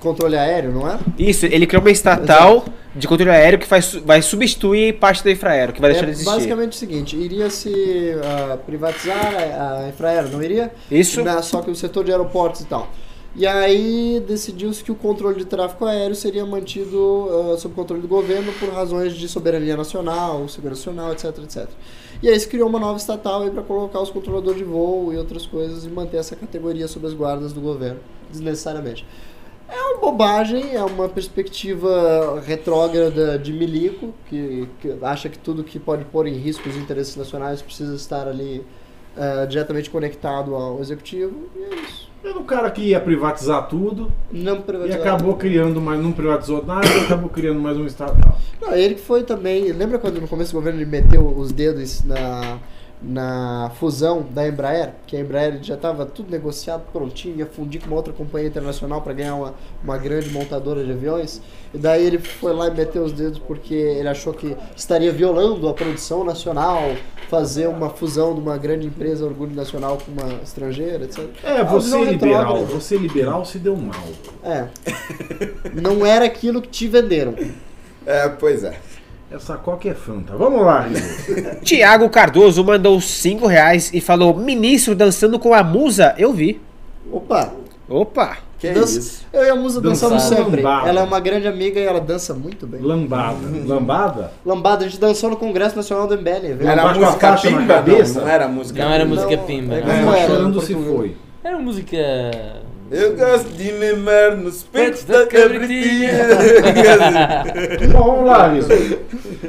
S2: controle aéreo, não é?
S5: Isso, ele criou uma estatal de controle aéreo que vai, su- vai substituir parte da Infraero, que vai deixar
S2: é
S5: de existir.
S2: basicamente o seguinte, iria se ah, privatizar a, a Infraero, não iria?
S5: Isso.
S2: Na- só que o setor de aeroportos e tal. E aí decidiu-se que o controle de tráfego aéreo seria mantido ah, sob controle do governo por razões de soberania nacional, segurança nacional, etc, etc. E aí se criou uma nova estatal para colocar os controladores de voo e outras coisas e manter essa categoria sob as guardas do governo, desnecessariamente. É uma bobagem, é uma perspectiva retrógrada de milico, que, que acha que tudo que pode pôr em risco os interesses nacionais precisa estar ali ah, diretamente conectado ao executivo, e é isso.
S1: Era um cara que ia privatizar tudo
S2: Não
S1: e
S2: privatizar.
S1: acabou criando mais, não privatizou nada e acabou criando mais um estatal.
S2: Não, ele que foi também. Lembra quando no começo do governo ele meteu os dedos na, na fusão da Embraer? Que a Embraer já estava tudo negociado, prontinho, ia fundir com uma outra companhia internacional para ganhar uma, uma grande montadora de aviões. E daí ele foi lá e meteu os dedos porque ele achou que estaria violando a produção nacional, fazer uma fusão de uma grande empresa orgulho nacional com uma estrangeira, etc.
S1: É, você
S2: não
S1: liberal,
S2: retrógrado.
S1: você liberal se deu mal.
S2: É. Não era aquilo que te venderam.
S4: É, pois é.
S1: Essa coca é fanta. Vamos lá.
S5: Tiago Cardoso mandou 5 reais e falou: Ministro dançando com a musa, eu vi.
S2: Opa!
S5: Opa!
S4: Que
S2: Dança-
S4: isso?
S2: Eu e a Musa dançamos sempre.
S1: lambada.
S2: Ela é uma grande amiga e ela dança muito bem.
S1: Lambada. Lambada?
S2: Lambada, a gente dançou no Congresso Nacional do MBL. viu?
S4: Era a música pimba?
S1: cabeça?
S4: Não, não era música
S3: Não era
S4: pimba.
S3: música
S2: Não,
S3: pimba,
S2: é
S3: não.
S2: como
S1: Mas
S2: era,
S1: chorando se foi.
S3: Era música.
S4: Eu gosto de lembrar nos peitos
S3: da
S4: cabritinha.
S1: Bom, vamos lá, Riso.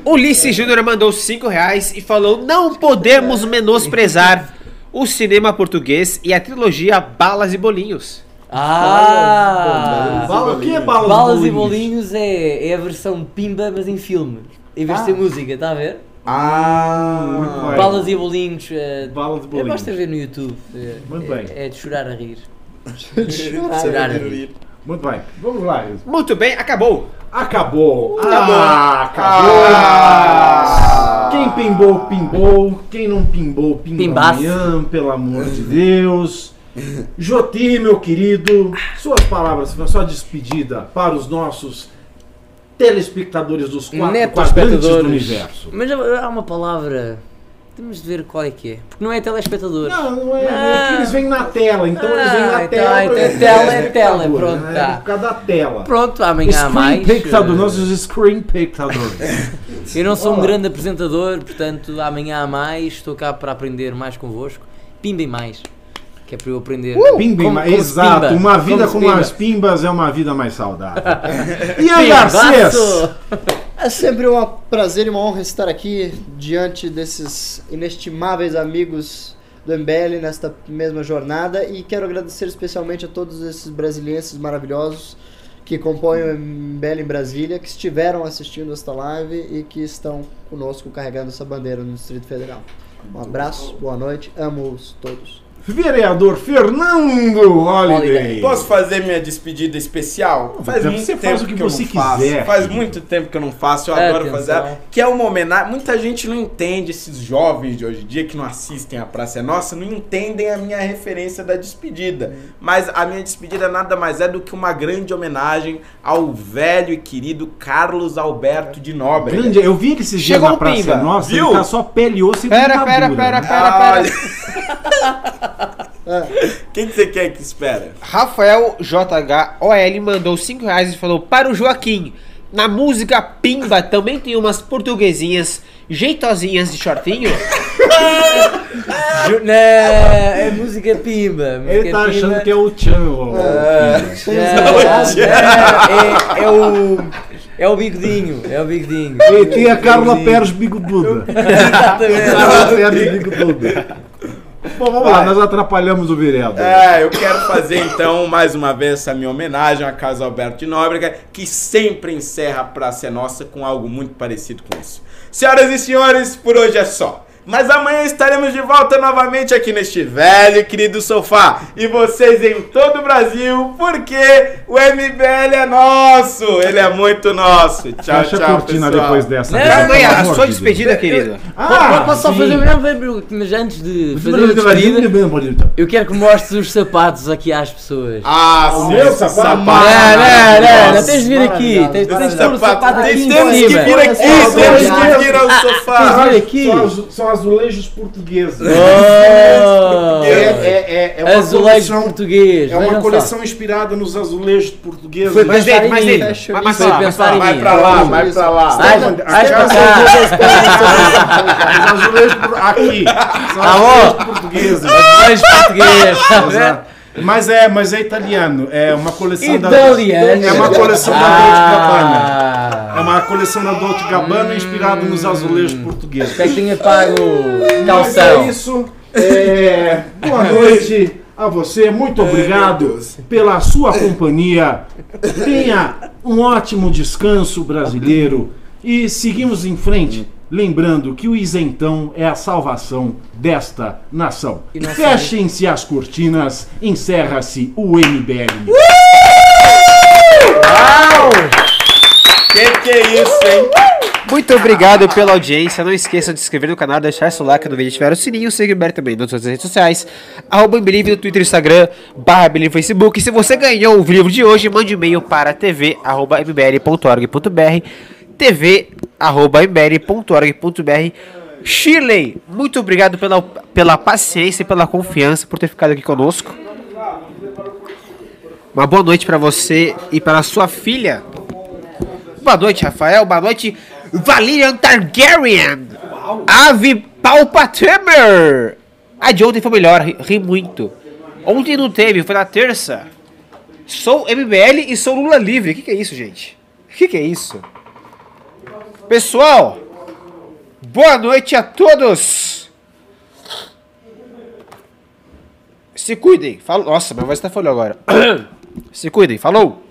S5: Ulisses Júnior mandou 5 reais e falou: Não podemos menosprezar o cinema português e a trilogia Balas e Bolinhos.
S3: Ah!
S1: Bala, o que é balas,
S3: Balas e
S1: bolinhos?
S3: Bolinhos é, é a versão pimba, mas em filme. Em vez de ser música, está a ver?
S1: Muito
S4: Ah,
S1: bem.
S3: Balas e Bolinhos. eh,
S1: Balas e
S3: é,
S1: bolinhos.
S3: basta ver no YouTube. eh,
S1: Muito
S3: é,
S1: bem.
S3: É de chorar a rir.
S2: Chorar.
S3: Chorar a rir.
S1: Muito bem. Vamos lá.
S5: Muito bem, acabou.
S1: Acabou. Ah, acabou.
S4: Ah.
S1: Quem pimbou, pimbou. Quem não pimbou, pimbou
S3: Pimbaço.
S1: amanhã, pelo amor de Deus. Joti, meu querido, suas palavras, sua despedida para os nossos telespectadores dos quatro quadrantes do universo.
S3: Mas há uma palavra. Temos de ver qual é que é. Porque não é telespectadores.
S1: Não, não é,
S3: Ah.
S1: é eles vêm na tela, então eles vêm na
S3: Ah, então,
S1: tela.
S3: então é
S1: ver
S3: tela,
S1: os
S3: é tela,
S1: espectadores,
S3: pronto,
S1: né?
S3: tá.
S1: Por causa da tela.
S3: Pronto, amanhã há mais.
S1: Screenpectador,
S3: eh,
S1: nossos screenpectadores.
S3: Eu não sou um
S1: Olá.
S3: grande apresentador, portanto amanhã há mais. Estou cá para aprender mais convosco. Pimbem mais. Que é para eu aprender.
S1: Pimba,
S3: como-
S1: ma-
S3: como
S1: exato.
S3: pimba,
S1: Uma vida
S3: como
S1: com
S3: pimba.
S1: as pimbas é uma vida mais saudável. Ian
S3: Pimbaço!
S1: Garcês!
S2: É sempre um prazer e uma honra estar aqui diante desses inestimáveis amigos do MBL nesta mesma jornada e quero agradecer especialmente a todos esses brasilienses maravilhosos que compõem o MBL em Brasília, que estiveram assistindo esta live e que estão conosco carregando essa bandeira no Distrito Federal. Um abraço, boa noite, amo-os todos.
S1: Vereador Fernando Holiday.
S4: Posso fazer minha despedida especial? Faz
S1: Você
S4: muito
S1: faz
S4: tempo
S1: o que
S4: eu
S1: você
S4: não faço.
S1: quiser,
S4: Faz
S1: querido.
S4: muito tempo que eu não faço, eu adoro
S3: Atenção.
S4: fazer. ela, Que é uma homenagem. Muita gente não entende, esses jovens de hoje em dia que não assistem a Praça é Nossa, não entendem a minha referência da despedida. Mas a minha despedida nada mais é do que uma grande homenagem ao velho e querido Carlos Alberto de Nóbrega.
S1: Grande, eu vi ele esses dias
S5: Chegou
S1: na Praça
S5: Pimba.
S1: Nossa,
S4: Viu?
S1: ele tá só pele e osso e
S5: Pera,
S1: dentadura,
S5: pera, pera,
S1: né?
S5: pera.
S4: Quem que você quer que espera?
S5: Rafael JHOL mandou 5 reais e falou: Para o Joaquim, na música Pimba também tem umas portuguesinhas jeitosinhas de shortinho?
S3: Ju- Não, é música pimba. Música
S1: Ele tá achando que é o Chan. o-
S3: Não, é, é o. É o bigodinho. É o bigodinho.
S1: Ele tem a Carla Pérez bigoduda.
S3: Exatamente.
S1: Carla Pérez bigoduda. Bom, vamos lá, nós atrapalhamos o vereador.
S4: É, eu quero fazer então mais uma vez essa minha homenagem a Casa Alberto de Nóbrega, que sempre encerra a Praça é Nossa com algo muito parecido com isso. Senhoras e senhores, por hoje é só. Mas amanhã estaremos de volta novamente aqui neste velho e querido sofá. E vocês em todo o Brasil, porque o MBL é nosso. Ele é muito nosso. Tchau,
S1: Fecha
S4: tchau,
S1: a cortina
S4: pessoal.
S1: depois dessa.
S3: Não,
S1: pelo
S5: Amanhã, a sua
S1: de
S5: despedida, querido.
S1: Ah,
S3: Posso só fazer não, não, mas antes de fazer a despedida, eu quero que mostres os sapatos aqui às pessoas.
S4: Ah,
S1: O
S4: sim,
S1: meu sapato.
S3: Não, não, não, não, tens de vir aqui. Tens, tens de pôr o sapato aqui
S4: Tem-
S3: em
S4: Temos que vir aqui, temos que vir ao sofá.
S3: Tens de vir aqui.
S1: Azulejos portugueses.
S3: Oh!
S1: É, é, é, é uma
S3: Azulejo
S1: coleção,
S3: português.
S1: é uma
S3: vejam só.
S1: coleção inspirada nos azulejos portugueses.
S3: Foi
S5: Mais
S3: pensar
S5: dentro,
S3: mim.
S5: dentro.
S2: Fecha
S5: Vai pra lá.
S4: Vai pra lá, vai lá.
S3: Cá.
S1: Os azulejos aqui. São azulejos portugueses.
S3: Azulejo português. tá vendo?
S1: Exato. Mas é, mas é italiano. É uma coleção da
S3: Italiano.
S1: É uma coleção da Dolce Gabbana. É uma coleção da Dolce Gabbana inspirada nos azulejos portugueses.
S3: Que tenha pago
S1: Mas é
S3: calção.
S1: isso. É, boa noite a você. Muito obrigado pela sua companhia. Tenha um ótimo descanso brasileiro. E seguimos em frente. Lembrando que o isentão é a salvação desta nação. Fechem-se as cortinas, encerra-se o MBL.
S4: Que que é isso, hein?
S5: Muito obrigado pela audiência. Não esqueçam de se inscrever no canal, deixar seu like no vídeo, ativar o sininho, o Humberto também nas suas redes sociais. Arroba Believe no Twitter, Instagram, barra Believe no Facebook. E se você ganhou o livro de hoje, mande e-mail para tv.mbl.org.br tv.mbl.org.br Shirley, muito obrigado pela, pela paciência e pela confiança por ter ficado aqui conosco. Uma boa noite para você e para sua filha. Boa noite, Rafael. Boa noite, Valerian Targaryen. Ave Palpatimer. A de ontem foi melhor, ri, muito. Ontem não teve, foi na terça. Sou MBL e sou Lula livre. O que, que é isso, gente? O que, que é isso? Pessoal, boa noite a todos. Se cuidem. Falo... Nossa, minha voz tá falhando agora. Se cuidem. Falou.